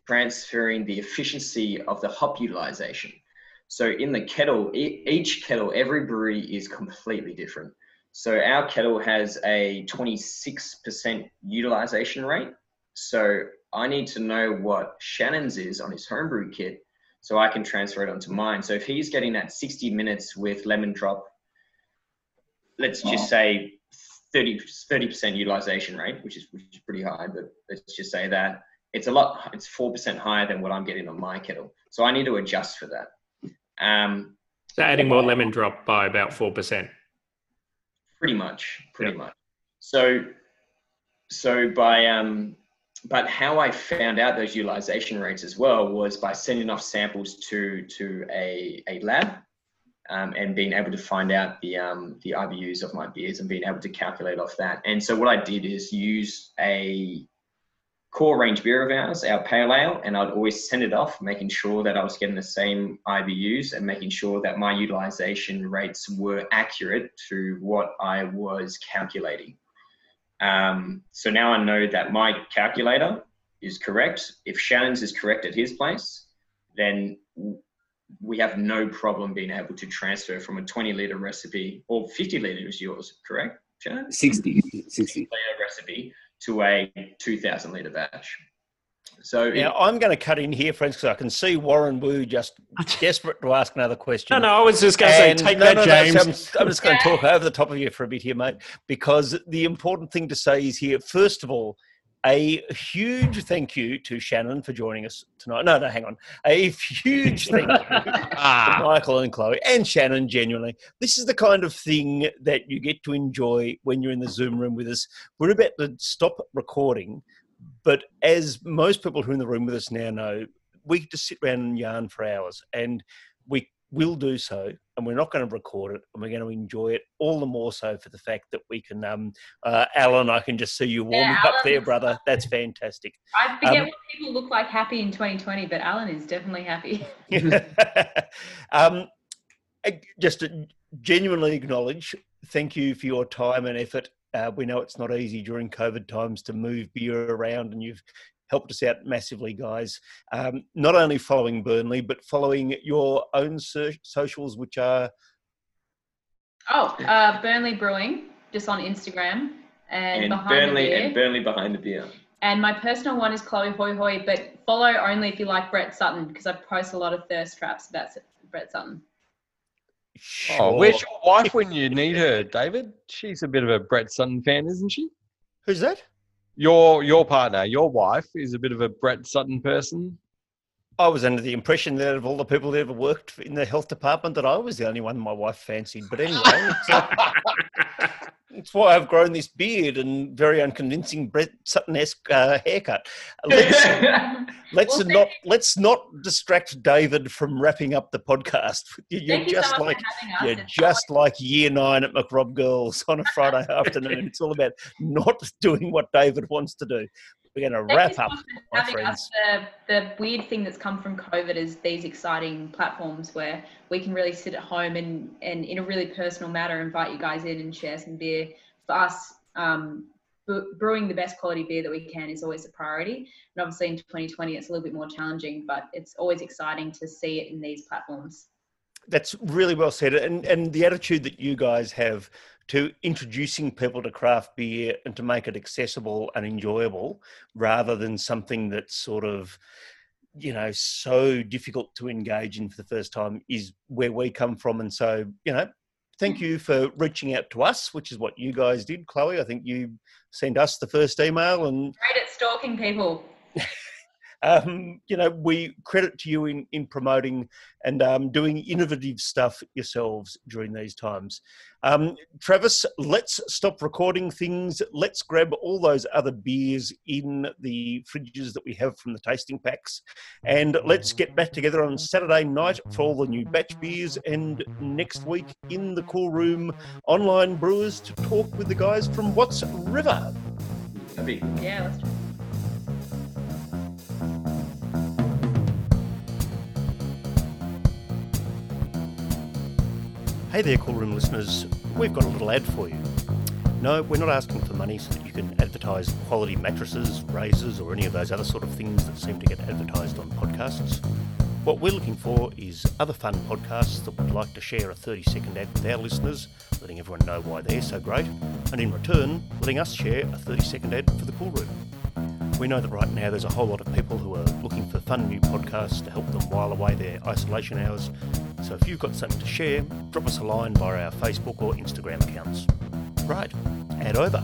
transferring the efficiency of the hop utilization. So in the kettle, each kettle, every brewery is completely different. So our kettle has a 26% utilization rate. So I need to know what Shannon's is on his homebrew kit so I can transfer it onto mine. So if he's getting that 60 minutes with lemon drop, let's just say 30 percent utilization rate, which is which is pretty high, but let's just say that it's a lot. It's four percent higher than what I'm getting on my kettle. So I need to adjust for that. Um, so adding more lemon drop by about four percent. pretty much, pretty much. So, so by um, but how I found out those utilization rates as well was by sending off samples to to a, a lab um, and being able to find out the um, the IBUs of my beers and being able to calculate off that. And so what I did is use a core range beer of ours, our pale ale, and I'd always send it off, making sure that I was getting the same IBUs and making sure that my utilization rates were accurate to what I was calculating. Um, so now I know that my calculator is correct. If Shannon's is correct at his place, then we have no problem being able to transfer from a 20 liter recipe or 50 liter is yours, correct, Shannon? 60. 60. liter recipe to a 2000 liter batch. So Now, I'm going to cut in here, friends, because I can see Warren Wu just desperate to ask another question. No, no, I was just gonna say, take no, that, no, no, James. so I'm, I'm just going to talk over the top of you for a bit here, mate, because the important thing to say is here, first of all, a huge thank you to Shannon for joining us tonight. No, no, hang on. A huge thank you to ah. Michael and Chloe and Shannon, genuinely. This is the kind of thing that you get to enjoy when you're in the Zoom room with us. We're about to stop recording, but as most people who are in the room with us now know, we just sit around and yarn for hours, and we will do so. And we're not going to record it, and we're going to enjoy it all the more so for the fact that we can. Um, uh, Alan, I can just see you warming Yeah, up there, brother. That's fantastic. I forget Um, what people look like happy in 2020, but Alan is definitely happy. um, just uh, genuinely acknowledge. Thank you for your time and effort. Uh, we know it's not easy during COVID times to move beer around, and you've helped us out massively, guys. Um, not only following Burnley, but following your own so- socials, which are Oh, uh, Burnley Brewing, just on Instagram. And, And behind Burnley the beer. and Burnley behind the beer. And my personal one is Chloe Hoy Hoy, but follow only if you like Brett Sutton because I post a lot of thirst traps about S- Brett Sutton. Oh, where's your wife when you need her, David? She's a bit of a Brett Sutton fan, isn't she? Who's that? Your your partner, your wife, is a bit of a Brett Sutton person. I was under the impression that of all the people that ever worked in the health department, that I was the only one my wife fancied. But anyway, it's, why I've grown this beard and very unconvincing Brett Sutton-esque uh, haircut. Let's, let's Well, not let's not distract David from wrapping up the podcast. You're Thank you so just like you're It's just like year nine at MacRob Girls on a Friday afternoon. It's all about not doing what David wants to do. We're going to Thank wrap up, my friends. The, the weird thing that's come from COVID is these exciting platforms where we can really sit at home and, and in a really personal manner invite you guys in and share some beer. For us, um, brewing the best quality beer that we can is always a priority. And obviously in 2020, it's a little bit more challenging, but it's always exciting to see it in these platforms. That's really well said, and and the attitude that you guys have to introducing people to craft beer and to make it accessible and enjoyable, rather than something that's sort of, you know, so difficult to engage in for the first time, is where we come from. And so, you know, thank mm. you for reaching out to us, which is what you guys did, Chloe. I think you sent us the first email, and Great at stalking people. um, you know, we credit to you in, in promoting and um, doing innovative stuff yourselves during these times. Um, Travis, let's stop recording things. Let's grab all those other beers in the fridges that we have from the tasting packs. And let's get back together on Saturday night for all the new batch beers. And next week in the cool room, online brewers to talk with the guys from Watts River. That'd be Yeah, Hey there, Cool Room listeners. We've got a little ad for you. No, we're not asking for money so that you can advertise quality mattresses, razors, or any of those other sort of things that seem to get advertised on podcasts. What we're looking for is other fun podcasts that would like to share a 30 second ad with our listeners, letting everyone know why they're so great, and in return, letting us share a 30 second ad for the Cool Room. We know that right now there's a whole lot of people who are looking for fun new podcasts to help them while away their isolation hours. So if you've got something to share, drop us a line via our Facebook or Instagram accounts. Right, ad over.